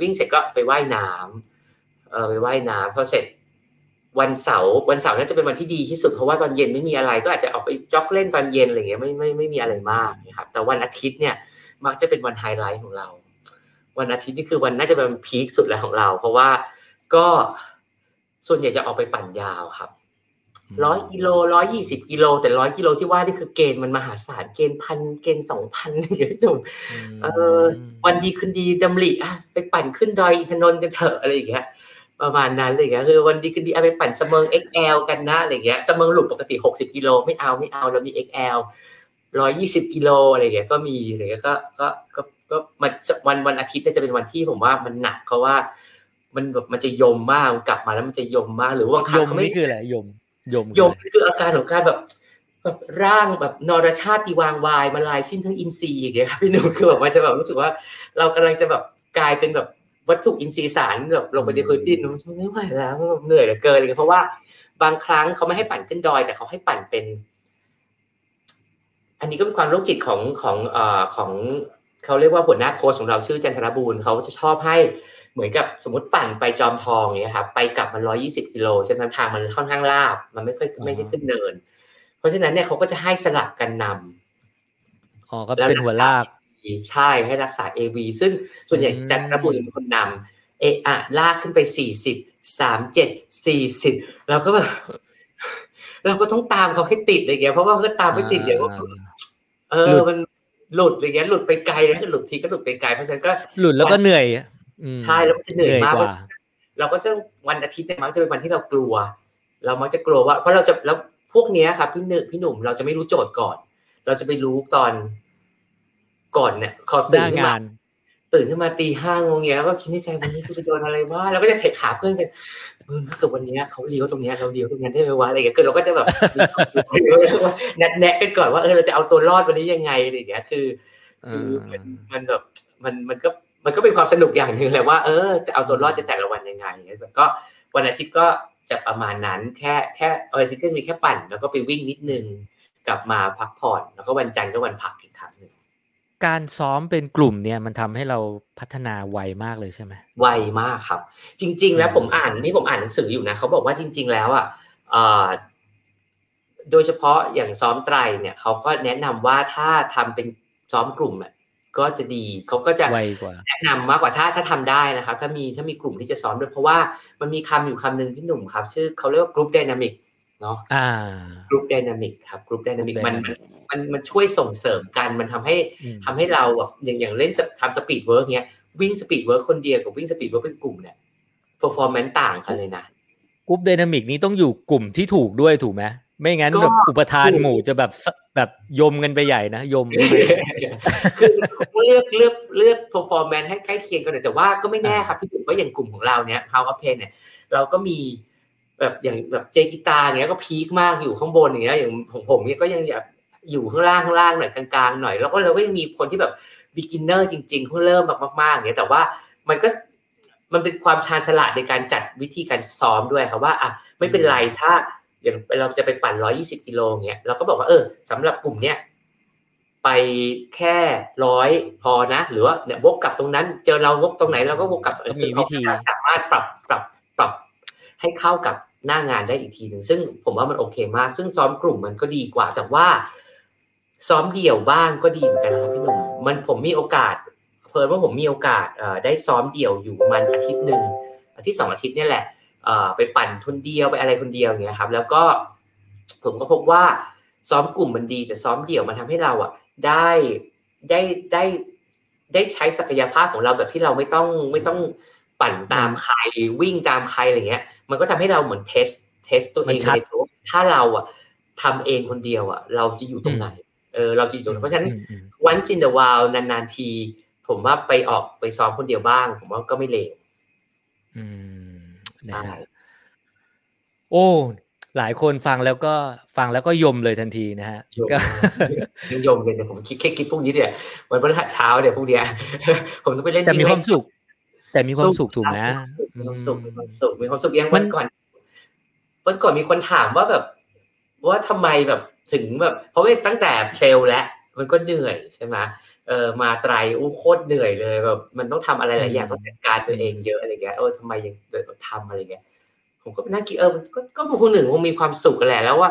Speaker 2: วิ่งเสร็จก็ไปไว่ายน้ำเออไปไว่ายน้ำพอเสร็จวันเสาร์วันเสาร์น่าจะเป็นวันที่ดีที่สุดเพราะว่าตอนเย็นไม่มีอะไรก็อาจจะออกไป jog เล่นตอนเย็นอะไรเงี้ยไม่ไม่ไม่มีอะไรมากนะครับ แต่วันอาทิตย์เนี่ยมักจะเป็นวันไฮไลท์ของเราโวันอาทิตย์นี่คือวันน่าจะเป็น peak สุดแล้วของเรา เพราะว่าก็ ส่วนใหญ่จะออกไปปั่นยาวครับร้อยกิโลร้อยยี่สิบกิโลแต่ร้อยกิโลที่ว่านี่คือ gain มันมหาศาล gain พัน gain สองพันเยอะหนุ่มเออวันดีคืนดีดำริอะไปปั่นขึ้นดอยอินทนนท์กันเถอะอะไรอย่างเงี้ยประมาณนั้นเลยครับคือวันดีคืนดีเอาไปปั่นเสมิง XL กันนะอะไรเงี้ยเสมิงหลุดปกติ60กิโลไม่เอาไม่เอาเรามี XL ร้อยยี่สิบกิโลอะไรเงี้ยก็มีอะไรเงี้ยก็ก็ก็ก็มันวันวันอาทิตย์จะเป็นวันที่ผมว่ามันหนักเพราะว่า มันแบบมันจะยมมากกลับมาแล้วมันจะยมมากหรือว่า
Speaker 1: ครั้งเขาไม่คืออะไรยมยม
Speaker 2: ยมคืออาการของการแบบแบบร่างแบบนรชาติวางวายมาลายสิ้นทั้งอินทรีย์อย่างเงี้ยครับพี่หนุ่มคือแบบมันจะแบบรู้สึกว่า เรากำลังจะแบบกลายเป็นแบบวัตถุอินทรีย์สารแบบลงไปในพื้นดินมันไม่ไหวแล้วเหนื่อยเหลือเกินเลยเพราะว่าบางครั้งเขาไม่ให้ปั่นขึ้นดอย แต่เขาให้ปั่นเป็น อันนี้ก็เป็นความโรคจิตของของเอ่อของเขาเรียกว่าหัวหน้าโค้ชของเราชื่อจันทรบูรณ์เขาจะชอบให้ เหมือนกับสมมติปั่นไปจอมทองเนี้ยครับไปกลับมันร้อยี่สิบกิโลฉะนั้นทางมันค่อนข้างลาบ มันไม่ค่อยไม่ใช่ขึ้นเนิน เพราะฉะนั้นเนี่ยเขาก็จะให้สลับกันนำ
Speaker 1: อ๋อก็เป็นหัวลาก
Speaker 2: ใช่ให้รักษา AV ซึ่งส่วนใหญ่จันทบุรีเป็นคนนำเอะอะลากขึ้นไปสี่สิบสามเจ็ดสี่สิบเราก็แบบเราก็ต้องตามเขาให้ติดอะไรเงี้ยเพราะว่าเขาตามไม่ติดเดี๋ยวเออมันหลุดอะไรเงี้ยหลุดไปไกลแล้วหลุดทีก็หลุดไปไกลเพราะฉะนั้นก็
Speaker 1: หลุดแล้วก็เหนื่อย
Speaker 2: ใช่แล้วมันจะเหนื่อยมากเราก็จะวันอาทิตย์เนี่ยมักจะเป็นวันที่เรากลัว เรามักจะกลัวว่า เพราะเราจะแล้วพวกนี้ครับพี่หนึ่งพี่หนุ่มเราจะไม่รู้โจทย์ก่อน เราจะไปรู้ตอนก่อนเนี่ยขอตื่นขึ้นมาตื่นขึ้นมาตีห้างงเงี้ยก็คิดในใจวันนี้กูจะโดนอะไรวะเราก็จะเทคขาเพื่อนกันมึงถ้าเกิดวันนี้เขาเลี้ยวตรงนี้เราเลี้ยวตรงนั้นได้ไหมวะอะไรเงี้ยคือเราก็จะแบบแนะแนะกันก่อนว่าเออเราจะเอาตัวรอดวันนี้ยังไงอะไรเงี้ยคือ คือมันแบบมันมันก็ มันก็เป็นความสนุกอย่างหนึ่งแหละว่า เออจะเอาตัวรอดจะแต่ละวันยังไงก็วันอาทิตย์ก็จะประมาณนั้นแค่แค่วันอาทิตย์ก็จะมีแค่ปั่น แล้วก็ไปวิ่งนิดนึงกลับมาพักผ่อนแล้วก็วันจันทร์ก็วันพักอีกครั้งหนึ่ง
Speaker 1: การซ้อมเป็นกลุ่มเนี่ยมันทำให้เราพัฒนาไวมากเลยใช่ไหม
Speaker 2: ไวมากครับ จริง ๆ แล้วผมอ่านนี่ผมอ่านหนังสืออยู่นะเขาบอกว่าจริง ๆ แล้วอะโดยเฉพาะอย่างซ้อมไตรเนี่ยเขาก็แนะนำว่าถ้าทำเป็นซ้อมกลุ่มอะ ก็จะดีเขาก็จะแนะนำมากกว่าถ้าถ้าทำได้นะครับ ถ้ามีถ้ามีกลุ่มที่จะซ้อมด้วยเพราะว่ามันมีคำอยู่คำหนึ่งพี่หนุ่มครับ ชื่อเขาเรียกว่า group dynamic เนาะ group dynamic ครับ group dynamic มันมันมันช่วยส่งเสริมกันมันทำให้ทำให้เราแบบอย่างอย่างเล่นทำ speed work เนี้ยวิ่ง speed work คนเดียวกับวิ่ง speed work เป็นกลุ่มเนี่ย performance ต่างกันเลยนะ
Speaker 1: group dynamic นี้ต้องอยู่กลุ่มที่ถูกด้วยถูกไหมไม่งั้นแบบอุปทานหมู่จะแบบ แบบยมกันไปใหญ่นะยม
Speaker 2: คือเลือกเลือกเลือก performance ให้ใกล้เคียงกันแต่ว่าก็ไม่แน่ครับพี่ถึงว่าอย่างกลุ่มของเราเนี้ย Power of Pain เนี่ยเราก็มีแบบอย่างแบบเจกิตาเงี้ยก็พีคมากอยู่ข้างบนอย่างเงี้ยอย่างของผมเนี่ยก็ยังแบบอยู่ข้างล่างข้างล่างหน่อยกลางๆหน่อยแล้วก็เราก็ยังมีคนที่แบบ beginner จริงๆเพิ่งเริ่มแบบมากๆเงี้ยแต่ว่ามันก็มันเป็นความชาญฉลาดในการจัดวิธีการซ้อมด้วยครับว่าอะไม่เป็นไรถ้า อย่างเราจะไปปั่นร้อยี่สิบกิโลเงี้ยเราก็บอกว่าเออสำหรับกลุ่มเนี้ยไปแค่ร้อยพอนะ หรือว่าเนี่ยวกกลับตรงนั้น เจอเราวกตรงไหนเราก็วกกลับ
Speaker 1: มีวิธี
Speaker 2: สามารถปรับปรับปรับให้เข้ากับหน้างานได้อีกทีหนึ่งซึ่งผมว่ามันโอเคมาก ซึ่งซ้อมกลุ่มมันก็ดีกว่า แต่ว่าซ้อมเดี่ยวบ้างก็ดีเหมือนกันนะครับพี่หนุ่มมันผมมีโอกาส เพิ่นว่าผมมีโอกาสได้ซ้อมเดี่ยวอยู่ประมาณอาทิตย์หนึ่งอาทิตย์สองอาทิตย์นี่แหละ ไปปั่นคนเดียวไปอะไรคนเดียวอย่างเงี้ยครับแล้วก็ผมก็พบว่าซ้อมกลุ่มมันดีแต่ซ้อมเดี่ยวมันทำให้เราอะได้ได้ได้ได้ใช้ศักยภาพของเราแบบที่เราไม่ต้องไม่ต้องปั่นตามใครวิ่งตามใครอะไรเงี้ย มันก็ทำให้เราเหมือน test test ตัวเองในตัวถ้าเราอะทำเองคนเดียวอะ เราจะอยู่ตรงไหนเออเราจะอยู่ตรงไหนเพราะฉะนั้นวันจินเดวาลนานๆที ผมว่าไปออกไปซ้อมคนเดียวบ้าง ผมว่าก็ไม่เลว
Speaker 1: อืม ใช่โอ้หลายคนฟังแล้วก็ฟังแล้วก็ยมเลยทันทีนะฮะ
Speaker 2: ยมยมเลยเนี่ยผมคิดแค่คิดพวกนี้เนี่ยวันพฤหัสเช้าเนี่ยพวกเนี้ยผมต้องไปเล่น
Speaker 1: แต่มีความสุข แต่มีความสุขถูกไหม
Speaker 2: มีความสุขมีความสุขมีความสุขยังวันก่อนวันก่อนมีคนถามว่าแบบ ว่าทำไมแบบถึงแบบ เพราะว่าตั้งแต่เทรลแล้วมันก็เหนื่อยใช่ไหม เออมาไตรอู้โคตรเหนื่อยเลยแบบมันต้องทำอะไรหลายอย่างต้องจัดการตัวเองเยอะอะไรเงี้ยเออทำไมยังทำอะไรเงี้ยผมก็นั่งคิดเออก็ก็บุคคลหนึ่งคงมีความสุขกันแหละแล้วว่า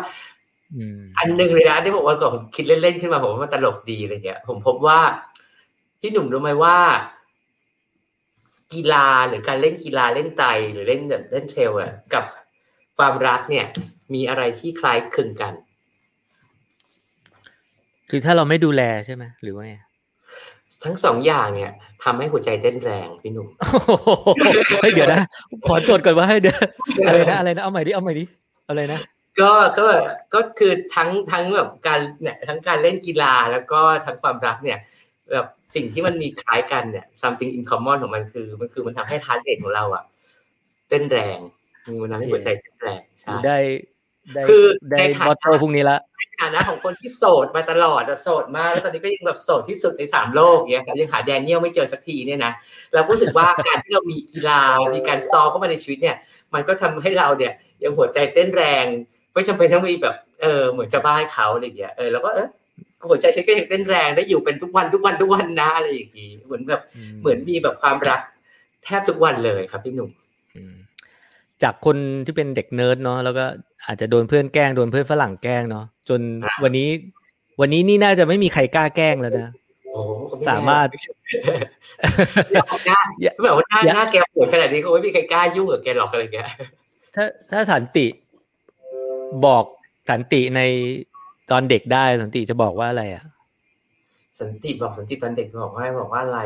Speaker 2: อันหนึ่งเลยนะที่บอกว่าก่อนคิดเล่นๆขึ้นมาผมว่ามันตลกดีอะไรเงี้ย ผมพบว่าพี่หนุ่มรู้ไหมว่า กีฬาหรือการเล่นกีฬาเล่นไตหรือเล่นแบบเล่นเทรลอะกับความรักเนี่ย มีอะไรที่คล้ายคลึงกัน
Speaker 1: คือถ้าเราไม่ดูแลใช่ไหมหรือว่าไง
Speaker 2: ทั้งสองอย่างเนี่ยทำให้หัวใจเต้นแรงพี่หนุ่ม
Speaker 1: เฮ้ยเดี๋ยวนะ ขอโจทย์ก่อนว่าให้เดี๋ยวอะไรนะอะไรนะเอาใหม่ดิเอาใหม่ดิอะไรนะ
Speaker 2: ก็ก็ก็คือทั้งทั้งแบบการเนี่ยทั้งการเล่นกีฬาแล้วก็ทั้งความรักเนี่ยแบบสิ่งที่มันมีคล้ายกันเนี่ย something in common ของมันคือ มันคือมันทำให้ heart rate ของเราอะเต้นแรงมันทำให้หัวใจเต้นแรงใช่
Speaker 1: ได้ ได้
Speaker 2: คือ
Speaker 1: ได้
Speaker 2: ในฐานะ
Speaker 1: มอเตอร์พรุ่งนี้ละ
Speaker 2: ใน ฐานะของคนที่โสดมาตลอดอะโสดมากแล้วตอนนี้ก็ยังแบบโสดที่สุดในสามโลกเงี้ยครับยังหาแดเนียลไม่เจอสักทีเนี่ยนะเรารู้สึกว่าการที่เรามีกีฬามีการซ้อมเข้ามาในชีวิตเนี่ย มันก็ทำให้เราเนี่ยยังหัวใจเต้นแรง ไม่จำเป็นต้องมีแบบเออเหมือนชาวบ้านเขาอะไรอย่างเงี้ยเออแล้วก็เออหัวใจฉันก็ยังเต้นแรงได้อยู่เป็นทุกวันทุกวันทุกวันนะอะไรอย่างงี้เหมือนแบบเหมือนมีแบบความรัก แทบทุกวันเลยครับพี่หนุ่ม
Speaker 1: อืม จากคนที่เป็นเด็กเนิร์ดเนาะแล้วก็อาจจะโดนเพื่อนแกล้งโดนเพื่อนฝรั่งแกล้งเนาะจน
Speaker 2: อ่า
Speaker 1: วันนี้ วันนี้นี่น่าจะไม่มีใครกล้าแกล้งแล้วนะ
Speaker 2: โอ้โหเขไสา
Speaker 1: มารถ
Speaker 2: หน้า
Speaker 1: อย่า
Speaker 2: แบบว่าหน้า
Speaker 1: อย่า
Speaker 2: หน้าแกปวดขนาดนี้คงไม่มีใครกล้ายุ่งกับแกหรอกอะไรเงี้ย
Speaker 1: ถ้าถ้าสันติบอกสันติในตอนเด็กได้สันติจะบอกว่าอะไรอะ
Speaker 2: สันติบอกสันติตอนเด็กบอกว่าบอกว่าอะไร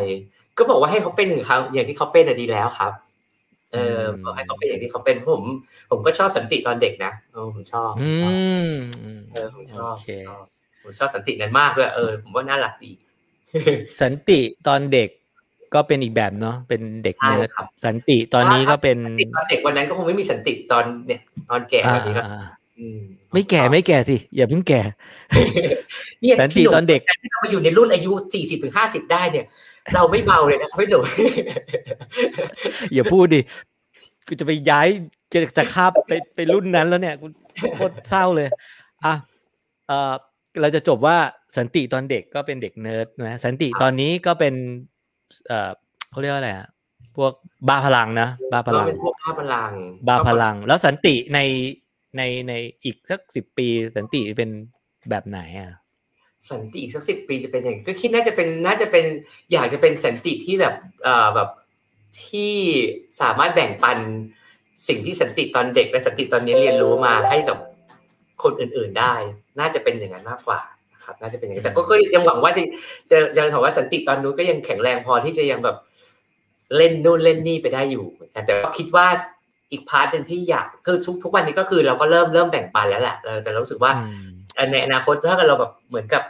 Speaker 2: ก็บอกว่าให้เขาเป็นอย่างเขาอย่างที่เขาเป็นอะดีแล้วครับ เออ
Speaker 1: อืม
Speaker 2: บอกให้เขาเป็นอย่างที่เขาเป็นผม ผมก็ชอบสันติตอนเด็กนะเออผมชอบ
Speaker 1: อืม
Speaker 2: เออผมชอบ
Speaker 1: โอเค
Speaker 2: ชอบผมชอบสันตินั้นมากด้วยเออผมว่าน่ารักดี
Speaker 1: สันติตอนเด็กก็เป็นอีกแบบเนาะเป็นเด็ก
Speaker 2: ใช่
Speaker 1: เนิร์ด
Speaker 2: ครับ
Speaker 1: สันติตอนนี้ก็เป็น
Speaker 2: สันติตอนเด็กวันนั้นก็คงไม่มีสันติตอนเนี่ย ตอนแก่
Speaker 1: อ่า
Speaker 2: แบบนี้แล้ว
Speaker 1: อ่า
Speaker 2: อืม
Speaker 1: ไม่แก่ไม่แก่สิอย่าเพิ่งแก่
Speaker 2: เนี่ย
Speaker 1: สันติตอนเด็ก
Speaker 2: การที่เรามาอยู่ในรุ่นอายุสี่สิบถึงห้าสิบได้เนี่ย เราไม่เบาเลยนะครับพี่หนุ่ม
Speaker 1: อย่าพูดดิกูจะไปย้ายจะจะข้ามไปไปรุ่นนั้นแล้วเนี่ยกูโคตรเศร้าเลยอะเออเราจะจบว่าสันติตอนเด็กก็เป็นเด็กเนิร์ดนะสันติตอนนี้ก็เป็น เออเขาเรียกว่าอะไรอะพวกบ้าพลังนะบ้าพ
Speaker 2: ก็
Speaker 1: ลัง
Speaker 2: เป็นพวกบ้าพลัง
Speaker 1: บ้าพลัง แล้วสันติในในในอีกสักสิบปีสันติเป็นแบบไหนอะ
Speaker 2: สันติอีกสักสิบปีจะเป็นอย่างก็คิดน่าจะเป็นน่าจะเป็นอยากจะเป็นสันติที่แบบเอ่อแบบที่สามารถแบ่งปันสิ่งที่สันติตอนเด็กและสันติตอนนี้เรียนรู้มาให้กับคนอื่น ๆได้ น่าจะเป็นอย่างนั้นมากกว่านะครับ น่าจะเป็นอย่างนั้นแต่ก็ยังหวังว่าจะจะจะถามว่าสันติตอนนู้นก็ยังแข็งแรงพอที่จะยังแบบเล่นนู่นเล่นนี่ไปได้อยู่แต่ก็คิดว่าอีก part หนึ่งที่อยากคือทุกทุกวันนี้ก็คือเราก็เริ่มเริ่มแบ่งปันแล้วแหละแต่เรารู้สึกว่า ในอนาคตถ้าเกิดเราแบบเหมือนกับ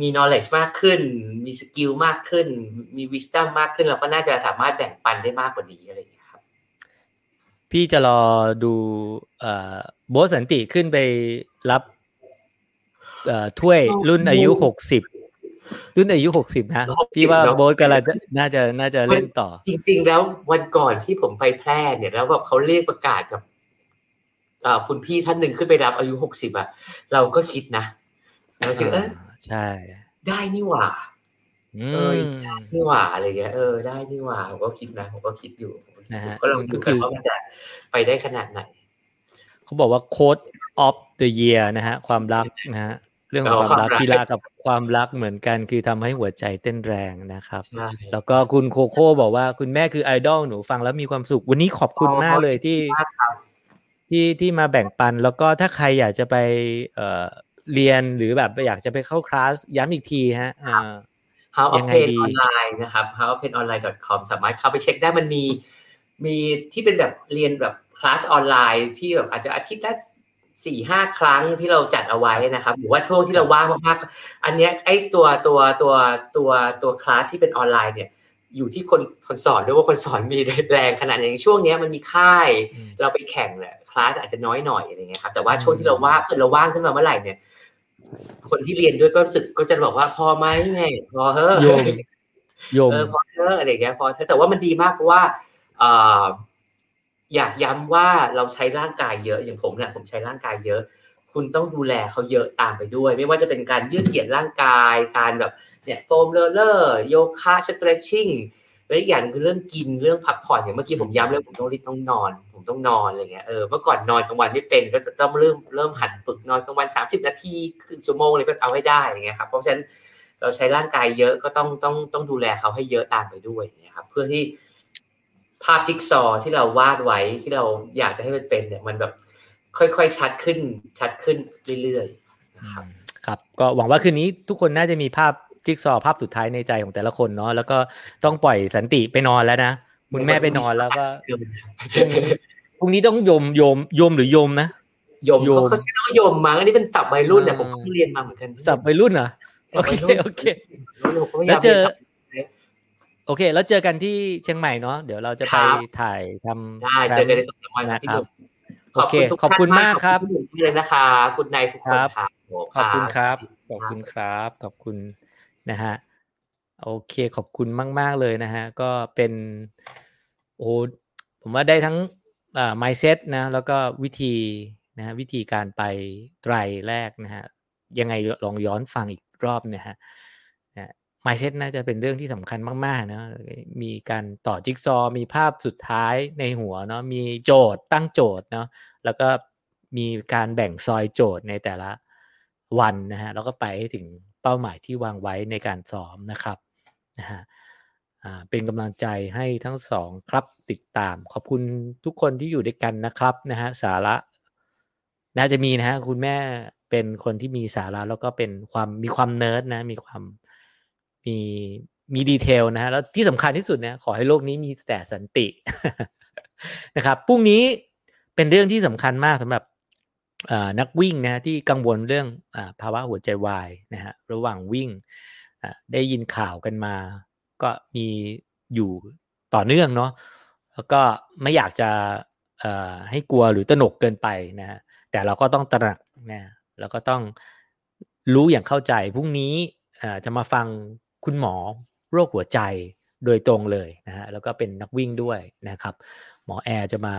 Speaker 2: มี knowledge มากขึ้น มี skill มากขึ้น มี wisdom มากขึ้น เราก็น่าจะสามารถแบ่งปันได้มากกว่านี้อะไรอย่างเงี้ยครับ
Speaker 1: พี่จะรอดูเอ่อโบทสันติขึ้นไปรับเอ่อถ้วยรุ่นอายุหกสิบรุ่นอายุหกสิบนะที่ว่าโบทกำลังจะน่าจะน่าจะเล่นต่อ
Speaker 2: จริง ๆ แล้ววันก่อนที่ผมไปแพร่เนี่ยแล้วแบบเขาเรียกประกาศกับเอ่อ คุณพี่ท่านหนึ่งขึ้นไปรับอายุหกสิบอะ เราก็คิดนะเราคิดเออ
Speaker 1: ใช่
Speaker 2: ได้นี่หว่า
Speaker 1: อื
Speaker 2: เออ
Speaker 1: ม
Speaker 2: นี่หว่าอะไรเงี้ยเออได้นี่หว่าผมก็คิดนะผมก็คิดอยู่ผมก็คิดอยู่
Speaker 1: นะฮะ
Speaker 2: ก็ลอง
Speaker 1: ก็
Speaker 2: ดู
Speaker 1: คื
Speaker 2: กัน
Speaker 1: อ
Speaker 2: ว่ามันจะไปได้ขนาดไหน
Speaker 1: เขาบอกว่า code of the year นะฮะ ความรักนะฮะเรื่องของความรัก
Speaker 2: ความรัก
Speaker 1: กีฬากับความรักเหมือนกัน คือทำให้หัวใจเต้นแรงนะครับ
Speaker 2: ใช่
Speaker 1: แล้วก็คุณโคโค่บอกว่าคุณแม่คือไอดอลหนูฟังแล้วมีความสุข วันนี้ขอบคุณมากเลยที่
Speaker 2: มากครับ
Speaker 1: ที่ที่มาแบ่งปัน แล้วก็ถ้าใครอยากจะไปเอ่อเรียนหรือแบบอยากจะไปเข้าคลาสย้ำอีกทีฮะอ่า House
Speaker 2: of Pain ยั
Speaker 1: งไงดี
Speaker 2: ออนไลน์นะครับ House of Pain Online com สามารถเข้าไปเช็คได้มันมี มีที่เป็นแบบเรียนแบบคลาสออนไลน์ที่แบบอาจจะอาทิตย์ละสี่ห้าครั้งที่เราจัดเอาไว้นะครับ หรือว่าช่วงที่เราว่างมากๆอันเนี้ยไอ้ตัวตัวตัวตัวตัวคลาสที่เป็นออนไลน์เนี่ยอยู่ที่คนคนสอนด้วยว่าคนสอนมีแรงขนาดไหนอย่างช่วงเนี้ยมันมีค่าย
Speaker 1: อืม
Speaker 2: เราไปแข่งเนี่ยค ลาสอาจจะน้อยหน่อยอะไรเงี้ยครับแต่ว่าช่วงที่เราว่างคือเราว่างขึ้นมาเมื่อไหร่เนี่ย คนที่เรียนด้วยก็รู้สึกก็จะบอกว่าพอไหมแม่พอเฮ้ย
Speaker 1: โยมโยม
Speaker 2: เออพอเถอะอะไรอย่างเงี้ยพอเถอะแต่ว่ามันดีมากเพราะว่าเอ่ออยากย้ำว่าเราใช้ร่างกายเยอะอย่างผมเนี่ยผมใช้ร่างกายเยอะ คุณต้องดูแลเขาเยอะตามไปด้วย ไม่ว่าจะเป็นการยืดเหยียดร่างกาย การแบบเนี่ยโฟมเลอร์โยคะสเตรชชิ่งและอีกอย่างหนึ่งคือเรื่องกินเรื่องพักผ่อนอย่างเมื่อกี้ผมย้ำเลยผมต้องรีบต้องนอน ผมต้องนอนอะไรเงี้ยเออเมื่อก่อนนอนกลางวันไม่เป็นก็จะต้องเริ่มเริ่มหัดฝึกนอนกลางวันสามสิบนาทีครึ่งชั่วโมงเลยก็เอาให้ได้อะไรเงี้ยครับเพราะฉะนั้นเราใช้ร่างกายเยอะก็ต้องต้องต้องดูแลเขาให้เยอะตามไปด้วยนะครับเพื่อที่ภาพจิ๊กซอว์ที่เราวาดไว้ที่เราอยากจะให้มันเป็นเนี่ยมันแบบค่อยๆชัดขึ้นชัดขึ้นเรื่อยๆนะครับ
Speaker 1: ครับก็หวังว่าคืนนี้ทุกคนน่าจะมีภาพจิ๊กซอว์ภาพสุดท้ายในใจของแต่ละคนเนาะแล้วก็ต้องปล่อยสันติไปนอนแล้วนะ คุณแม่ไปนอนแล้วก็พรุ่งนี้ต้องโยมโยมโยมหรือโยมนะ
Speaker 2: โยมเขาใช้ว่าโยมมาอันนี้เป็นตับวัยรุ่นเนี่ยผมเพิ่งเรียนมาเหมือนกัน
Speaker 1: สับวัยรุ่นเหรอโอเคโอเคแล้วเจอ โอเค แล้วเจอกันที่เชียงใหม่เนาะเดี๋ยวเราจะไปถ่ายทำ
Speaker 2: ได้เจอกันในสองวันนะครับ
Speaker 1: โอเคขอบคุณมากครับ
Speaker 2: เลยนะคะคุณนายทุกคนครับ
Speaker 1: ขอบคุณครับ ขอบคุณครับ ขอบคุณนะฮะ โอเคขอบคุณมาก ๆ เลยนะฮะ ก็เป็นโอ้ผมว่าได้ทั้งอ่า mindset นะ แล้วก็วิธีนะฮะวิธีการไปไตรแรกนะฮะ ยังไงลองย้อนฟังอีกรอบเนี่ยฮะนะ mindset น่าจะเป็นเรื่องที่สำคัญมาก ๆ นะ มีการต่อจิ๊กซอ มีภาพสุดท้ายในหัวเนาะ มีโจทย์ตั้งโจทย์เนาะ แล้วก็มีการแบ่งซอยโจทย์ในแต่ละวันนะฮะ แล้วก็ไปให้ถึงเป้าหมายที่วางไว้ในการซ้อมนะครับ นะฮะเป็นกำลังใจให้ทั้งสองครับติดตาม ขอบคุณทุกคนที่อยู่ด้วยกันนะครับนะฮะสาระน่าจะมีนะฮะคุณแม่เป็นคนที่มีสาระแล้วก็เป็นความมีความเนิร์ดนะมีความมีมีดีเทลนะฮะแล้วที่สำคัญที่สุดเนี่ยขอให้โลกนี้มีแต่สันตินะครับพรุ่งนี้เป็นเรื่องที่สำคัญมากสำหรับนักวิ่งนะที่กังวลเรื่องอภาวะหัวใจวายนะฮะระหว่างวิ่ง ได้ยินข่าวกันมา ก็มีอยู่ต่อเนื่องเนาะแล้วก็ไม่อยากจะให้กลัวหรือตนกเกินไปนะแต่เราก็ต้องตระหนักนะแล้วก็ต้องรู้อย่างเข้าใจพรุ่งนี้จะมาฟังคุณหมอโรคหัวใจโดยตรงเลยนะฮะแล้วก็เป็นนักวิ่งด้วยนะครับ หมอแอร์จะมา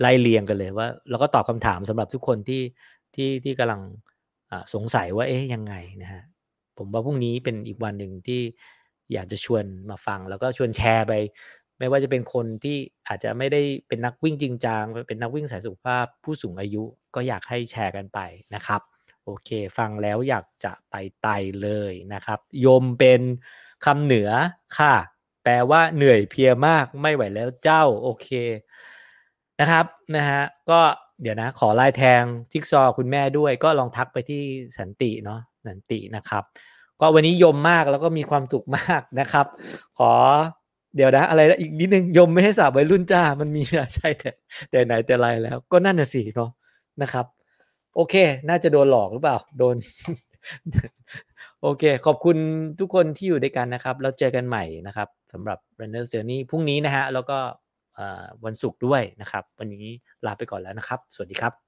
Speaker 1: ไล่เรียงกันเลยว่าแล้วก็ตอบคำถามสำหรับทุกคนที่ที่ที่กำลังสงสัยว่าเอ๊ยยังไงนะฮะ ผมว่าพรุ่งนี้เป็นอีกวันหนึ่งที่อยากจะชวนมาฟัง แล้วก็ชวนแชร์ไป ไม่ว่าจะเป็นคนที่อาจจะไม่ได้เป็นนักวิ่งจริงจังเป็นนักวิ่งสายสุขภาพผู้สูงอายุก็อยากให้แชร์กันไปนะครับ โอเค ฟังแล้วอยากจะไปไตเลยนะครับยมเป็นคำเหนือค่ะ แปลว่าเหนื่อยเพียมากไม่ไหวแล้วเจ้าโอเคนะครับนะฮะก็เดี๋ยวนะ ขอลายแทงจิ๊กซอคุณแม่ด้วยก็ลองทักไปที่สันติเนาะันตินะครับ ก็วันนี้ยมมากแล้วก็มีความสุขมากนะครับ ขอเดี๋ยวนะอะไรอีกนิดนึงยมไม่ให้สาบวัยรุ่นจ้ามันมีใช่แต่แต่ไหนแต่ไรแล้ว ก็นั่นน่ะสิเนาะนะครับ โอเค น่าจะโดนหลอกหรือเปล่า โดน โอเค ขอบคุณทุกคนที่อยู่ด้วยกันนะครับ แล้วเจอกันใหม่นะครับสำหรับ Runner Journey พรุ่งนี้นะฮะแล้วก็วันศุกร์ด้วยนะครับ วันนี้ลาไปก่อนแล้วนะครับ สวัสดีครับ